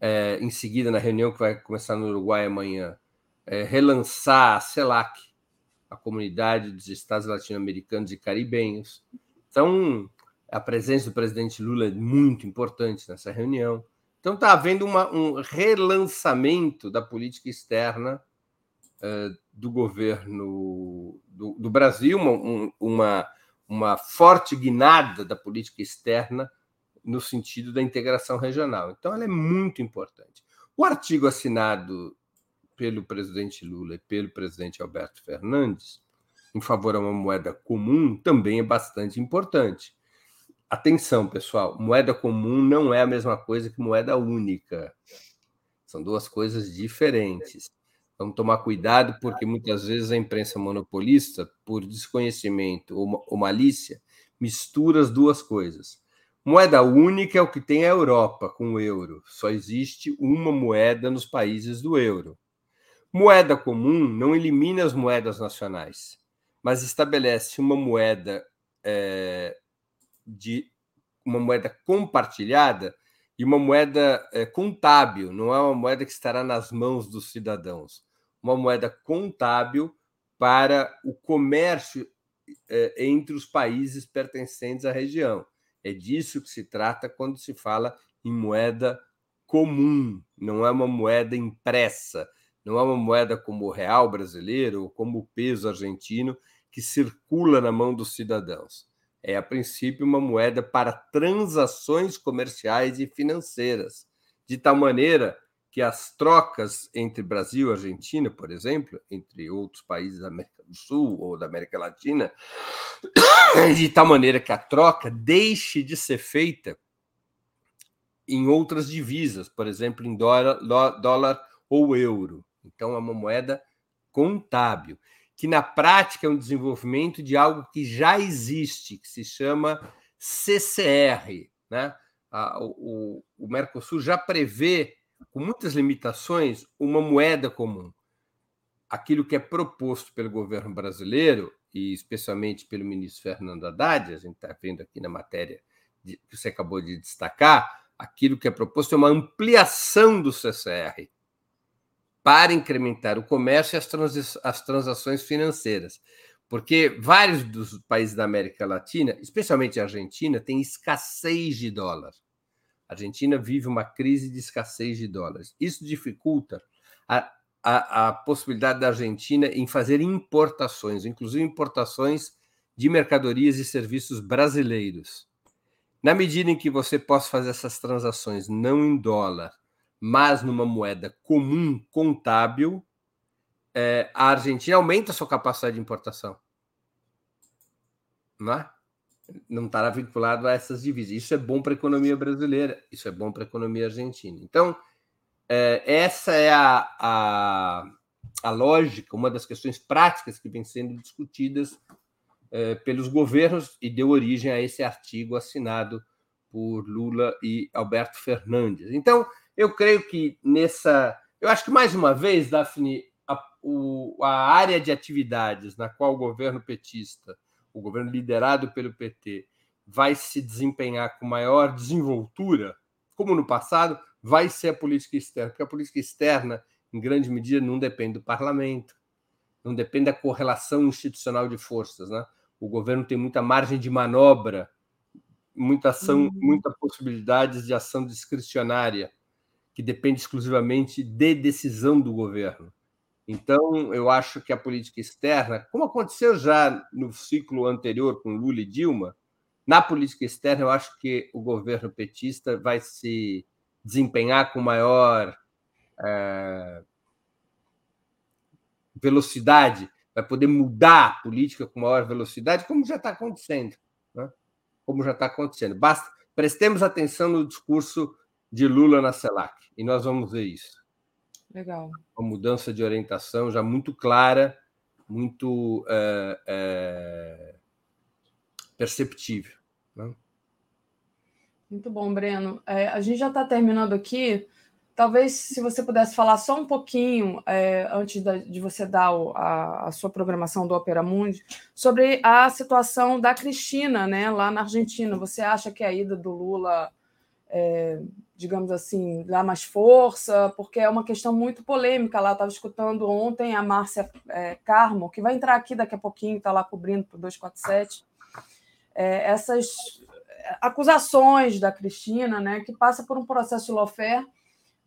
é, em seguida, na reunião que vai começar no Uruguai amanhã, é, relançar a CELAC, a Comunidade dos Estados Latino-Americanos e Caribenhos. Então, a presença do presidente Lula é muito importante nessa reunião. Então está havendo uma, um relançamento da política externa uh, do governo do, do Brasil, uma, um, uma, uma forte guinada da política externa no sentido da integração regional. Então ela é muito importante. O artigo assinado pelo presidente Lula e pelo presidente Alberto Fernandes em favor a uma moeda comum também é bastante importante Atenção, pessoal, moeda comum não é a mesma coisa que moeda única. São duas coisas diferentes. Vamos tomar cuidado, porque muitas vezes a imprensa monopolista, por desconhecimento ou malícia, mistura as duas coisas. Moeda única é o que tem a Europa com o euro. Só existe uma moeda nos países do euro. Moeda comum não elimina as moedas nacionais, mas estabelece uma moeda é, de uma moeda compartilhada e uma moeda é, contábil, não é uma moeda que estará nas mãos dos cidadãos, uma moeda contábil para o comércio é, entre os países pertencentes à região. É disso que se trata quando se fala em moeda comum, não é uma moeda impressa, não é uma moeda como o real brasileiro ou como o peso argentino que circula na mão dos cidadãos é, a princípio, uma moeda para transações comerciais e financeiras, de tal maneira que as trocas entre Brasil e Argentina, por exemplo, entre outros países da América do Sul ou da América Latina, de tal maneira que a troca deixe de ser feita em outras divisas, por exemplo, em dólar, dólar ou euro. Então, é uma moeda contábil que na prática é um desenvolvimento de algo que já existe, que se chama CCR. Né? o, o Mercosul já prevê, com muitas limitações, uma moeda comum. Aquilo que é proposto pelo governo brasileiro, e especialmente pelo ministro Fernando Haddad, a gente está vendo aqui na matéria que você acabou de destacar, aquilo que é proposto é uma ampliação do CCR para incrementar o comércio e as, as transações financeiras. Porque vários dos países da América Latina, especialmente a Argentina, têm escassez de dólar. A Argentina vive uma crise de escassez de dólares. Isso dificulta a, a, a possibilidade da Argentina em fazer importações, inclusive importações de mercadorias e serviços brasileiros. Na medida em que você possa fazer essas transações não em dólar, mas numa moeda comum contábil, é, a Argentina aumenta a sua capacidade de importação. Não é? Não estará vinculado a essas divisas. Isso é bom para a economia brasileira, isso é bom para a economia argentina. Então, é, essa é a, a, a, lógica, uma das questões práticas que vem sendo discutidas é, pelos governos e deu origem a esse artigo assinado por Lula e Alberto Fernandes. Então, eu creio que nessa. Eu acho que, mais uma vez, Daphne, a, o, a área de atividades na qual o governo petista, o governo liderado pelo PT, vai se desempenhar com maior desenvoltura, como no passado, vai ser a política externa, porque a política externa, em grande medida, não depende do parlamento, não depende da correlação institucional de forças. Né? O governo tem muita margem de manobra, muita ação, uhum. muita possibilidades de ação discricionária, que depende exclusivamente de decisão do governo. Então, eu acho que a política externa, como aconteceu já no ciclo anterior com Lula e Dilma, na política externa, eu acho que o governo petista vai se desempenhar com maior é, velocidade, vai poder mudar a política com maior velocidade, como já está acontecendo. Né? Como já está acontecendo. Basta, prestemos atenção no discurso de Lula na CELAC, e nós vamos ver isso. Legal. Uma mudança de orientação já muito clara, muito é, é, perceptível. Né? Muito bom, Breno. É, a gente já está terminando aqui. Talvez se você pudesse falar só um pouquinho, é, antes da, de você dar o, a, a, sua programação do Opera Mundi, sobre a situação da Cristina, né, lá na Argentina. Você acha que a ida do Lula, é, digamos assim, dá mais força? Porque é uma questão muito polêmica lá. Estava escutando ontem a Márcia é, Carmo, que vai entrar aqui daqui a pouquinho, está lá cobrindo para o 247. É, essas acusações da Cristina, né, que passa por um processo de lawfare,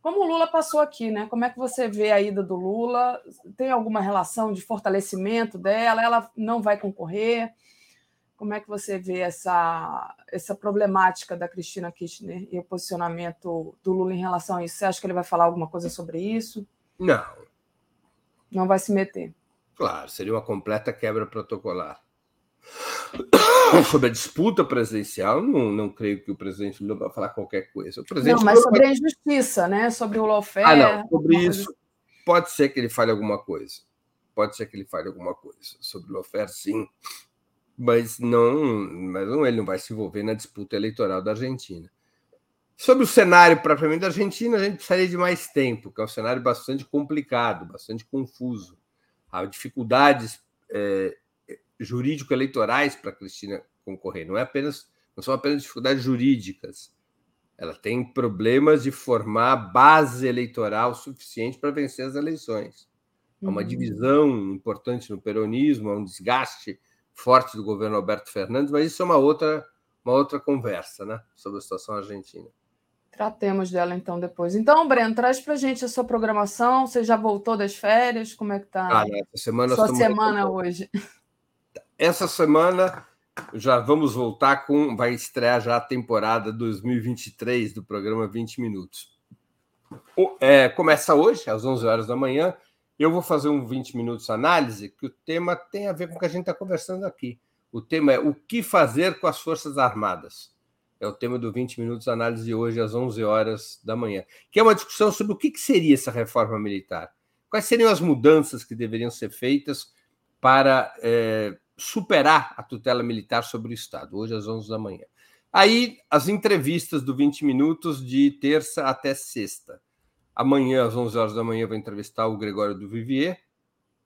como o Lula passou aqui, né? Como é que você vê a ida do Lula? Tem alguma relação de fortalecimento dela? Ela não vai concorrer? Como é que você vê essa, essa problemática da Cristina Kirchner e o posicionamento do Lula em relação a isso? Você acha que ele vai falar alguma coisa sobre isso? Não. Não vai se meter. Claro, seria uma completa quebra protocolar. sobre a disputa presidencial, não, não creio que o presidente Lula vai falar qualquer coisa. não, mas sobre vai... a injustiça, né? Sobre o lawfare. Ah, não. Sobre isso, pode ser que ele fale alguma coisa. Pode ser que ele fale alguma coisa. Sobre o lawfare, sim. Mas não, mas não, ele não vai se envolver na disputa eleitoral da Argentina. Sobre o cenário propriamente da Argentina, a gente precisaria de mais tempo, que é um cenário bastante complicado, bastante confuso. Há dificuldades é, jurídico-eleitorais para Cristina concorrer. Não é apenas, não são apenas dificuldades jurídicas. Ela tem problemas de formar base eleitoral suficiente para vencer as eleições. Há uma uhum. divisão importante no peronismo, há um desgaste forte do governo Alberto Fernandes, mas isso é uma outra, uma outra conversa né, sobre a situação argentina. Tratemos dela então depois. Então, Breno, traz para a gente a sua programação. Você já voltou das férias? Como é que está ah, essa semana sua semana hoje? essa semana já vamos voltar com. Vai estrear já a temporada 2023 do programa 20 Minutos. É, começa hoje, às 11 horas da manhã. Eu vou fazer um 20 minutos análise, que o tema tem a ver com o que a gente está conversando aqui. O tema é o que fazer com as Forças Armadas. É o tema do 20 minutos análise de hoje, às 11 horas da manhã. Que é uma discussão sobre o que, que seria essa reforma militar. Quais seriam as mudanças que deveriam ser feitas para é, superar a tutela militar sobre o Estado, hoje às 11 da manhã. Aí, as entrevistas do 20 Minutos de terça até sexta. Amanhã, às 11 horas da manhã, vou entrevistar o Gregório do Vivier.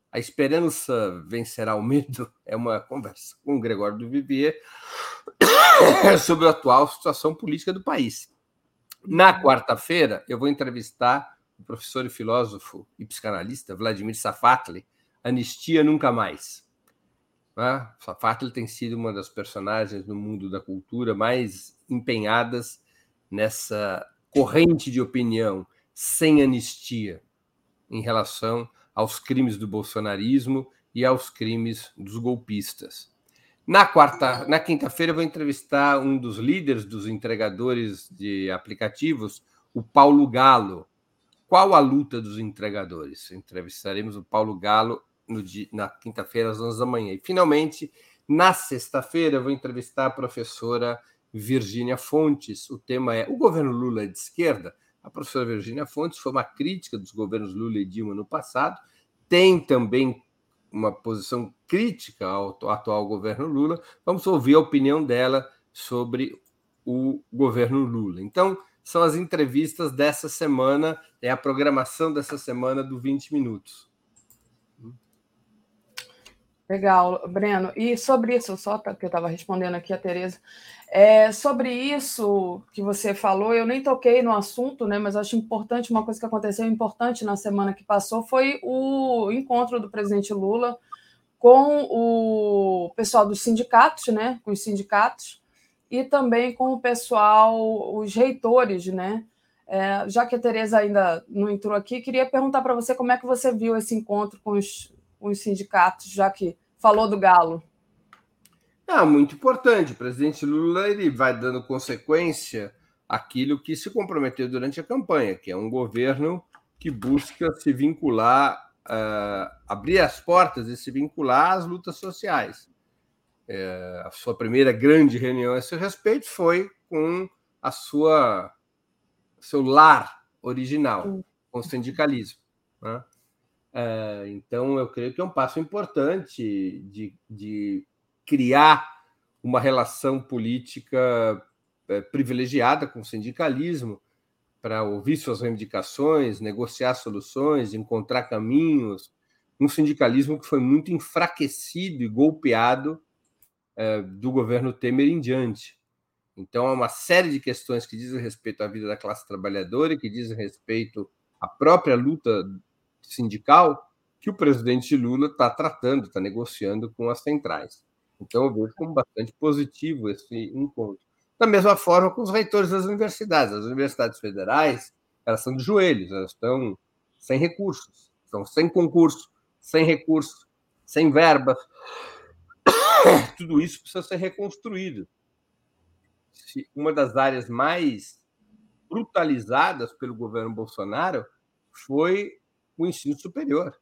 A esperança vencerá o medo é uma conversa com o Gregório do Vivier sobre a atual situação política do país. Na quarta-feira, eu vou entrevistar o professor e filósofo e psicanalista Vladimir Safatli, Anistia Nunca Mais. Né? Safatli tem sido uma das personagens no mundo da cultura mais empenhadas nessa corrente de opinião sem anistia em relação aos crimes do bolsonarismo e aos crimes dos golpistas. Na quarta, na quinta-feira, eu vou entrevistar um dos líderes dos entregadores de aplicativos, o Paulo Galo. Qual a luta dos entregadores? Entrevistaremos o Paulo Galo dia, na quinta-feira, às 11 da manhã. E, finalmente, na sexta-feira, eu vou entrevistar a professora Virgínia Fontes. O tema é: o governo Lula é de esquerda? A professora Virgínia Fontes foi uma crítica dos governos Lula e Dilma no passado, tem também uma posição crítica ao atual governo Lula. Vamos ouvir a opinião dela sobre o governo Lula. Então, são as entrevistas dessa semana, é a programação dessa semana do 20 Minutos. Legal, Breno. E sobre isso, só que eu estava respondendo aqui a Tereza, é, sobre isso que você falou, eu nem toquei no assunto, né? Mas acho importante, uma coisa que aconteceu importante na semana que passou foi o encontro do presidente Lula com o pessoal dos sindicatos, né? Com os sindicatos, e também com o pessoal, os reitores, né? É, já que a Tereza ainda não entrou aqui, queria perguntar para você como é que você viu esse encontro com os, os sindicatos, já que falou do Galo? Ah, muito importante. O presidente Lula ele vai dando consequência àquilo que se comprometeu durante a campanha, que é um governo que busca se vincular, uh, abrir as portas e se vincular às lutas sociais. É, a sua primeira grande reunião a esse respeito foi com a sua seu lar original, com o sindicalismo. Né? É, então, eu creio que é um passo importante de, de criar uma relação política é, privilegiada com o sindicalismo para ouvir suas reivindicações, negociar soluções, encontrar caminhos. Um sindicalismo que foi muito enfraquecido e golpeado é, do governo Temer em diante. Então, há uma série de questões que dizem respeito à vida da classe trabalhadora e que dizem respeito à própria luta sindical que o presidente Lula está tratando, está negociando com as centrais. Então, eu vejo como bastante positivo esse encontro. Da mesma forma com os reitores das universidades. As universidades federais, elas são de joelhos, elas estão sem recursos, estão sem concurso, sem recurso, sem verba. Tudo isso precisa ser reconstruído. Uma das áreas mais brutalizadas pelo governo Bolsonaro foi o ensino superior.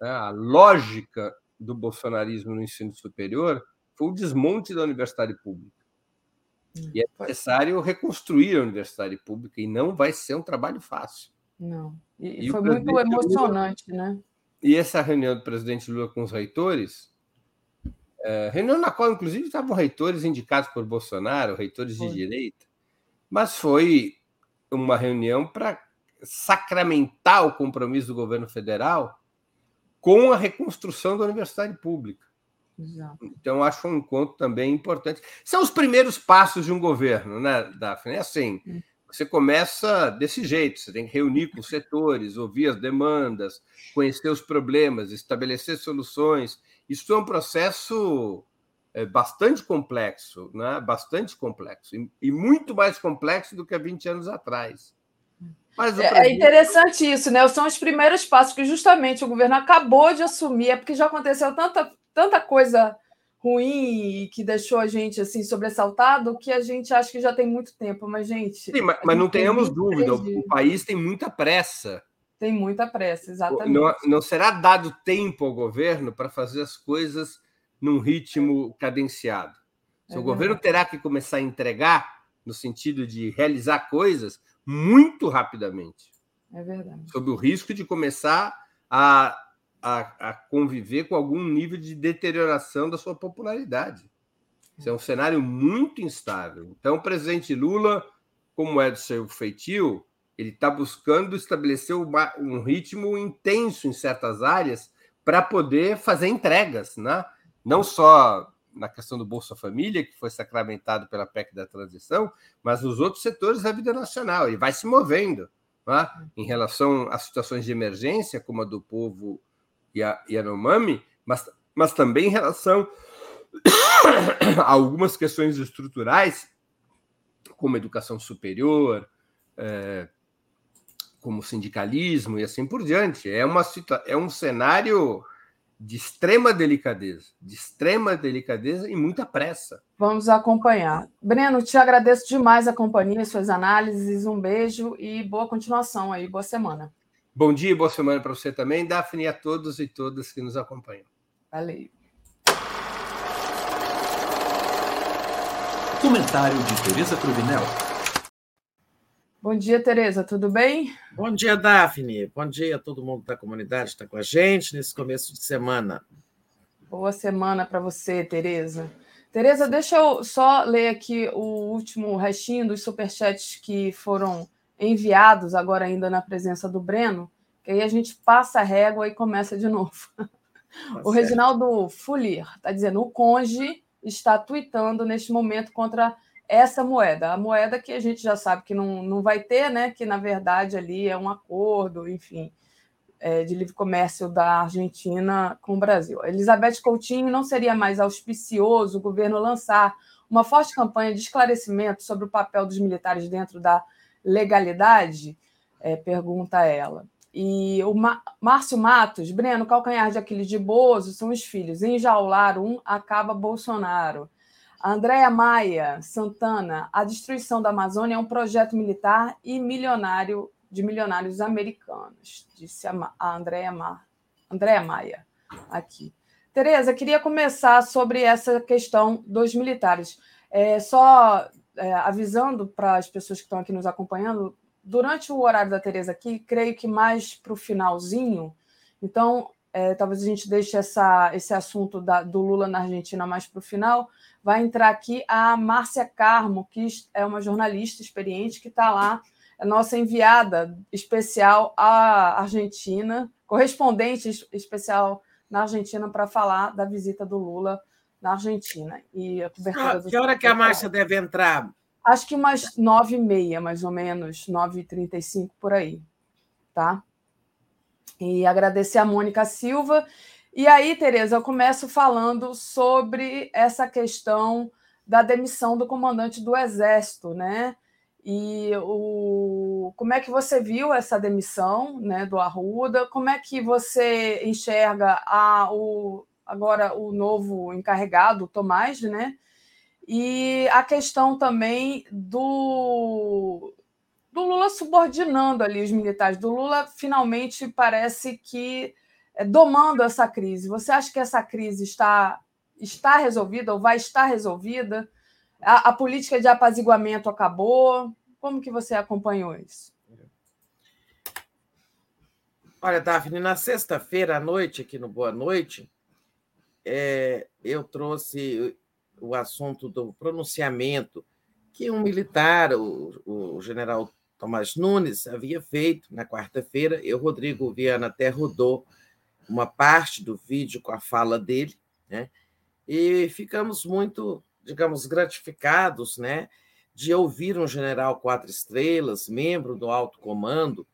Né? A lógica do bolsonarismo no ensino superior foi o desmonte da universidade pública. Hum, e é necessário reconstruir a universidade pública, e não vai ser um trabalho fácil. Não. E, e foi muito emocionante, Lula, né? E essa reunião do presidente Lula com os reitores, é, reunião na qual, inclusive, estavam reitores indicados por Bolsonaro, reitores foi. de direita, mas foi uma reunião para sacramentar o compromisso do governo federal com a reconstrução da universidade pública. Exato. Então, acho um encontro também importante. São os primeiros passos de um governo, né, Daphne? É assim, hum. você começa desse jeito, você tem que reunir com os setores, ouvir as demandas, conhecer os problemas, estabelecer soluções. Isso é um processo é, bastante complexo, né? bastante complexo, e, e muito mais complexo do que há 20 anos atrás. É, é interessante isso, né? São os primeiros passos que justamente o governo acabou de assumir, é porque já aconteceu tanta, tanta coisa ruim e que deixou a gente assim sobressaltado que a gente acha que já tem muito tempo, mas gente. Sim, mas, mas não tenhamos dúvida, o país tem muita pressa. Tem muita pressa, exatamente. Não, não será dado tempo ao governo para fazer as coisas num ritmo cadenciado. Se é o governo terá que começar a entregar no sentido de realizar coisas, muito rapidamente. É verdade. Sob o risco de começar a, a, a conviver com algum nível de deterioração da sua popularidade. Isso é um cenário muito instável. Então, o presidente Lula, como é do seu feitio, ele está buscando estabelecer uma, um ritmo intenso em certas áreas para poder fazer entregas, né? não só na questão do Bolsa Família, que foi sacramentado pela PEC da transição, mas nos outros setores da vida nacional, e vai se movendo né? em relação a situações de emergência, como a do povo Yanomami, mas, mas também em relação a algumas questões estruturais, como educação superior, é, como sindicalismo e assim por diante. É, uma, é um cenário de extrema delicadeza, de extrema delicadeza e muita pressa. Vamos acompanhar. Breno, te agradeço demais a companhia, suas análises, um beijo e boa continuação aí, boa semana. Bom dia e boa semana para você também, Daphne, e a todos e todas que nos acompanham. Valeu. Comentário de Tereza Cruvinel. Bom dia, Tereza, tudo bem? Bom dia, Daphne. Bom dia a todo mundo da comunidade que está com a gente nesse começo de semana. Boa semana para você, Tereza. Tereza, deixa eu só ler aqui o último restinho dos superchats que foram enviados agora ainda na presença do Breno, que aí a gente passa a régua e começa de novo. Tá o Reginaldo Fulir está dizendo: o Conge está tweetando neste momento contra essa moeda, a moeda que a gente já sabe que não, não vai ter, né? Que na verdade ali é um acordo, enfim, é, de livre comércio da Argentina com o Brasil. Elizabeth Coutinho não seria mais auspicioso o governo lançar uma forte campanha de esclarecimento sobre o papel dos militares dentro da legalidade? É, pergunta ela. E o Márcio Matos, Breno, calcanhar de Aquiles de Bozo são os filhos. Enjaular um, acaba Bolsonaro. Andréa Maia Santana, a destruição da Amazônia é um projeto militar e milionário de milionários americanos, disse a, Andréa, Ma, Andréa Maia aqui. Tereza, queria começar sobre essa questão dos militares. É, só é, avisando para as pessoas que estão aqui nos acompanhando, durante o horário da Tereza aqui, creio que mais para o finalzinho, então é, talvez a gente deixe essa, esse assunto da, do Lula na Argentina mais para o final, vai entrar aqui a Márcia Carmo, que é uma jornalista experiente que está lá, é nossa enviada especial à Argentina, correspondente especial na Argentina para falar da visita do Lula na Argentina. E a cobertura que hora que a Márcia deve entrar? Acho que umas nove e meia, mais ou menos, nove e trinta e cinco, por aí. Tá? E agradecer a Mônica Silva e aí, Tereza, eu começo falando sobre essa questão da demissão do comandante do Exército, né? E o, como é que você viu essa demissão né, do Arruda? Como é que você enxerga a, o, agora o novo encarregado, o Tomás, né? E a questão também do, do Lula subordinando ali os militares. Do Lula, finalmente, parece que domando essa crise. Você acha que essa crise está, está resolvida ou vai estar resolvida? A, a política de apaziguamento acabou? Como que você acompanhou isso? Olha, Daphne, na sexta-feira à noite, aqui no Boa Noite, é, eu trouxe o assunto do pronunciamento que um militar, o, o general Tomás Nunes, havia feito na quarta-feira. Eu, Rodrigo Viana, até rodou uma parte do vídeo com a fala dele, né? E ficamos muito, digamos, gratificados, né, de ouvir um general quatro estrelas, membro do alto comando,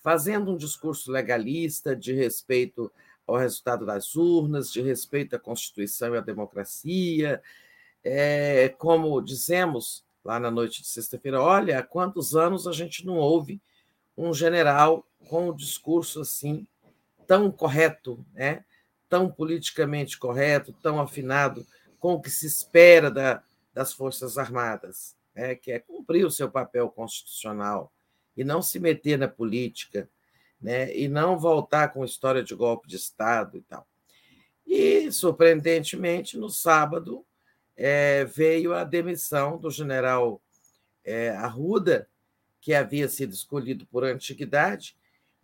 fazendo um discurso legalista de respeito ao resultado das urnas, de respeito à Constituição e à democracia. É, como dizemos lá na noite de sexta-feira, olha, há quantos anos a gente não ouve um general com um discurso assim tão correto, né? tão politicamente correto, tão afinado com o que se espera da, das Forças Armadas, né? que é cumprir o seu papel constitucional e não se meter na política, né? e não voltar com história de golpe de Estado e tal. E, surpreendentemente, no sábado, é, veio a demissão do general é, Arruda, que havia sido escolhido por antiguidade,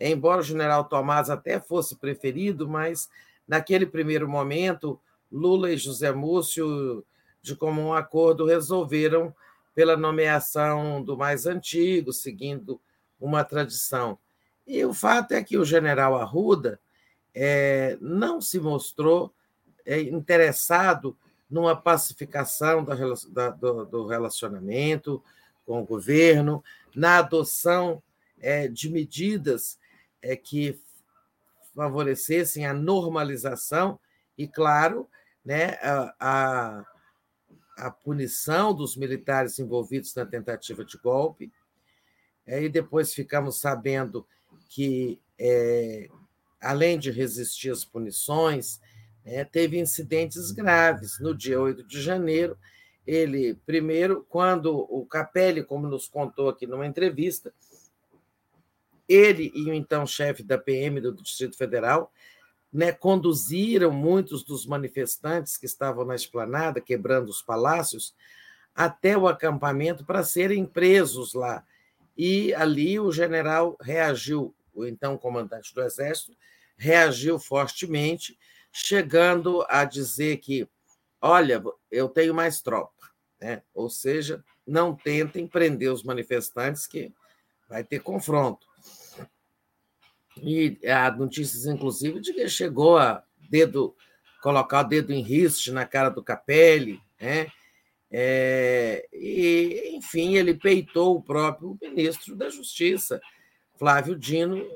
embora o general Tomás até fosse preferido, mas naquele primeiro momento, Lula e José Múcio, de comum acordo, resolveram pela nomeação do mais antigo, seguindo uma tradição. E o fato é que o general Arruda é, não se mostrou é, interessado numa pacificação da, da, do, do, relacionamento com o governo, na adoção é, de medidas é, que favorecessem a normalização e, claro, né, a, a, a punição dos militares envolvidos na tentativa de golpe. E depois ficamos sabendo que, é, além de resistir às punições, é, teve incidentes graves. No dia 8 de janeiro, ele, primeiro, quando o Capelli, como nos contou aqui numa entrevista, ele e o então chefe da PM do Distrito Federal né, conduziram muitos dos manifestantes que estavam na esplanada, quebrando os palácios, até o acampamento para serem presos lá. E ali o general reagiu, o então comandante do Exército, reagiu fortemente, chegando a dizer que, olha, eu tenho mais tropa, né? ou seja, não tentem prender os manifestantes, que vai ter confronto. E há notícias, inclusive, de que chegou a dedo, colocar o dedo em riste na cara do Capelli, né? É, e, enfim, ele peitou o próprio ministro da Justiça, Flávio Dino,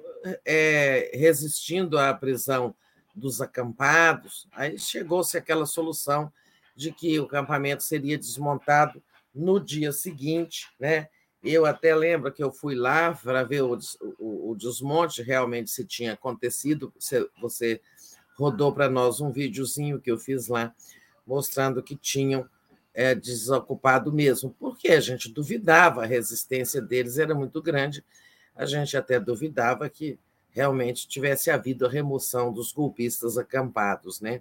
é, resistindo à prisão dos acampados. Aí chegou-se aquela solução de que o acampamento seria desmontado no dia seguinte, né? Eu até lembro que eu fui lá para ver o, o, o desmonte, realmente se tinha acontecido. Você, você rodou para nós um videozinho que eu fiz lá, mostrando que tinham é, desocupado mesmo, porque a gente duvidava, a resistência deles era muito grande, a gente até duvidava que realmente tivesse havido a remoção dos golpistas acampados. Né?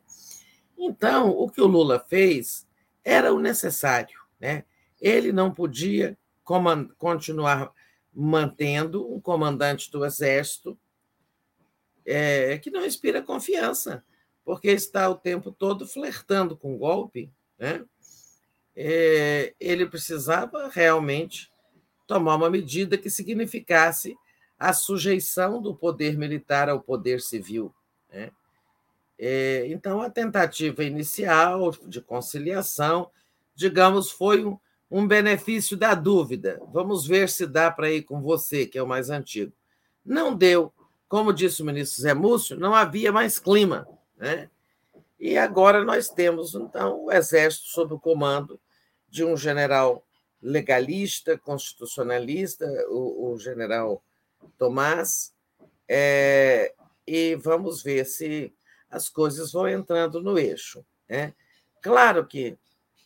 Então, o que o Lula fez era o necessário. Né? Ele não podia continuar mantendo um comandante do Exército é, que não inspira confiança, porque está o tempo todo flertando com golpe. Né? É, ele precisava realmente tomar uma medida que significasse a sujeição do poder militar ao poder civil. Né? É, então, a tentativa inicial de conciliação, digamos, foi um, um benefício da dúvida. Vamos ver se dá para ir com você, que é o mais antigo. Não deu. Como disse o ministro Zé Múcio, não havia mais clima. Né? E agora nós temos, então, o Exército sob o comando de um general legalista, constitucionalista, o, o general Tomás, é, e vamos ver se as coisas vão entrando no eixo. Né? Claro que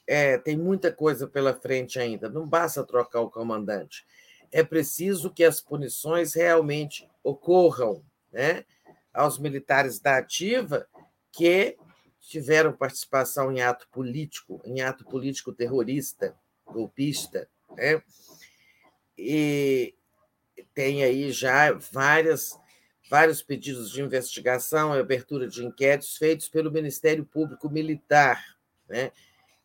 é, tem muita coisa pela frente ainda, não basta trocar o comandante. É preciso que as punições realmente ocorram né, aos militares da ativa que tiveram participação em ato político, em ato político terrorista, golpista. Né? E tem aí já várias, vários pedidos de investigação e abertura de inquéritos feitos pelo Ministério Público Militar. Né?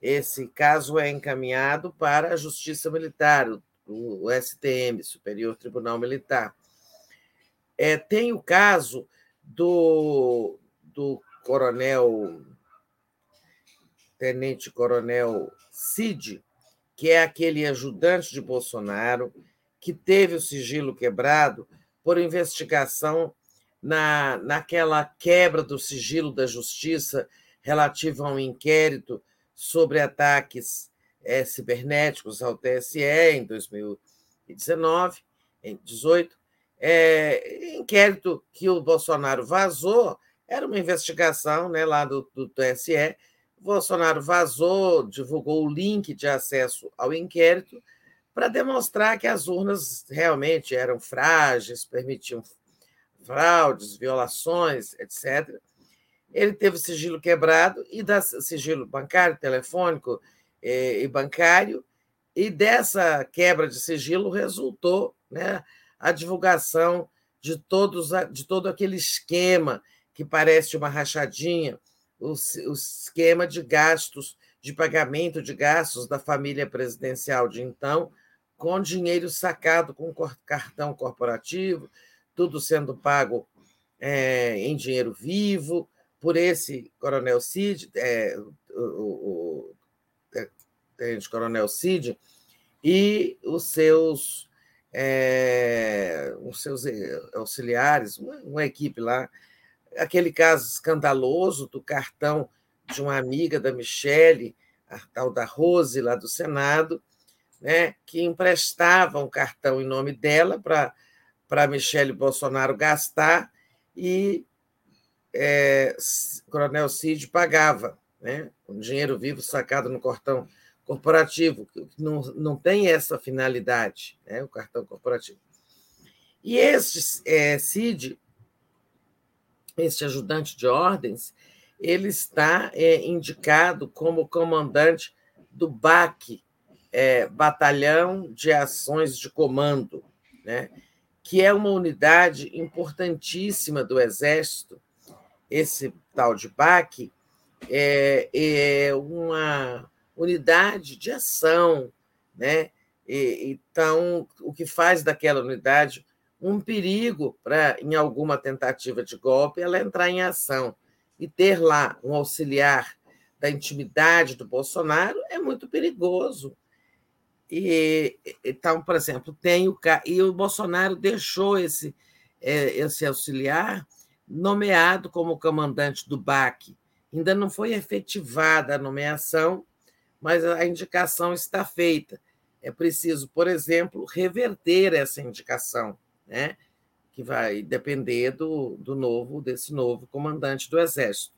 Esse caso é encaminhado para a Justiça Militar, o, STM, Superior Tribunal Militar. É, tem o caso do, do coronel, tenente-coronel Cid, que é aquele ajudante de Bolsonaro, que teve o sigilo quebrado por investigação na, naquela quebra do sigilo da justiça relativa a um inquérito sobre ataques é, cibernéticos ao TSE em 2019, em 2018. É, inquérito que o Bolsonaro vazou era uma investigação né, lá do, do TSE. O Bolsonaro vazou, divulgou o link de acesso ao inquérito para demonstrar que as urnas realmente eram frágeis, permitiam fraudes, violações, etc ele teve o sigilo quebrado e da sigilo bancário, telefônico eh, e bancário, e dessa quebra de sigilo resultou né, a divulgação de, todos, de todo aquele esquema que parece uma rachadinha, o, o esquema de gastos, de pagamento de gastos da família presidencial de então, com dinheiro sacado com cartão corporativo, tudo sendo pago é, em dinheiro vivo, por esse coronel Cid, é, o, o, o tenente coronel Cid, e os seus, é, os seus auxiliares, uma, uma equipe lá. Aquele caso escandaloso do cartão de uma amiga da Michele, a tal da Rose, lá do Senado, né, que emprestava um cartão em nome dela para Michele Bolsonaro gastar e é, Coronel Cid pagava, né, dinheiro vivo sacado no cartão corporativo, que não, não tem essa finalidade, né, o cartão corporativo. E este é, Cid, este ajudante de ordens, ele está é, indicado como comandante do BAC, é, Batalhão de Ações de Comando, né? que é uma unidade importantíssima do Exército. Esse tal de BAC é, é uma unidade de ação, né? E, então, o que faz daquela unidade um perigo para, em alguma tentativa de golpe, ela entrar em ação e ter lá um auxiliar da intimidade do Bolsonaro é muito perigoso. E, então, por exemplo, tem o e o Bolsonaro deixou esse é, esse auxiliar nomeado como comandante do BAC. Ainda não foi efetivada a nomeação, mas a indicação está feita. É preciso, por exemplo, reverter essa indicação, né? que vai depender do, do novo desse novo comandante do Exército.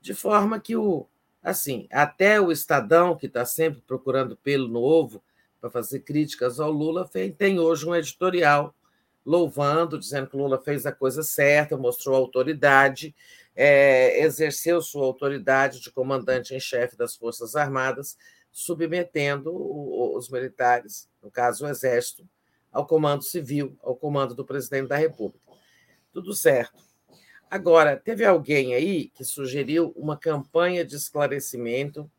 De forma que o, Assim, até o Estadão, que está sempre procurando pelo novo para fazer críticas ao Lula, tem hoje um editorial louvando, dizendo que Lula fez a coisa certa, mostrou autoridade, é, exerceu sua autoridade de comandante em chefe das Forças Armadas, submetendo os militares, no caso o Exército, ao comando civil, ao comando do presidente da República. Tudo certo. Agora, teve alguém aí que sugeriu uma campanha de esclarecimento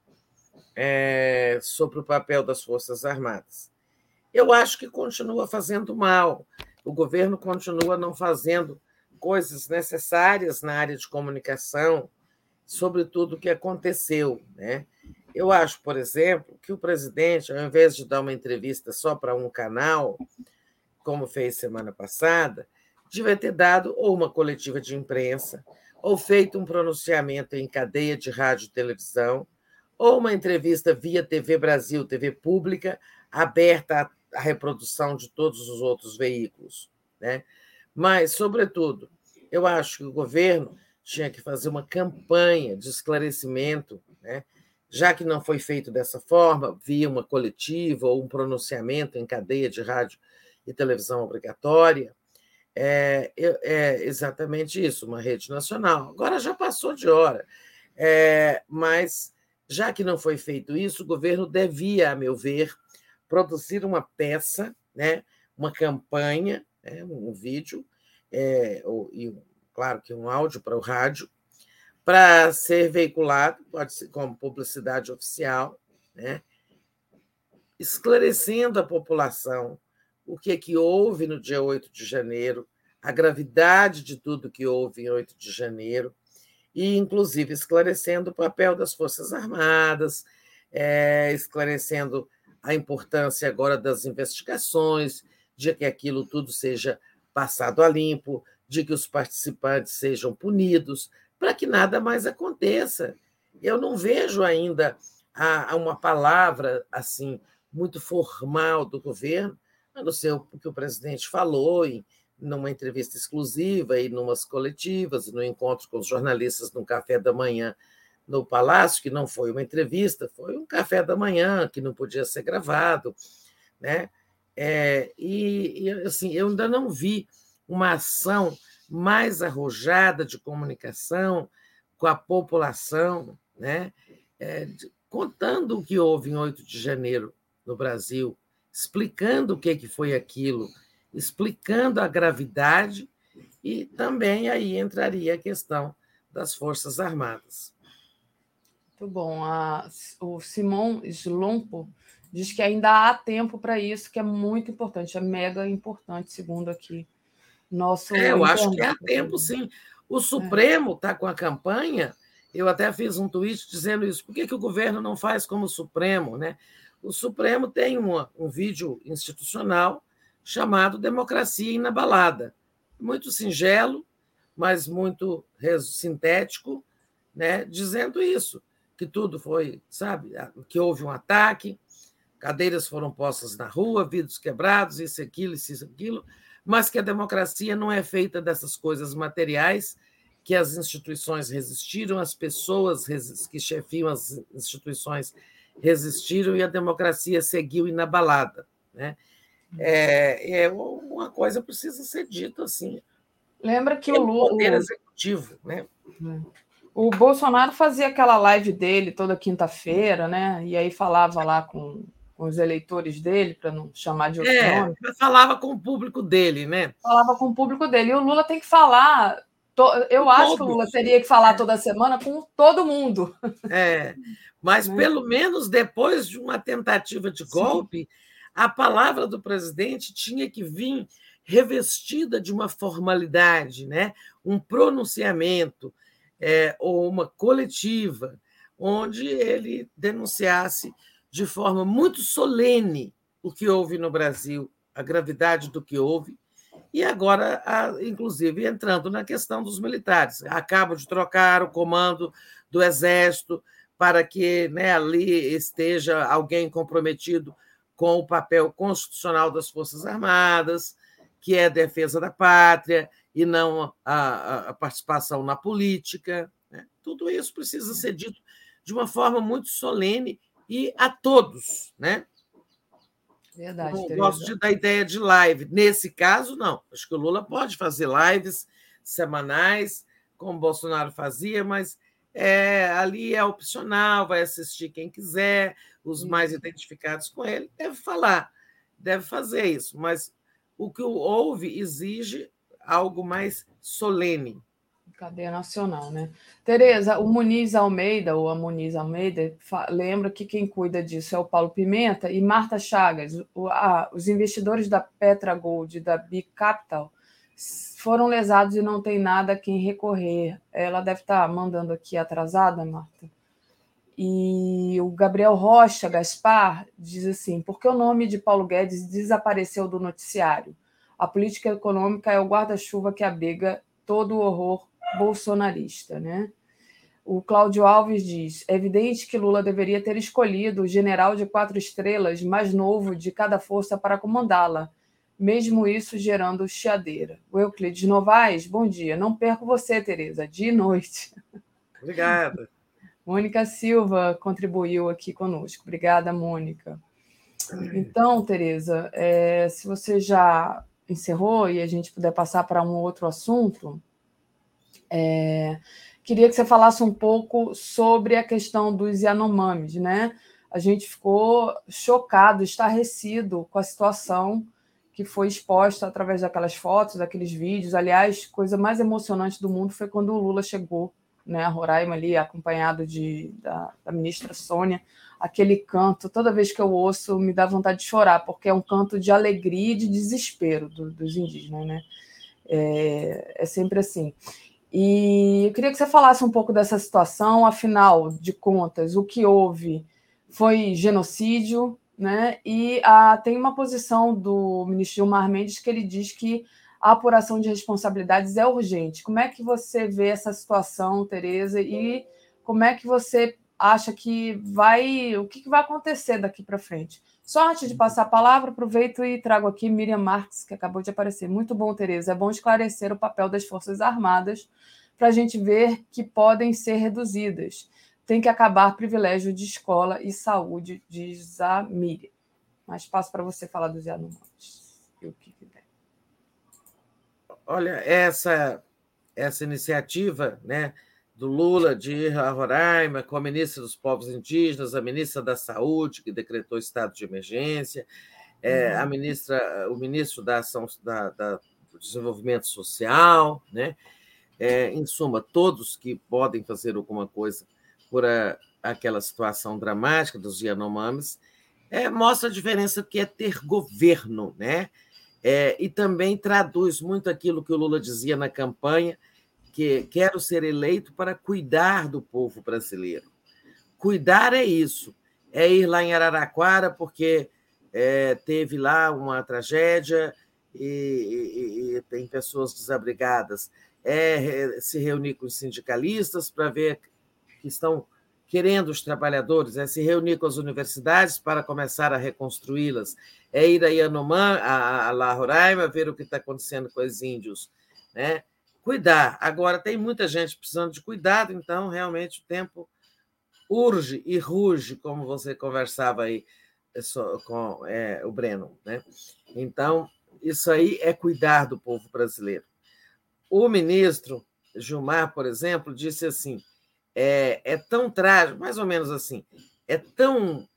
é, sobre o papel das Forças Armadas. Eu acho que continua fazendo mal. O governo continua não fazendo coisas necessárias na área de comunicação sobre tudo o que aconteceu. Né? Eu acho, por exemplo, que o presidente, ao invés de dar uma entrevista só para um canal, como fez semana passada, devia ter dado ou uma coletiva de imprensa, ou feito um pronunciamento em cadeia de rádio e televisão, ou uma entrevista via TV Brasil, TV pública, aberta à reprodução de todos os outros veículos. Né? Mas, sobretudo, eu acho que o governo tinha que fazer uma campanha de esclarecimento, né? já que não foi feito dessa forma, via uma coletiva ou um pronunciamento em cadeia de rádio e televisão obrigatória, é, é exatamente isso, uma rede nacional. Agora já passou de hora, é, mas já que não foi feito isso, o governo devia, a meu ver, produzir uma peça, né, uma campanha, né, um vídeo, é, ou, e claro que um áudio para o rádio, para ser veiculado, pode ser como publicidade oficial, né, esclarecendo a população o que, é que houve no dia 8 de janeiro, a gravidade de tudo que houve em 8 de janeiro, e, inclusive, esclarecendo o papel das Forças Armadas, é, esclarecendo a importância agora das investigações, de que aquilo tudo seja passado a limpo, de que os participantes sejam punidos, para que nada mais aconteça. Eu não vejo ainda uma palavra assim muito formal do governo a não ser o que o presidente falou em numa entrevista exclusiva e numas coletivas, no encontro com os jornalistas no café da manhã no Palácio, que não foi uma entrevista, foi um café da manhã que não podia ser gravado, né? É, e, e assim, eu ainda não vi uma ação mais arrojada de comunicação com a população, né? É, contando o que houve em 8 de janeiro no Brasil, explicando o que, que foi aquilo, explicando a gravidade e também aí entraria a questão das Forças Armadas. Muito bom. A, o Simon Slompo diz que ainda há tempo para isso, que é muito importante, é mega importante, segundo aqui nosso. É, eu acho que há tempo, sim. O Supremo está com a campanha. Eu até fiz um tweet dizendo isso. Por que, que o governo não faz como o Supremo? Né? O Supremo tem uma, um vídeo institucional chamado Democracia Inabalada. Muito singelo, mas muito sintético, né? dizendo isso, que tudo foi, sabe, que houve um ataque, cadeiras foram postas na rua, vidros quebrados, isso, aquilo, isso, aquilo, mas que a democracia não é feita dessas coisas materiais, que as instituições resistiram, as pessoas que chefiam as instituições resistiram e a democracia seguiu inabalada. Né? É, é uma coisa precisa ser dita assim. Lembra que o Lula. Poder executivo, né? O Bolsonaro fazia aquela live dele toda quinta-feira, né? E aí falava lá com, com os eleitores dele, para não chamar de outro é, nome. Falava com o público dele, né? Falava com o público dele. E o Lula tem que falar. Eu acho que o Lula teria que falar toda semana com todo mundo. É, mas né? pelo menos depois de uma tentativa de golpe, Sim. a palavra do presidente tinha que vir revestida de uma formalidade, né? um pronunciamento é, ou uma coletiva, onde ele denunciasse de forma muito solene o que houve no Brasil, a gravidade do que houve, e agora, inclusive, entrando na questão dos militares. Acabo de trocar o comando do Exército para que né, ali esteja alguém comprometido com o papel constitucional das Forças Armadas, que é a defesa da pátria e não a, a participação na política. Né? Tudo isso precisa ser dito de uma forma muito solene e a todos. Né? Verdade. Eu gosto de, da ideia de live. Nesse caso, não. Acho que o Lula pode fazer lives semanais, como o Bolsonaro fazia, mas é, ali é opcional, vai assistir quem quiser, os mais identificados com ele, deve falar, deve fazer isso, mas o que houve exige algo mais solene. Cadeia nacional, né? Tereza, o Muniz Almeida, ou a Muniz Almeida, lembra que quem cuida disso é o Paulo Pimenta e Marta Chagas. O, os investidores da Petra Gold e da Big Capital foram lesados e não tem nada a quem recorrer. Ela deve estar mandando aqui atrasada, Marta. E o Gabriel Rocha Gaspar diz assim: por que o nome de Paulo Guedes desapareceu do noticiário? A política econômica é o guarda-chuva que abriga todo o horror bolsonarista, né? O Cláudio Alves diz: é evidente que Lula deveria ter escolhido o general de quatro estrelas mais novo de cada força para comandá-la, mesmo isso gerando chiadeira. O Euclides Novaes, bom dia. Não perco você, Tereza, dia e noite. Obrigada. Mônica Silva contribuiu aqui conosco. Obrigada, Mônica. Então, Tereza, é, se você já encerrou e a gente puder passar para um outro assunto, é, queria que você falasse um pouco sobre a questão dos Yanomamis, né? A gente ficou chocado, estarrecido com a situação que foi exposta através daquelas fotos, daqueles vídeos. Aliás, coisa mais emocionante do mundo foi quando o Lula chegou né, a Roraima ali, acompanhado de, da, da, ministra Sônia, aquele canto, toda vez que eu ouço, me dá vontade de chorar, porque é um canto de alegria e de desespero do, dos indígenas, né? É, é sempre assim. E eu queria que você falasse um pouco dessa situação, afinal de contas, o que houve foi genocídio, né? E a, tem uma posição do ministro Gilmar Mendes que ele diz que a apuração de responsabilidades é urgente. Como é que você vê essa situação, Tereza, e como é que você acha que vai, o que vai acontecer daqui para frente? Só antes de passar a palavra, aproveito e trago aqui Miriam Marques, que acabou de aparecer. Muito bom, Tereza. É bom esclarecer o papel das Forças Armadas para a gente ver que podem ser reduzidas. Tem que acabar privilégio de escola e saúde, diz a Miriam. Mas passo para você falar dos Yanomamis. o que Olha, essa, essa iniciativa né, do Lula de Roraima com a ministra dos Povos Indígenas, a ministra da Saúde, que decretou estado de emergência, é, a uhum. ministra, o ministro da Ação da, da do Desenvolvimento Social, né? É, em suma, todos que podem fazer alguma coisa por a, aquela situação dramática dos Yanomamis, é, mostra a diferença que é ter governo, né? É, e também traduz muito aquilo que o Lula dizia na campanha, que quero ser eleito para cuidar do povo brasileiro. Cuidar é isso, é ir lá em Araraquara porque é, teve lá uma tragédia e, e, e tem pessoas desabrigadas, é se reunir com os sindicalistas para ver que estão querendo os trabalhadores, é se reunir com as universidades para começar a reconstruí-las, é ir a Yanomã, a, a La Roraima, ver o que está acontecendo com os índios, né? Cuidar. Agora, tem muita gente precisando de cuidado, então, realmente, o tempo urge e ruge, como você conversava aí é, com é, o Breno, né? Então, isso aí é cuidar do povo brasileiro. O ministro Gilmar, por exemplo, disse assim: é, é tão trágico, mais ou menos assim, é tão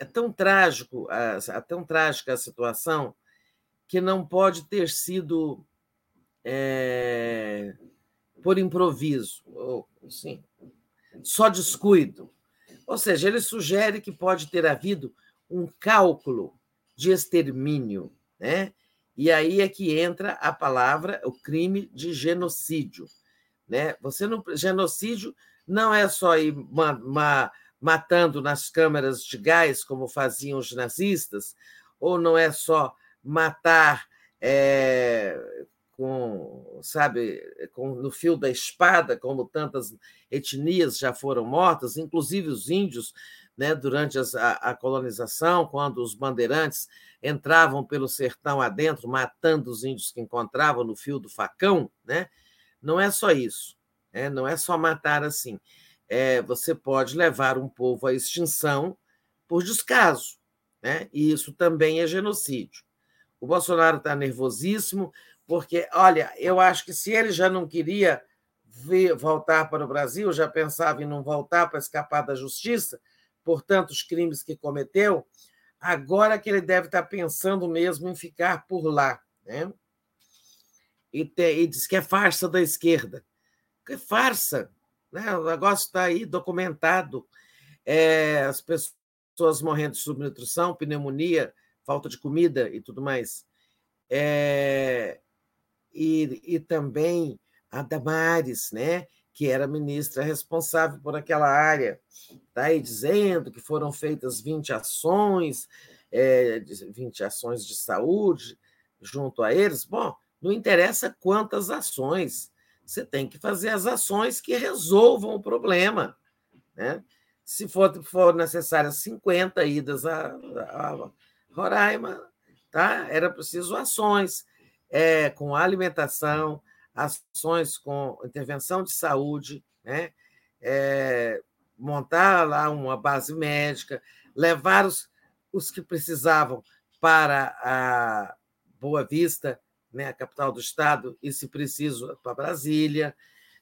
é tão trágico, é tão trágica a situação que não pode ter sido é, por improviso, ou sim, só descuido. Ou seja, ele sugere que pode ter havido um cálculo de extermínio, né? E aí é que entra a palavra, o crime de genocídio. Né? Você não, genocídio não é só ir ma, ma, matando nas câmeras de gás, como faziam os nazistas, ou não é só matar é, com, sabe, com, no fio da espada, como tantas etnias já foram mortas, inclusive os índios, né, durante as, a, a, colonização, quando os bandeirantes entravam pelo sertão adentro, matando os índios que encontravam no fio do facão, né? não é só isso, né? não é só matar assim. É, você pode levar um povo à extinção por descaso, né? e isso também é genocídio. O Bolsonaro está nervosíssimo, porque, olha, eu acho que se ele já não queria voltar para o Brasil, já pensava em não voltar para escapar da justiça por tantos crimes que cometeu, agora que ele deve estar pensando mesmo em ficar por lá. Né? E, e diz que é farsa da esquerda. Que farsa! Né? O negócio está aí documentado. É, as pessoas morrendo de subnutrição, pneumonia, falta de comida e tudo mais. É, e, e também a Damares, né? que era ministra responsável por aquela área, está aí dizendo que foram feitas 20 ações, é, 20 ações de saúde junto a eles. Bom, não interessa quantas ações, você tem que fazer as ações que resolvam o problema. Né? Se for, for necessárias 50 idas a, a Roraima, tá? era preciso ações é, com alimentação, ações com intervenção de saúde, né? É, montar lá uma base médica, levar os, os que precisavam para a Boa Vista, né, a capital do estado, e, se preciso, para Brasília.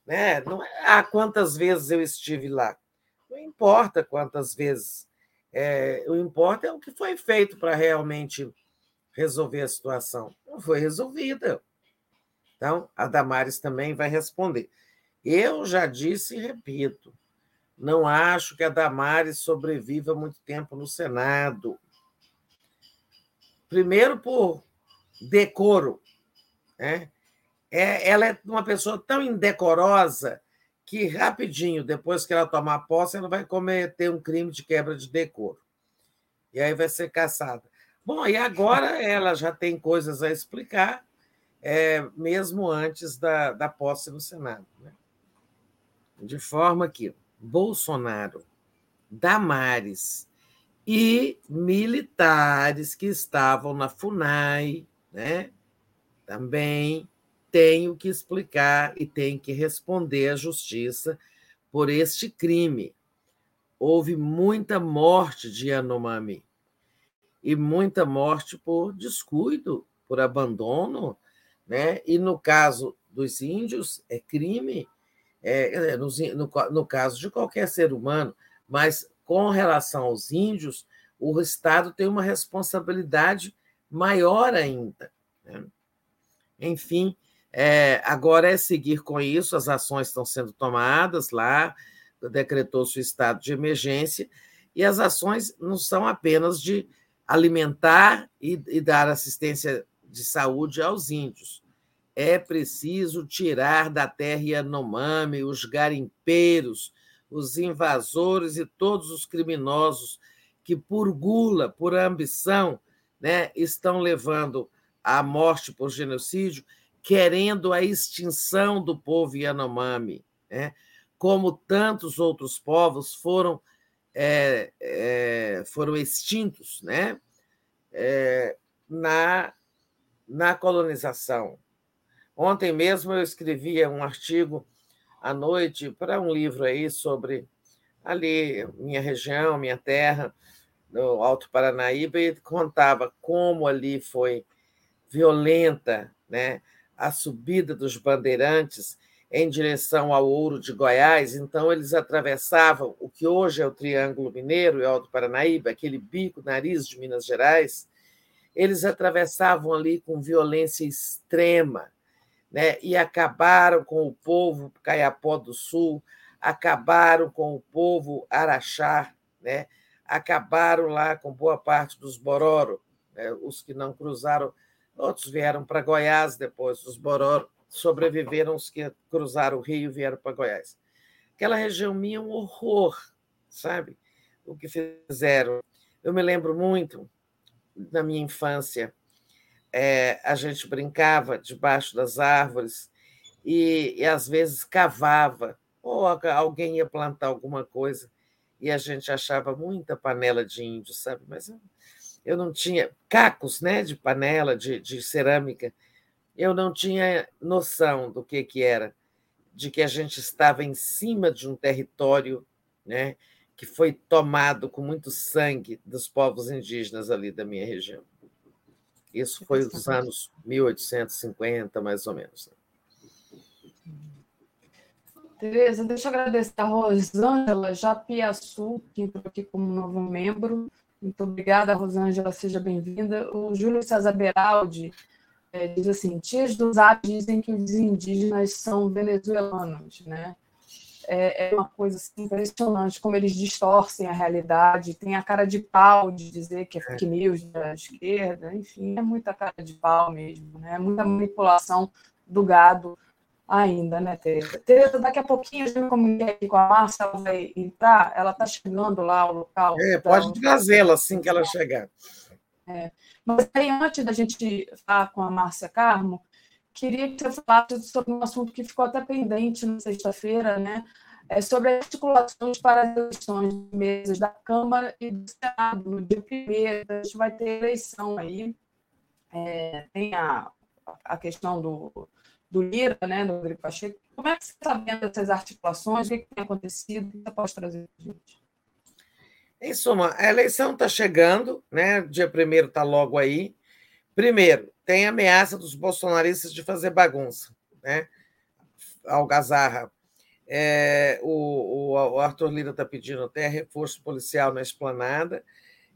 Né? Não, é, ah, quantas vezes eu estive lá? Não importa quantas vezes. É, o importa é o que foi feito para realmente resolver a situação. Não foi resolvida. Então, a Damares também vai responder. Eu já disse e repito, não acho que a Damares sobreviva muito tempo no Senado. Primeiro, por decoro. Né? É, ela é uma pessoa tão indecorosa que, rapidinho, depois que ela tomar posse, ela vai cometer um crime de quebra de decoro. E aí vai ser caçada. Bom, e agora ela já tem coisas a explicar, é, mesmo antes da, da posse no Senado. Né? De forma que Bolsonaro, Damares e militares que estavam na FUNAI né, também têm o que explicar e têm que responder à justiça por este crime. Houve muita morte de Yanomami e muita morte por descuido, por abandono, né? E no caso dos índios é crime, é, no, no, no caso de qualquer ser humano, mas com relação aos índios, o Estado tem uma responsabilidade maior ainda. Né? Enfim, é, agora é seguir com isso, as ações estão sendo tomadas lá, decretou-se o estado de emergência, e as ações não são apenas de alimentar e, e dar assistência de saúde aos índios. É preciso tirar da terra Yanomami os garimpeiros, os invasores e todos os criminosos que, por gula, por ambição, né, estão levando à morte por genocídio, querendo a extinção do povo Yanomami, né? como tantos outros povos foram, é, é, foram extintos né? É, na, na colonização. Ontem mesmo eu escrevia um artigo à noite para um livro aí sobre ali minha região, minha terra, no Alto Paranaíba, e contava como ali foi violenta né, a subida dos bandeirantes em direção ao Ouro de Goiás, então eles atravessavam o que hoje é o Triângulo Mineiro e Alto Paranaíba, aquele bico, nariz de Minas Gerais, eles atravessavam ali com violência extrema, né? e acabaram com o povo Caiapó do Sul, acabaram com o povo Araxá, né? acabaram lá com boa parte dos Bororo, né? os que não cruzaram, outros vieram para Goiás depois, os Bororo sobreviveram os que cruzaram o rio e vieram para Goiás. Aquela região minha é um horror, sabe? O que fizeram. Eu me lembro muito, na minha infância, é, a gente brincava debaixo das árvores e, e às vezes cavava, ou alguém ia plantar alguma coisa e a gente achava muita panela de índio, sabe? Mas eu, não tinha cacos, né, de panela, de, de cerâmica. Eu não tinha noção do que que era, de que a gente estava em cima de um território, né, que foi tomado com muito sangue dos povos indígenas ali da minha região. Isso foi nos anos 1850, mais ou menos. Tereza, deixa eu agradecer a Rosângela Japiaçu, que entrou aqui como novo membro. Muito obrigada, Rosângela, seja bem-vinda. O Júlio César Beraldi diz assim: tias dos Alpes dizem que os indígenas são venezuelanos, né? É, é uma coisa assim, impressionante como eles distorcem a realidade. Tem a cara de pau de dizer que é fake é. news da esquerda, enfim, é muita cara de pau mesmo, né? É muita manipulação do gado ainda, né, Tereza? Tereza, daqui a pouquinho eu me comuniquei aqui com a Márcia, ela vai entrar, ela está chegando lá ao local. É, então... pode trazê-la assim que ela chegar. É. Mas aí, antes da gente falar com a Márcia Carmo, queria que você falasse sobre um assunto que ficou até pendente na sexta-feira, né? É sobre as articulações para as eleições de mesas da Câmara e do Senado. No dia primeiro, a gente vai ter eleição aí. É, tem a, a questão do, do Lira, né, do Rodrigo Pacheco. Como é que você está vendo essas articulações? O que, que tem acontecido? O que você pode trazer para a gente? Em suma, a eleição está chegando, né? dia primeiro está logo aí. Primeiro, tem a ameaça dos bolsonaristas de fazer bagunça. Né? Algazarra. É, o, o, Arthur Lira está pedindo até reforço policial na esplanada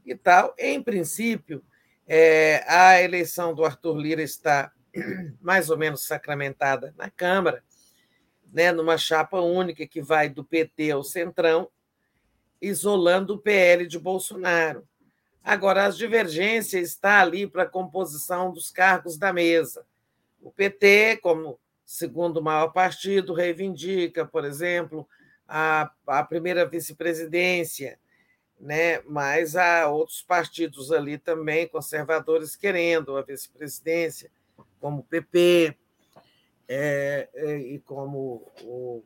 e tal. Em princípio, é, a eleição do Arthur Lira está mais ou menos sacramentada na Câmara, né, numa chapa única que vai do PT ao Centrão, isolando o PL de Bolsonaro. Agora, as divergências está ali para a composição dos cargos da mesa. O PT, como segundo maior partido, reivindica, por exemplo, a, a primeira vice-presidência, né? mas há outros partidos ali também, conservadores, querendo a vice-presidência como o PP, é, é, e como o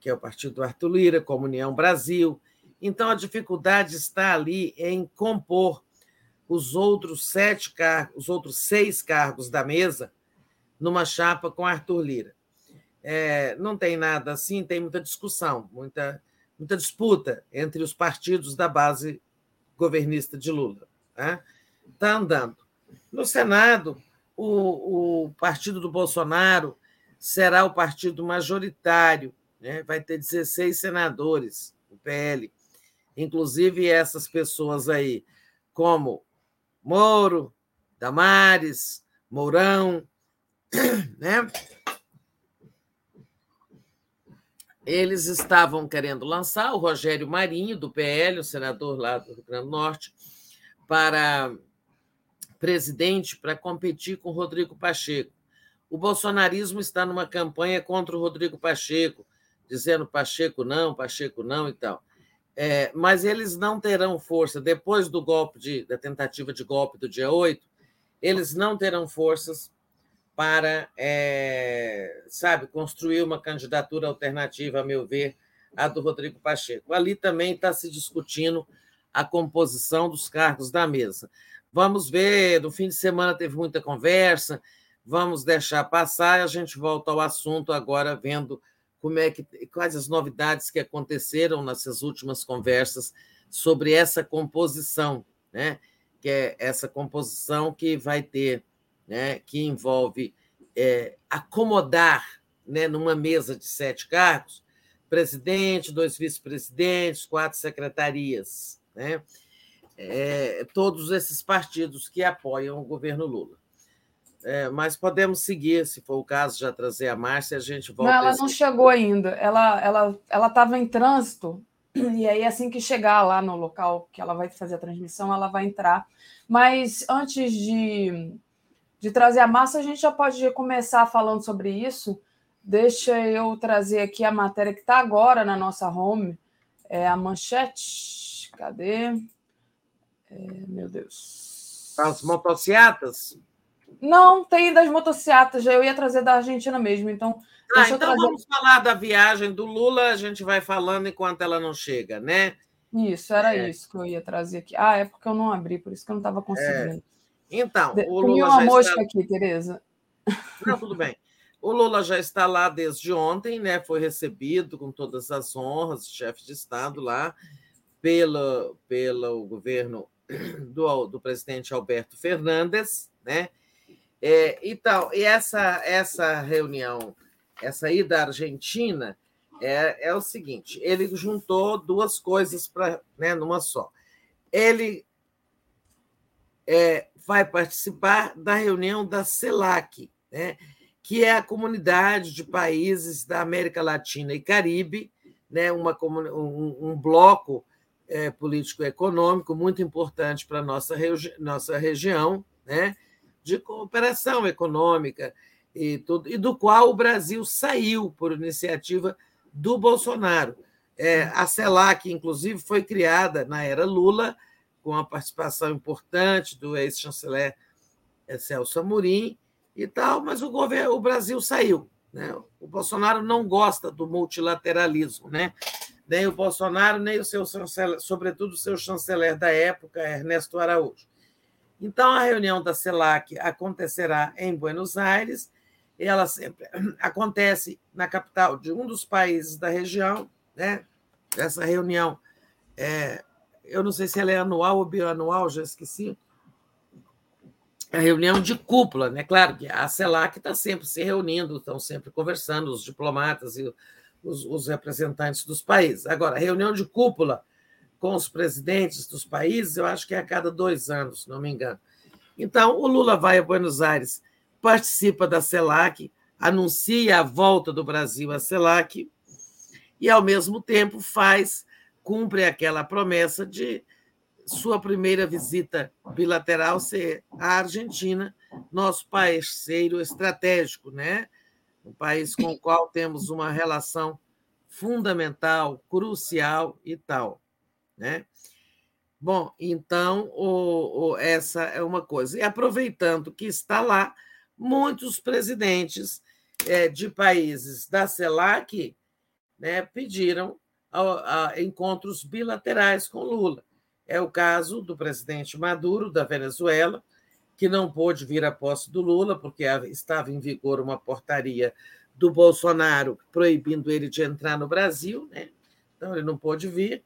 que é o partido do Arthur Lira, como União Brasil. Então, a dificuldade está ali em compor os outros sete cargos, os outros seis cargos da mesa numa chapa com Arthur Lira. É, não tem nada assim, tem muita discussão, muita, muita disputa entre os partidos da base governista de Lula. Está né? Tá andando. No Senado, o, o partido do Bolsonaro será o partido majoritário, né? vai ter 16 senadores, o PL. Inclusive essas pessoas aí, como Moro, Damares, Mourão, né? Eles estavam querendo lançar o Rogério Marinho, do PL, o senador lá do Rio Grande do Norte, para presidente para competir com Rodrigo Pacheco. O bolsonarismo está numa campanha contra o Rodrigo Pacheco, dizendo Pacheco não, Pacheco não e tal. É, mas eles não terão força, depois do golpe de, da tentativa de golpe do dia 8, eles não terão forças para, é, sabe, construir uma candidatura alternativa, a meu ver, à do Rodrigo Pacheco. Ali também está se discutindo a composição dos cargos da mesa. Vamos ver, no fim de semana teve muita conversa, vamos deixar passar e a gente volta ao assunto agora, vendo como é que quais as novidades que aconteceram nessas últimas conversas sobre essa composição, né? Que é essa composição que vai ter, né? Que envolve é, acomodar, né? Numa mesa de sete cargos, presidente, dois vice-presidentes, quatro secretarias, né? É, todos esses partidos que apoiam o governo Lula. É, mas podemos seguir, se for o caso, já trazer a Márcia, a gente volta. Não, ela não chegou ainda. Ela ela ela estava em trânsito e aí assim que chegar lá no local que ela vai fazer a transmissão, ela vai entrar. Mas antes de, de trazer a Márcia, a gente já pode começar falando sobre isso. Deixa eu trazer aqui a matéria que está agora na nossa home, é a manchete. Cadê? É, meu Deus. As motocicletas? Não, tem das motocicletas, eu ia trazer da Argentina mesmo, então. Ah, então trazer... vamos falar da viagem do Lula, a gente vai falando enquanto ela não chega, né? Isso, era é. isso que eu ia trazer aqui. Ah, é porque eu não abri, por isso que eu não estava conseguindo. É. Então, o Lula. Tem uma mosca está... aqui, Tereza. Não, tudo bem. O Lula já está lá desde ontem, né? Foi recebido com todas as honras, chefe de Estado lá, pelo, pelo governo do, do presidente Alberto Fernandes, né? É, então, e essa, essa reunião, essa ida à Argentina, é, é o seguinte: ele juntou duas coisas para né, numa só. Ele é, vai participar da reunião da CELAC, né, que é a comunidade de países da América Latina e Caribe, né, uma, um, um bloco é, político-econômico muito importante para a nossa, regi nossa região, né? De cooperação econômica e, tudo, e do qual o Brasil saiu por iniciativa do Bolsonaro. É, a CELAC, inclusive, foi criada na era Lula, com a participação importante do ex-chanceler é, Celso Amorim e tal, mas o, governo, o Brasil saiu. Né? O Bolsonaro não gosta do multilateralismo, né? nem o Bolsonaro, nem o seu chanceler, sobretudo o seu chanceler da época, Ernesto Araújo. Então, a reunião da CELAC acontecerá em Buenos Aires, ela sempre acontece na capital de um dos países da região, né? Essa reunião, é, eu não sei se ela é anual ou bianual, já esqueci. A reunião de cúpula, né? Claro que a CELAC está sempre se reunindo, estão sempre conversando, os diplomatas e os, os representantes dos países. Agora, reunião de cúpula com os presidentes dos países, eu acho que é a cada dois anos, se não me engano. Então, o Lula vai a Buenos Aires, participa da CELAC, anuncia a volta do Brasil à CELAC e, ao mesmo tempo, faz, cumpre aquela promessa de sua primeira visita bilateral ser a Argentina, nosso parceiro estratégico, né? um país com o qual temos uma relação fundamental, crucial e tal. Né? Bom, então, o, o, essa é uma coisa. E aproveitando que está lá, muitos presidentes é, de países da CELAC né, pediram a, a encontros bilaterais com Lula. É o caso do presidente Maduro, da Venezuela, que não pôde vir à posse do Lula, porque estava em vigor uma portaria do Bolsonaro proibindo ele de entrar no Brasil, né? então ele não pôde vir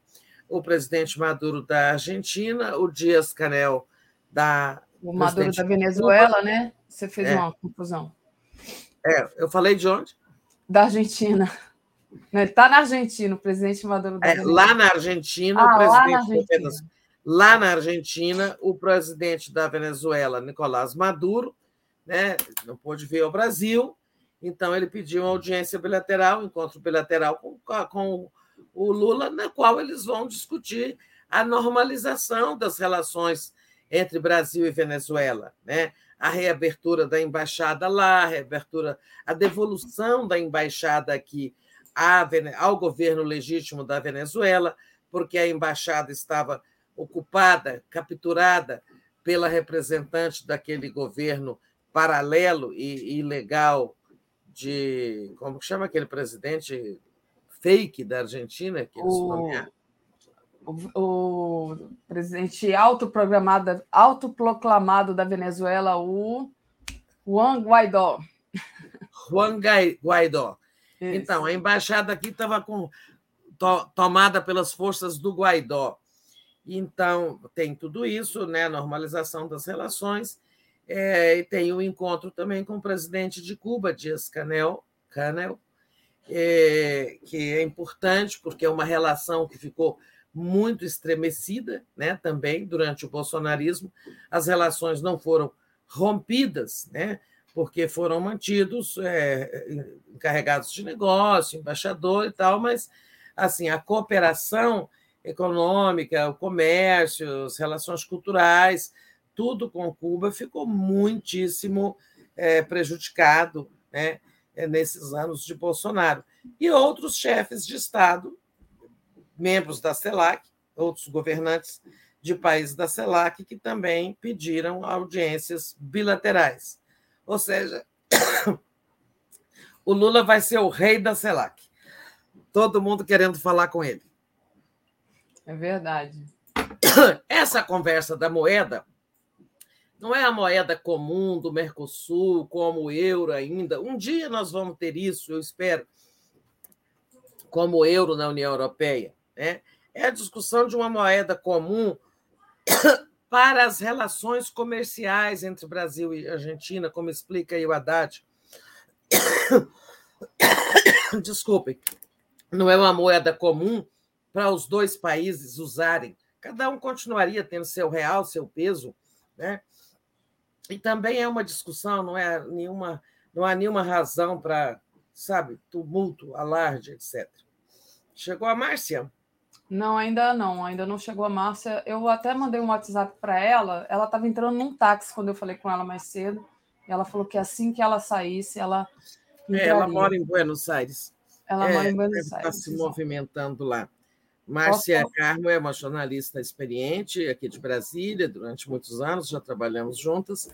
o presidente Maduro da Argentina, o Dias Canel da. O Maduro da Venezuela, né? Você fez é. uma confusão. É, eu falei de onde? Da Argentina. Ele está na Argentina, o presidente Maduro da é, Lá na Argentina, ah, o presidente lá na Argentina. lá na Argentina, o presidente da Venezuela, Nicolás Maduro, né, não pôde vir ao Brasil, então ele pediu uma audiência bilateral, um encontro bilateral com, com o Lula, na qual eles vão discutir a normalização das relações entre Brasil e Venezuela, né? a reabertura da embaixada lá, a reabertura, a devolução da embaixada aqui ao governo legítimo da Venezuela, porque a embaixada estava ocupada, capturada pela representante daquele governo paralelo e ilegal de como chama aquele presidente fake da Argentina que eles o... nomearam? o, presidente autoprogramado, autoproclamado da Venezuela, o Juan Guaidó. Juan Guaidó. Isso. Então, a embaixada aqui estava com, to, tomada pelas forças do Guaidó. Então, tem tudo isso, né? normalização das relações, é, e tem o um encontro também com o presidente de Cuba, Dias Canel, Canel é, que é importante, porque é uma relação que ficou muito estremecida né, também durante o bolsonarismo. As relações não foram rompidas, né, porque foram mantidos é, encarregados de negócio, embaixador e tal, mas assim a cooperação econômica, o comércio, as relações culturais, tudo com Cuba ficou muitíssimo é, prejudicado né, nesses anos de Bolsonaro. E outros chefes de Estado membros da CELAC, outros governantes de países da CELAC, que também pediram audiências bilaterais. Ou seja, o Lula vai ser o rei da CELAC. Todo mundo querendo falar com ele. É verdade. Essa conversa da moeda não é a moeda comum do Mercosul, como o euro ainda. Um dia nós vamos ter isso, eu espero, como o euro na União Europeia. Né? É a discussão de uma moeda comum para as relações comerciais entre Brasil e Argentina, como explica aí o Haddad. Desculpem, não é uma moeda comum para os dois países usarem. Cada um continuaria tendo seu real, seu peso, né? E também é uma discussão, não é nenhuma, não há nenhuma razão para, sabe, tumulto, alarde, etc. Chegou a Márcia? Não, ainda não, ainda não chegou a Márcia. Eu até mandei um WhatsApp para ela. Ela estava entrando num táxi quando eu falei com ela mais cedo. E ela falou que assim que ela saísse, ela. É, ela mora em Buenos Aires. Ela é, mora em Buenos tá Aires. Está se movimentando lá. Márcia Posso... Carmo é uma jornalista experiente aqui de Brasília, durante muitos anos, já trabalhamos juntas.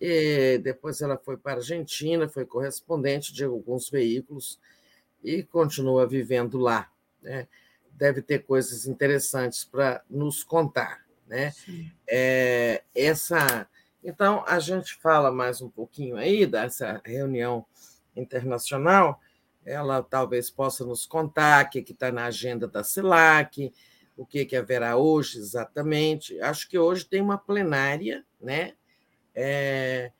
E depois ela foi para a Argentina, foi correspondente de alguns veículos e continua vivendo lá. Né? deve ter coisas interessantes para nos contar. Né? É, essa, então, a gente fala mais um pouquinho aí dessa reunião internacional, ela talvez possa nos contar o que está na agenda da CELAC, o que, que haverá hoje exatamente. Acho que hoje tem uma plenária, né? É,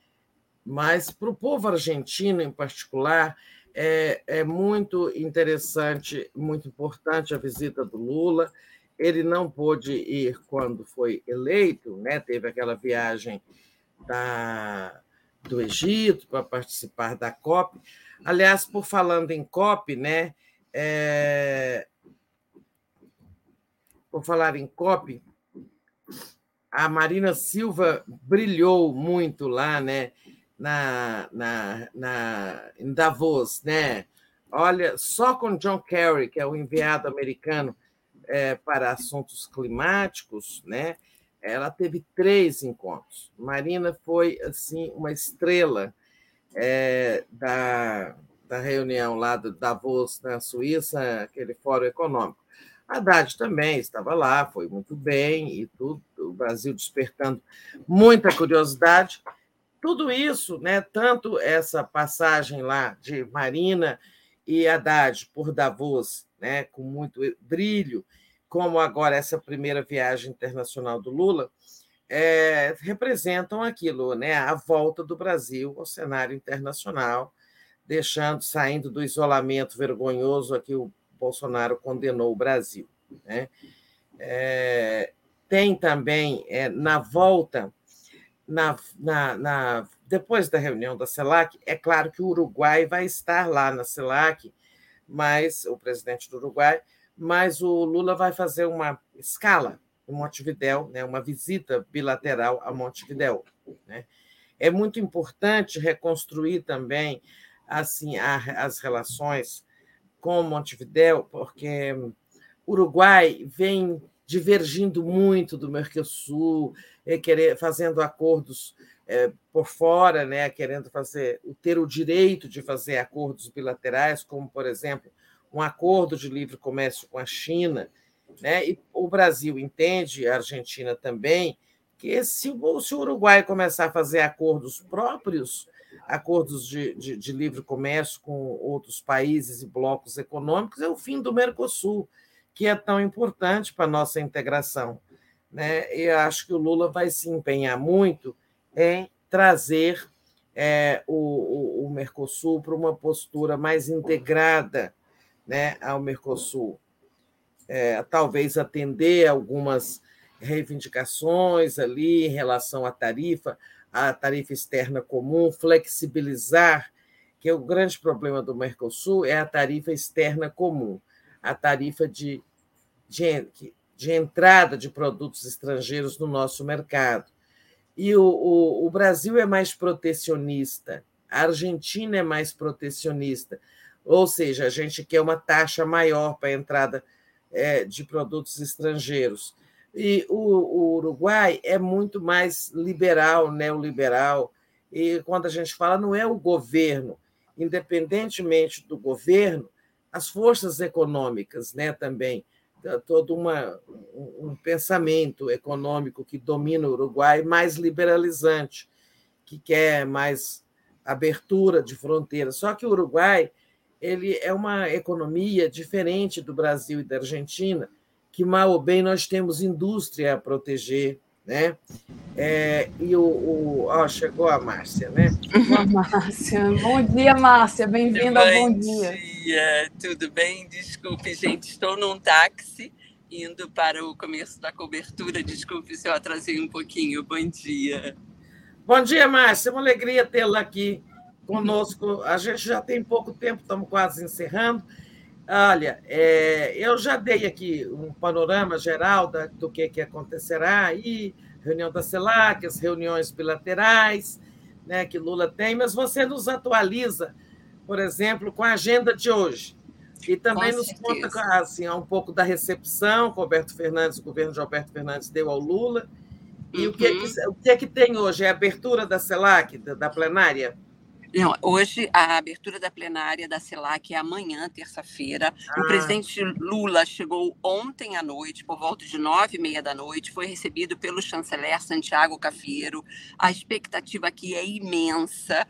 mas para o povo argentino em particular, é, é muito interessante, muito importante a visita do Lula. Ele não pôde ir quando foi eleito, né? teve aquela viagem da, do Egito para participar da COP. Aliás, por falando em COP, né? É... Por falar em COP, a Marina Silva brilhou muito lá, né? na, na, na, em Davos, né? Olha, só com John Kerry, que é o enviado americano é, para assuntos climáticos, né? Ela teve três encontros. Marina foi assim uma estrela é, da, da reunião lá do Davos na Suíça, aquele fórum econômico. Haddad também estava lá, foi muito bem e tudo. O Brasil despertando muita curiosidade. Tudo isso, né, tanto essa passagem lá de Marina e Haddad por Davos, né, com muito brilho, como agora essa primeira viagem internacional do Lula, é, representam aquilo, né, a volta do Brasil ao cenário internacional, deixando, saindo do isolamento vergonhoso a que o Bolsonaro condenou o Brasil. Né? É, tem também, é, na volta na, na, na, depois da reunião da CELAC, é claro que o Uruguai vai estar lá na CELAC, mas o presidente do Uruguai, mas o Lula vai fazer uma escala em Montevidéu, né, uma visita bilateral a Montevidéu. Né. É muito importante reconstruir também assim as relações com Montevidéu, porque Uruguai vem divergindo muito do Mercosul, é, querer, fazendo acordos é, por fora, né, querendo fazer, ter o direito de fazer acordos bilaterais, como, por exemplo, um acordo de livre comércio com a China, né? E o Brasil entende, a Argentina também, que se, se o Uruguai começar a fazer acordos próprios, acordos de, de, de, livre comércio com outros países e blocos econômicos, é o fim do Mercosul, que é tão importante para a nossa integração. Né? E acho que o Lula vai se empenhar muito em trazer é, o, o, o Mercosul para uma postura mais integrada né, ao Mercosul. É, talvez atender algumas reivindicações ali em relação à tarifa, à tarifa externa comum, flexibilizar, que é o grande problema do Mercosul é a tarifa externa comum, a tarifa de, de, de entrada de produtos estrangeiros no nosso mercado. E o, o, o Brasil é mais protecionista, a Argentina é mais protecionista, ou seja, a gente quer uma taxa maior para a entrada é, de produtos estrangeiros. E o, o, Uruguai é muito mais liberal, neoliberal. E quando a gente fala, não é o governo, independentemente do governo, as forças econômicas né, também, todo uma, um pensamento econômico que domina o Uruguai mais liberalizante, que quer mais abertura de fronteiras. Só que o Uruguai ele é uma economia diferente do Brasil e da Argentina, que mal ou bem nós temos indústria a proteger, né? É, e o, o ó, chegou a Márcia, né? Márcia, bom dia, Márcia, bem-vinda ao Bom Dia. dia. Tudo bem? Desculpe, gente, estou num táxi indo para o começo da cobertura. Desculpe se eu atrasei um pouquinho. Bom dia. Bom dia, Márcia. É uma alegria tê-la aqui conosco. A gente já tem pouco tempo, estamos quase encerrando. Olha, é, eu já dei aqui um panorama geral da, do que, que acontecerá aí, reunião da CELAC, as reuniões bilaterais né, que Lula tem, mas você nos atualiza, por exemplo, com a agenda de hoje. E também com nos certeza. conta assim, um pouco da recepção que o Alberto Fernandes, o governo de Alberto Fernandes deu ao Lula. E uhum. o, que, é que, o que é que tem hoje? É a abertura da CELAC, da, da plenária? Não, hoje a abertura da plenária da CELAC é amanhã, terça-feira. Ah. O presidente Lula chegou ontem à noite, por volta de nove e meia da noite, foi recebido pelo chanceler Santiago Cafiero. A expectativa aqui é imensa,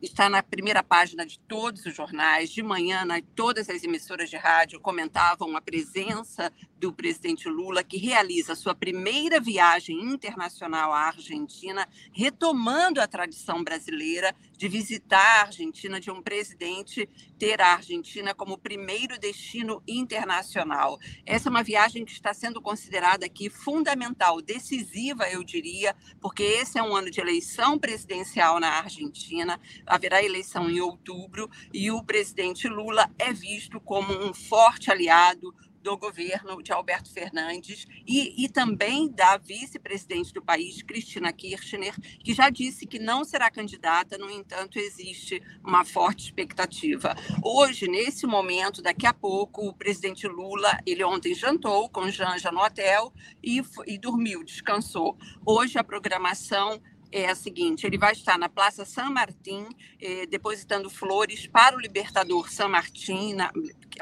está na primeira página de todos os jornais. De manhã, na, todas as emissoras de rádio comentavam a presença do presidente Lula, que realiza sua primeira viagem internacional à Argentina, retomando a tradição brasileira de visitar a Argentina, de um presidente ter a Argentina como primeiro destino internacional. Essa é uma viagem que está sendo considerada aqui fundamental, decisiva, eu diria, porque esse é um ano de eleição presidencial na Argentina, haverá eleição em outubro e o presidente Lula é visto como um forte aliado do governo de Alberto Fernandes e, e também da vice-presidente do país, Cristina Kirchner, que já disse que não será candidata, no entanto, existe uma forte expectativa. Hoje, nesse momento, daqui a pouco, o presidente Lula, ele ontem jantou com Janja no hotel e, e dormiu, descansou. Hoje a programação é a seguinte: ele vai estar na Praça San Martín, eh, depositando flores para o Libertador San Martín, na,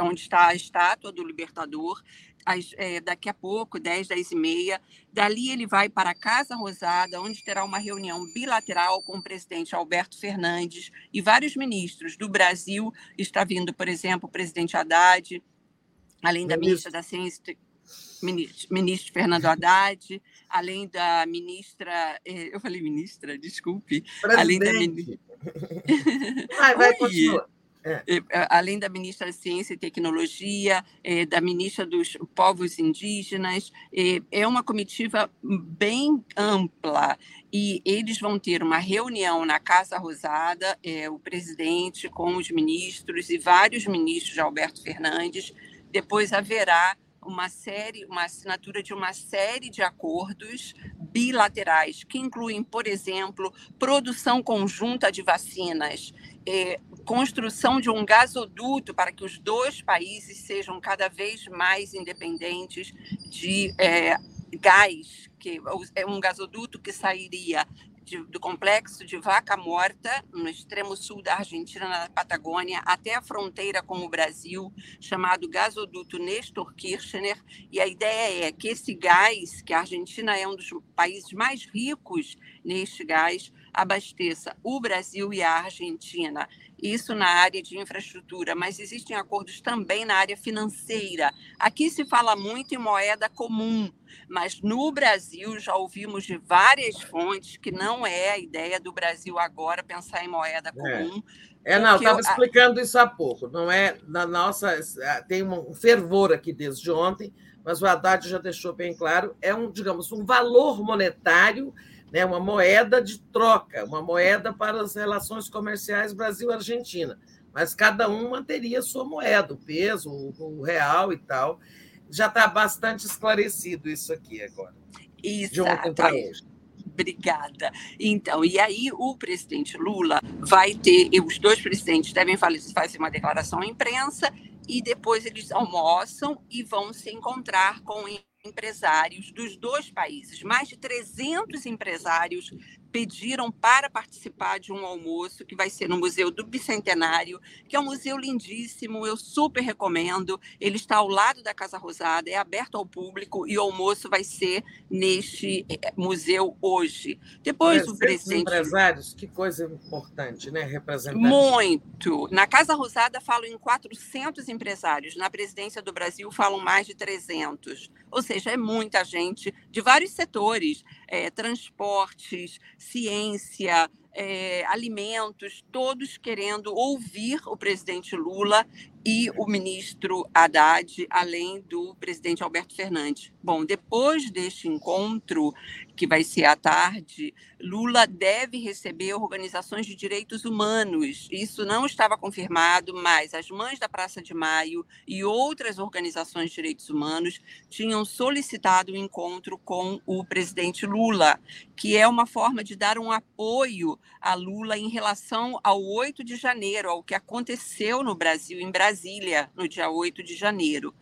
onde está a estátua do Libertador. As, é, daqui a pouco, 10, 10 e meia. Dali ele vai para a Casa Rosada, onde terá uma reunião bilateral com o presidente Alberto Fernandes e vários ministros do Brasil. Está vindo, por exemplo, o presidente Haddad, além da ministra da Ciência ministro, ministro Fernando Haddad, além da ministra, eh, eu falei ministra, desculpe, Presidente. além da ministra. vai, vai, continua. É. Eh, além da ministra da Ciência e Tecnologia, eh, da ministra dos Povos Indígenas, é uma comitiva bem ampla e eles vão ter uma reunião na Casa Rosada, o presidente com os ministros e vários ministros de Alberto Fernandes. Depois haverá uma série, uma assinatura de uma série de acordos bilaterais que incluem, por exemplo, produção conjunta de vacinas, eh, construção de um gasoduto para que os dois países sejam cada vez mais independentes de eh, gás, que é um gasoduto que sairia de, do complexo de Vaca Morta, no extremo sul da Argentina, na Patagônia, até a fronteira com o Brasil, chamado gasoduto Nestor Kirchner. E a ideia é que esse gás, que a Argentina é um dos países mais ricos neste gás, abasteça o Brasil e a Argentina isso na área de infraestrutura, mas existem acordos também na área financeira. Aqui se fala muito em moeda comum, mas no Brasil já ouvimos de várias fontes que não é a ideia do Brasil agora pensar em moeda é. comum. É, é não, estava explicando isso há pouco. Não é na nossa. É, tem um fervor aqui desde ontem, mas o Haddad já deixou bem claro, é um, digamos, um valor monetário né, uma moeda de troca, uma moeda para as relações comerciais Brasil-Argentina. Mas cada um manteria sua moeda, o peso, o real e tal. Já está bastante esclarecido isso aqui agora. Exato. De ontem para hoje. Obrigada. Então, e aí o presidente Lula vai ter, os dois presidentes devem fazer uma declaração à imprensa e depois eles almoçam e vão se encontrar com empresários dos dois países. Mais de 300 empresários pediram para participar de um almoço que vai ser no Museu do Bicentenário, que é um museu lindíssimo, eu super recomendo. Ele está ao lado da Casa Rosada, é aberto ao público e o almoço vai ser neste eh, museu hoje. Depois o presidente empresários, que coisa importante, né, representante. Muito. Na Casa Rosada falam em 400 empresários, na presidência do Brasil falam mais de 300. Ou seja, é muita gente de vários setores, é, transportes, ciência, é, alimentos, todos querendo ouvir o presidente Lula e o ministro Haddad, além do presidente Alberto Fernandes. Bom, depois deste encontro, que vai ser à tarde, Lula deve receber organizações de direitos humanos. Isso não estava confirmado, mas as Mães da Praça de Maio e outras organizações de direitos humanos tinham solicitado o um encontro com o presidente Lula, que é uma forma de dar um apoio a Lula em relação ao 8 de janeiro, ao que aconteceu no Brasil, em Brasília, no dia 8 de janeiro.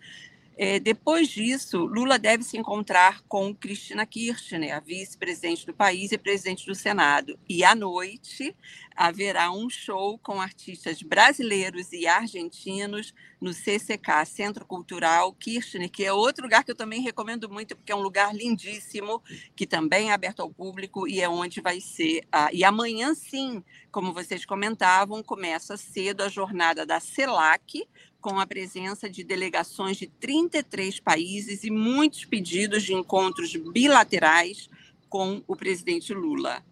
É, depois disso, Lula deve se encontrar com Cristina Kirchner, a vice-presidente do país e presidente do Senado. E à noite haverá um show com artistas brasileiros e argentinos no CCK, Centro Cultural Kirchner, que é outro lugar que eu também recomendo muito, porque é um lugar lindíssimo, que também é aberto ao público e é onde vai ser. Ah, e amanhã, sim, como vocês comentavam, começa cedo a jornada da CELAC, com a presença de delegações de 33 países e muitos pedidos de encontros bilaterais com o presidente Lula.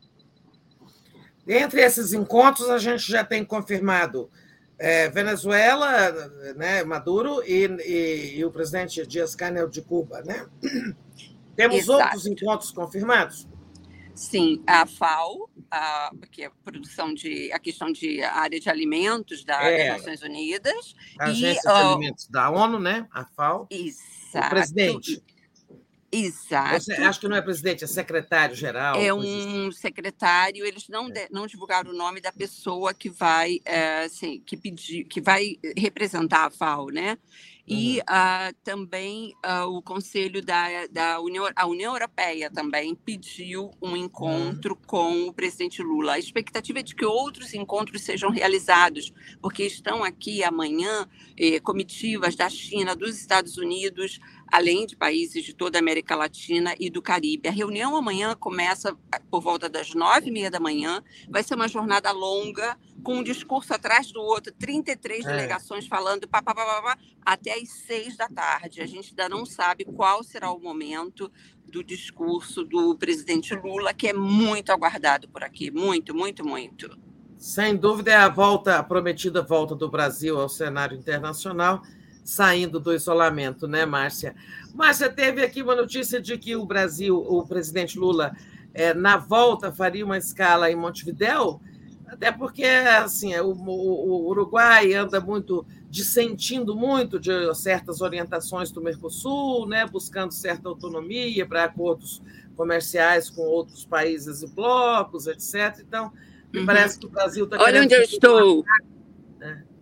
Entre esses encontros, a gente já tem confirmado é, Venezuela, né, Maduro e, e, e, o presidente Dias-Canel de Cuba, né? Temos Exato. outros encontros confirmados? Sim, a FAO, a, que é a produção de a questão de área de alimentos da, é, das Nações Unidas. A Agência e, de uh, Alimentos da ONU, né? A FAO. Exato. O presidente. Exato. Acho que não é presidente, é secretário-geral. É um assim. secretário, eles não, é. não divulgaram o nome da pessoa que vai, é, assim, que pedir, que vai representar a FAO, né? E uh, também uh, o Conselho da, da União, a União Europeia também pediu um encontro com o presidente Lula. A expectativa é de que outros encontros sejam realizados, porque estão aqui amanhã eh, comitivas da China, dos Estados Unidos, além de países de toda a América Latina e do Caribe. A reunião amanhã começa ah, por volta das nove e meia da manhã. Vai ser uma jornada longa, com um discurso atrás do outro, 33 é. delegações falando pá, pá, pá, pá, até às seis da tarde. A gente ainda não sabe qual será o momento do discurso do presidente Lula, que é muito aguardado por aqui. Muito, muito, muito. Sem dúvida, é a volta, a prometida volta do Brasil ao cenário internacional saindo do isolamento, né, Márcia? Márcia, teve aqui uma notícia de que o Brasil, o presidente Lula, é, na volta, faria uma escala em Montevidéu. Até porque assim, o, o, o Uruguai anda muito dissentindo muito de certas orientações do Mercosul, né, buscando certa autonomia para acordos comerciais com outros países e blocos, etc. Então, me uhum. parece que o Brasil está. Olha onde eu estou. É.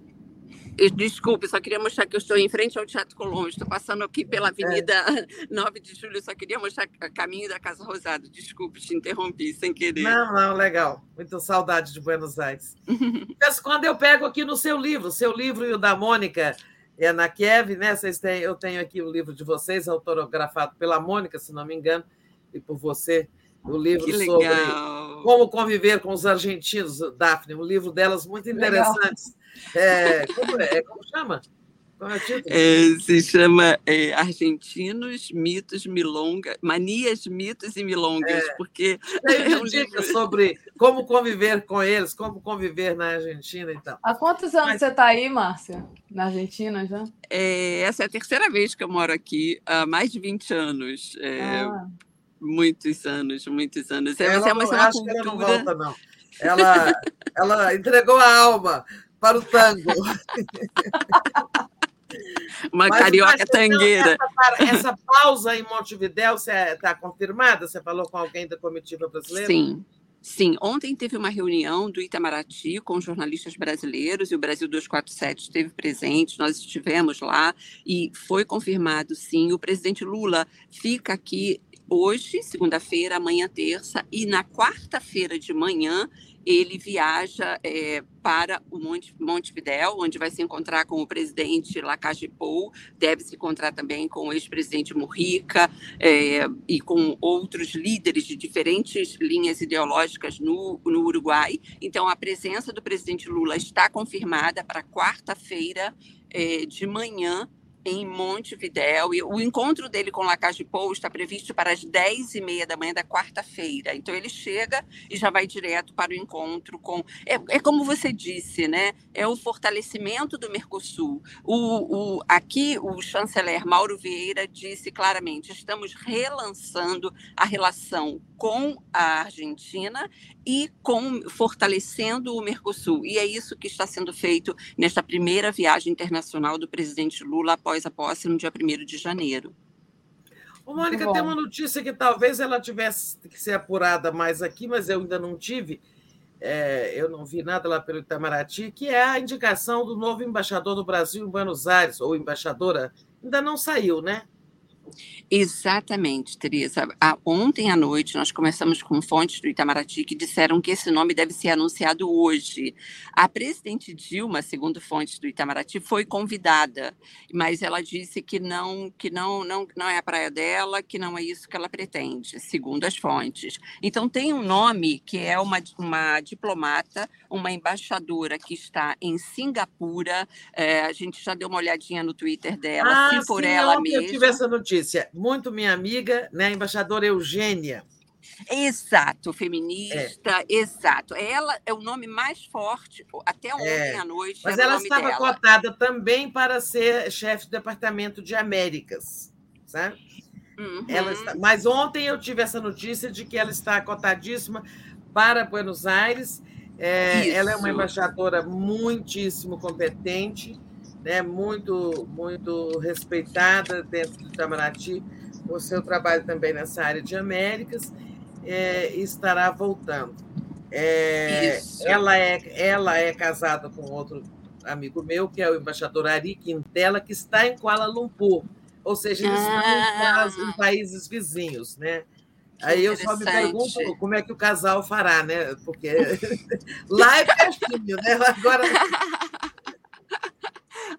Desculpe, só queria mostrar que eu estou em frente ao Teatro Colombo. Estou passando aqui pela é. Avenida é. 9 de Julho, só queria mostrar o caminho da Casa Rosada. Desculpe, te interrompi sem querer. Não, não, legal. Muita saudade de Buenos Aires. Mas quando eu pego aqui no seu livro, seu livro e o da Mônica é na Kiev, né? Vocês têm, eu tenho aqui o livro de vocês, autografado pela Mônica, se não me engano, e por você o livro sobre como conviver com os argentinos, Daphne, um livro delas muito interessantes. É, como, é, como chama? É, se chama é, Argentinos, Mitos, Milongas, Manias, Mitos e Milongas, é. porque. Tem é um livro sobre como conviver com eles, como conviver na Argentina e então. tal. Há quantos anos Mas... você está aí, Márcia? Na Argentina já? É, essa é a terceira vez que eu moro aqui, há mais de 20 anos. É, ah. Muitos anos, muitos anos. É, ela, é uma, uma cultura... ela não volta, não. Ela, ela entregou a alma para o tango. Uma mas, carioca mas, tangueira. Essa, essa, pausa em Montevidéu está confirmada? Você falou com alguém da comitiva brasileira? Sim. Sim, ontem teve uma reunião do Itamaraty com jornalistas brasileiros e o Brasil 247 esteve presente, nós estivemos lá e foi confirmado sim. O presidente Lula fica aqui hoje, segunda-feira, amanhã, terça, e na quarta-feira de manhã ele viaja é, para o Monte, Montevidéu, onde vai se encontrar com o presidente Lacage Pou, deve se encontrar também com o ex-presidente Mujica é, e com outros líderes de diferentes linhas ideológicas no, no Uruguai. Então, a presença do presidente Lula está confirmada para quarta-feira é, de manhã em Montevidéu. E o encontro dele com Lacage Pou está previsto para as 10h30 da manhã da quarta-feira. Então, ele chega e já vai direto para o encontro com. É, é como você disse, né? É o fortalecimento do Mercosul. O, o, aqui, o chanceler Mauro Vieira disse claramente: estamos relançando a relação com a Argentina e com fortalecendo o Mercosul. E é isso que está sendo feito nesta primeira viagem internacional do presidente Lula após a posse no dia 1 de janeiro. Ô, Mônica, tem uma notícia que talvez ela tivesse que ser apurada mais aqui, mas eu ainda não tive. É, eu não vi nada lá pelo Itamaraty, que é a indicação do novo embaixador do Brasil em Buenos Aires, ou embaixadora, ainda não saiu, né? Exatamente, Teresa. Ontem à noite nós começamos com fontes do Itamaraty que disseram que esse nome deve ser anunciado hoje. A presidente Dilma, segundo fontes do Itamaraty, foi convidada, mas ela disse que não, que não, não, não é a praia dela, que não é isso que ela pretende, segundo as fontes. Então tem um nome que é uma, uma diplomata, uma embaixadora que está em Singapura. É, a gente já deu uma olhadinha no Twitter dela, ah, se por sim, ela mesma. Eu tive essa notícia muito minha amiga, né, a embaixadora Eugênia. Exato, feminista, é. exato. Ela é o nome mais forte, até é. ontem é. à noite. Mas ela estava dela. cotada também para ser chefe do Departamento de Américas, sabe? Uhum. Ela está... Mas ontem eu tive essa notícia de que ela está cotadíssima para Buenos Aires. É, ela é uma embaixadora muitíssimo competente né, muito, muito respeitada dentro do Itamaraty, o seu trabalho também nessa área de Américas, é, estará voltando. É, ela, é, ela é casada com outro amigo meu, que é o embaixador Ari Quintela, que está em Kuala Lumpur, ou seja, eles ah. estão em países vizinhos, né? Aí eu só me pergunto como é que o casal fará, né? Porque lá é pertinho, né? Agora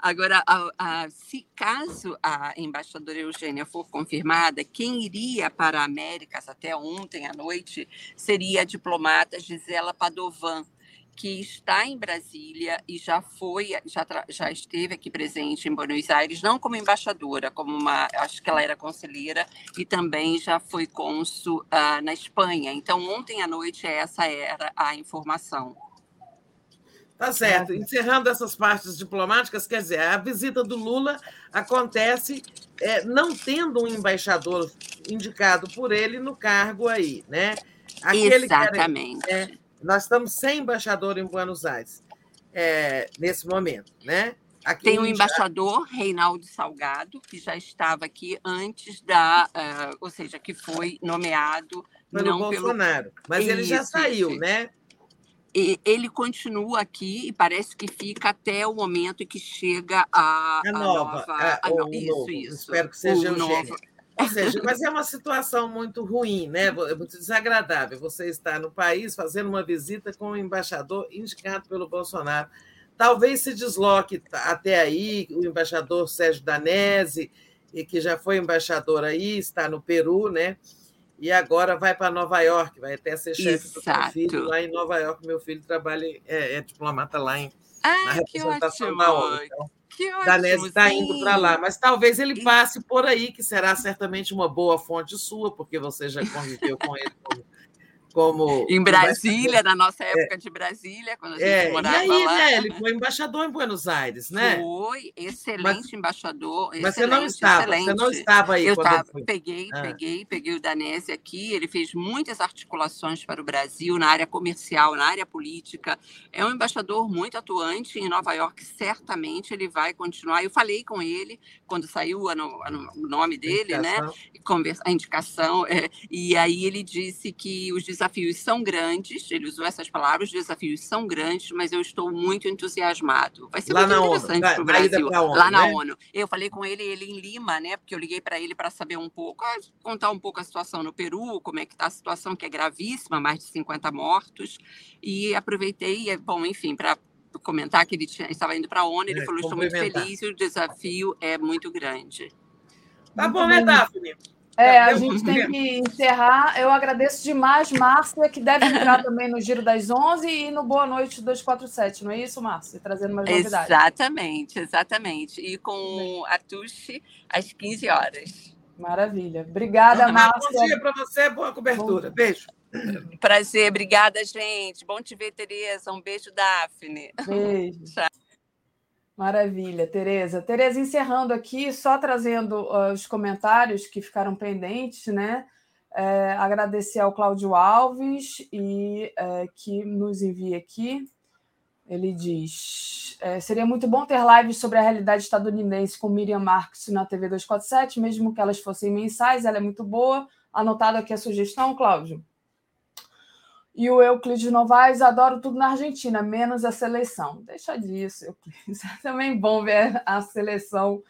Agora, a, a, se caso a embaixadora Eugênia for confirmada, quem iria para Américas até ontem à noite seria a diplomata Gisela Padovan, que está em Brasília e já foi, já, já esteve aqui presente em Buenos Aires, não como embaixadora, como uma, acho que ela era conselheira e também já foi cônsul uh, na Espanha. Então, ontem à noite essa era a informação. Tá certo. Encerrando essas partes diplomáticas, quer dizer, a visita do Lula acontece é, não tendo um embaixador indicado por ele no cargo aí, né? Aquele Exatamente. Era, é, nós estamos sem embaixador em Buenos Aires é, nesse momento, né? Aqui Tem o embaixador Reinaldo Salgado, que já estava aqui antes da, uh, ou seja, que foi nomeado pelo não Bolsonaro, pelo... mas ele já saiu, né? E ele continua aqui e parece que fica até o momento em que chega a, a, a nova. nova a, a no... Isso, novo. isso. Espero que seja o, novo. Ou seja, mas é uma situação muito ruim, né? É muito desagradável. Você está no país fazendo uma visita com o embaixador indicado pelo Bolsonaro. Talvez se desloque até aí o embaixador Sérgio Danese, que já foi embaixador aí, está no Peru, né? E agora vai para Nova York, vai até ser chefe do meu filho lá em Nova York. Meu filho trabalha, é, é diplomata lá em, ah, na representação da ONU. Então, que ótimo, Danese está indo para lá, mas talvez ele passe por aí, que será certamente uma boa fonte sua, porque você já conviveu com ele como como. Em Brasília, na nossa é. época é. de Brasília, quando a gente é. morava e aí, lá. Né, ele foi embaixador em Buenos Aires, né? Foi, excelente mas, embaixador. Mas você não estava, excelente. você não estava aí. Eu estava, peguei, ah. peguei, peguei o Danese aqui, ele fez muitas articulações para o Brasil na área comercial, na área política. É um embaixador muito atuante em Nova York, certamente ele vai continuar. Eu falei com ele quando saiu a no, a no, o nome dele, né? a indicação, é, e aí ele disse que os desafios são grandes, ele usou essas palavras, os desafios são grandes, mas eu estou muito entusiasmado. Vai ser lá muito interessante para o Brasil, ONU, lá na né? ONU. Eu falei com ele, ele em Lima, né? Porque eu liguei para ele para saber um pouco, ah, contar um pouco a situação no Peru, como é que está a situação, que é gravíssima, mais de 50 mortos, e aproveitei, bom, enfim, para comentar que ele tinha, estava indo para a ONU, ele é, falou, estou muito feliz e o desafio é muito grande. Tá bom, né, Daphne? É, a gente tem que encerrar. Eu agradeço demais, Márcia, que deve entrar também no Giro das 11 e no Boa Noite 247, não é isso, Márcia? Trazendo mais novidades. Exatamente, exatamente. E com a Tuxi às 15 horas. Maravilha. Obrigada, Márcia. Bom dia para você, boa cobertura. Bom... Beijo. Prazer, obrigada, gente. Bom te ver, Tereza. Um beijo, Daphne. Beijo. Tchau. Maravilha, Tereza. Tereza, encerrando aqui, só trazendo uh, os comentários que ficaram pendentes, né? É, agradecer ao Cláudio Alves e é, que nos envia aqui. Ele diz: é, seria muito bom ter lives sobre a realidade estadunidense com Miriam Marques na TV 247, mesmo que elas fossem mensais, ela é muito boa. Anotado aqui a sugestão, Cláudio. E o Euclides Novaes, adoro tudo na Argentina, menos a seleção. Deixa disso, Euclides. É também bom ver a seleção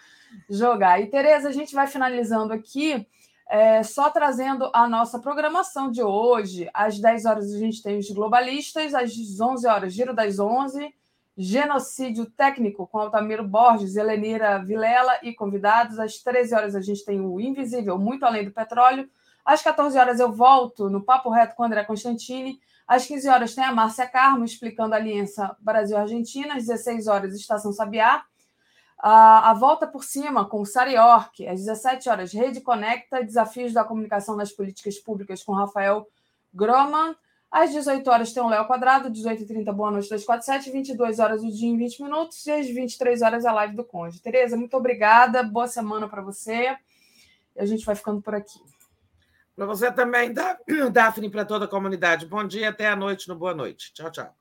jogar. E, Tereza, a gente vai finalizando aqui, é, só trazendo a nossa programação de hoje. Às 10 horas a gente tem os globalistas, às 11 horas, Giro das 11, Genocídio Técnico com Altamiro Borges, Helenira Vilela e convidados. Às 13 horas a gente tem o Invisível, Muito Além do Petróleo. Às 14 horas eu volto no Papo Reto com André Constantini. Às 15 horas tem a Márcia Carmo explicando a aliança Brasil-Argentina. Às 16 horas, Estação Sabiá. A volta por cima com o Sari York. Às 17 horas, Rede Conecta, Desafios da Comunicação nas Políticas Públicas com Rafael Groman. Às 18 horas tem o Léo Quadrado, 18h30, Boa Noite 247, 22 horas o dia em 20 minutos, e às 23 horas a live do Conde. Tereza, muito obrigada, boa semana para você. E a gente vai ficando por aqui. Para você também, Daphne, para toda a comunidade. Bom dia, até a noite no Boa Noite. Tchau, tchau.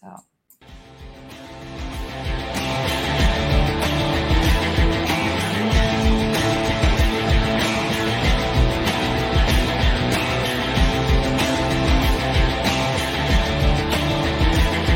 Tchau.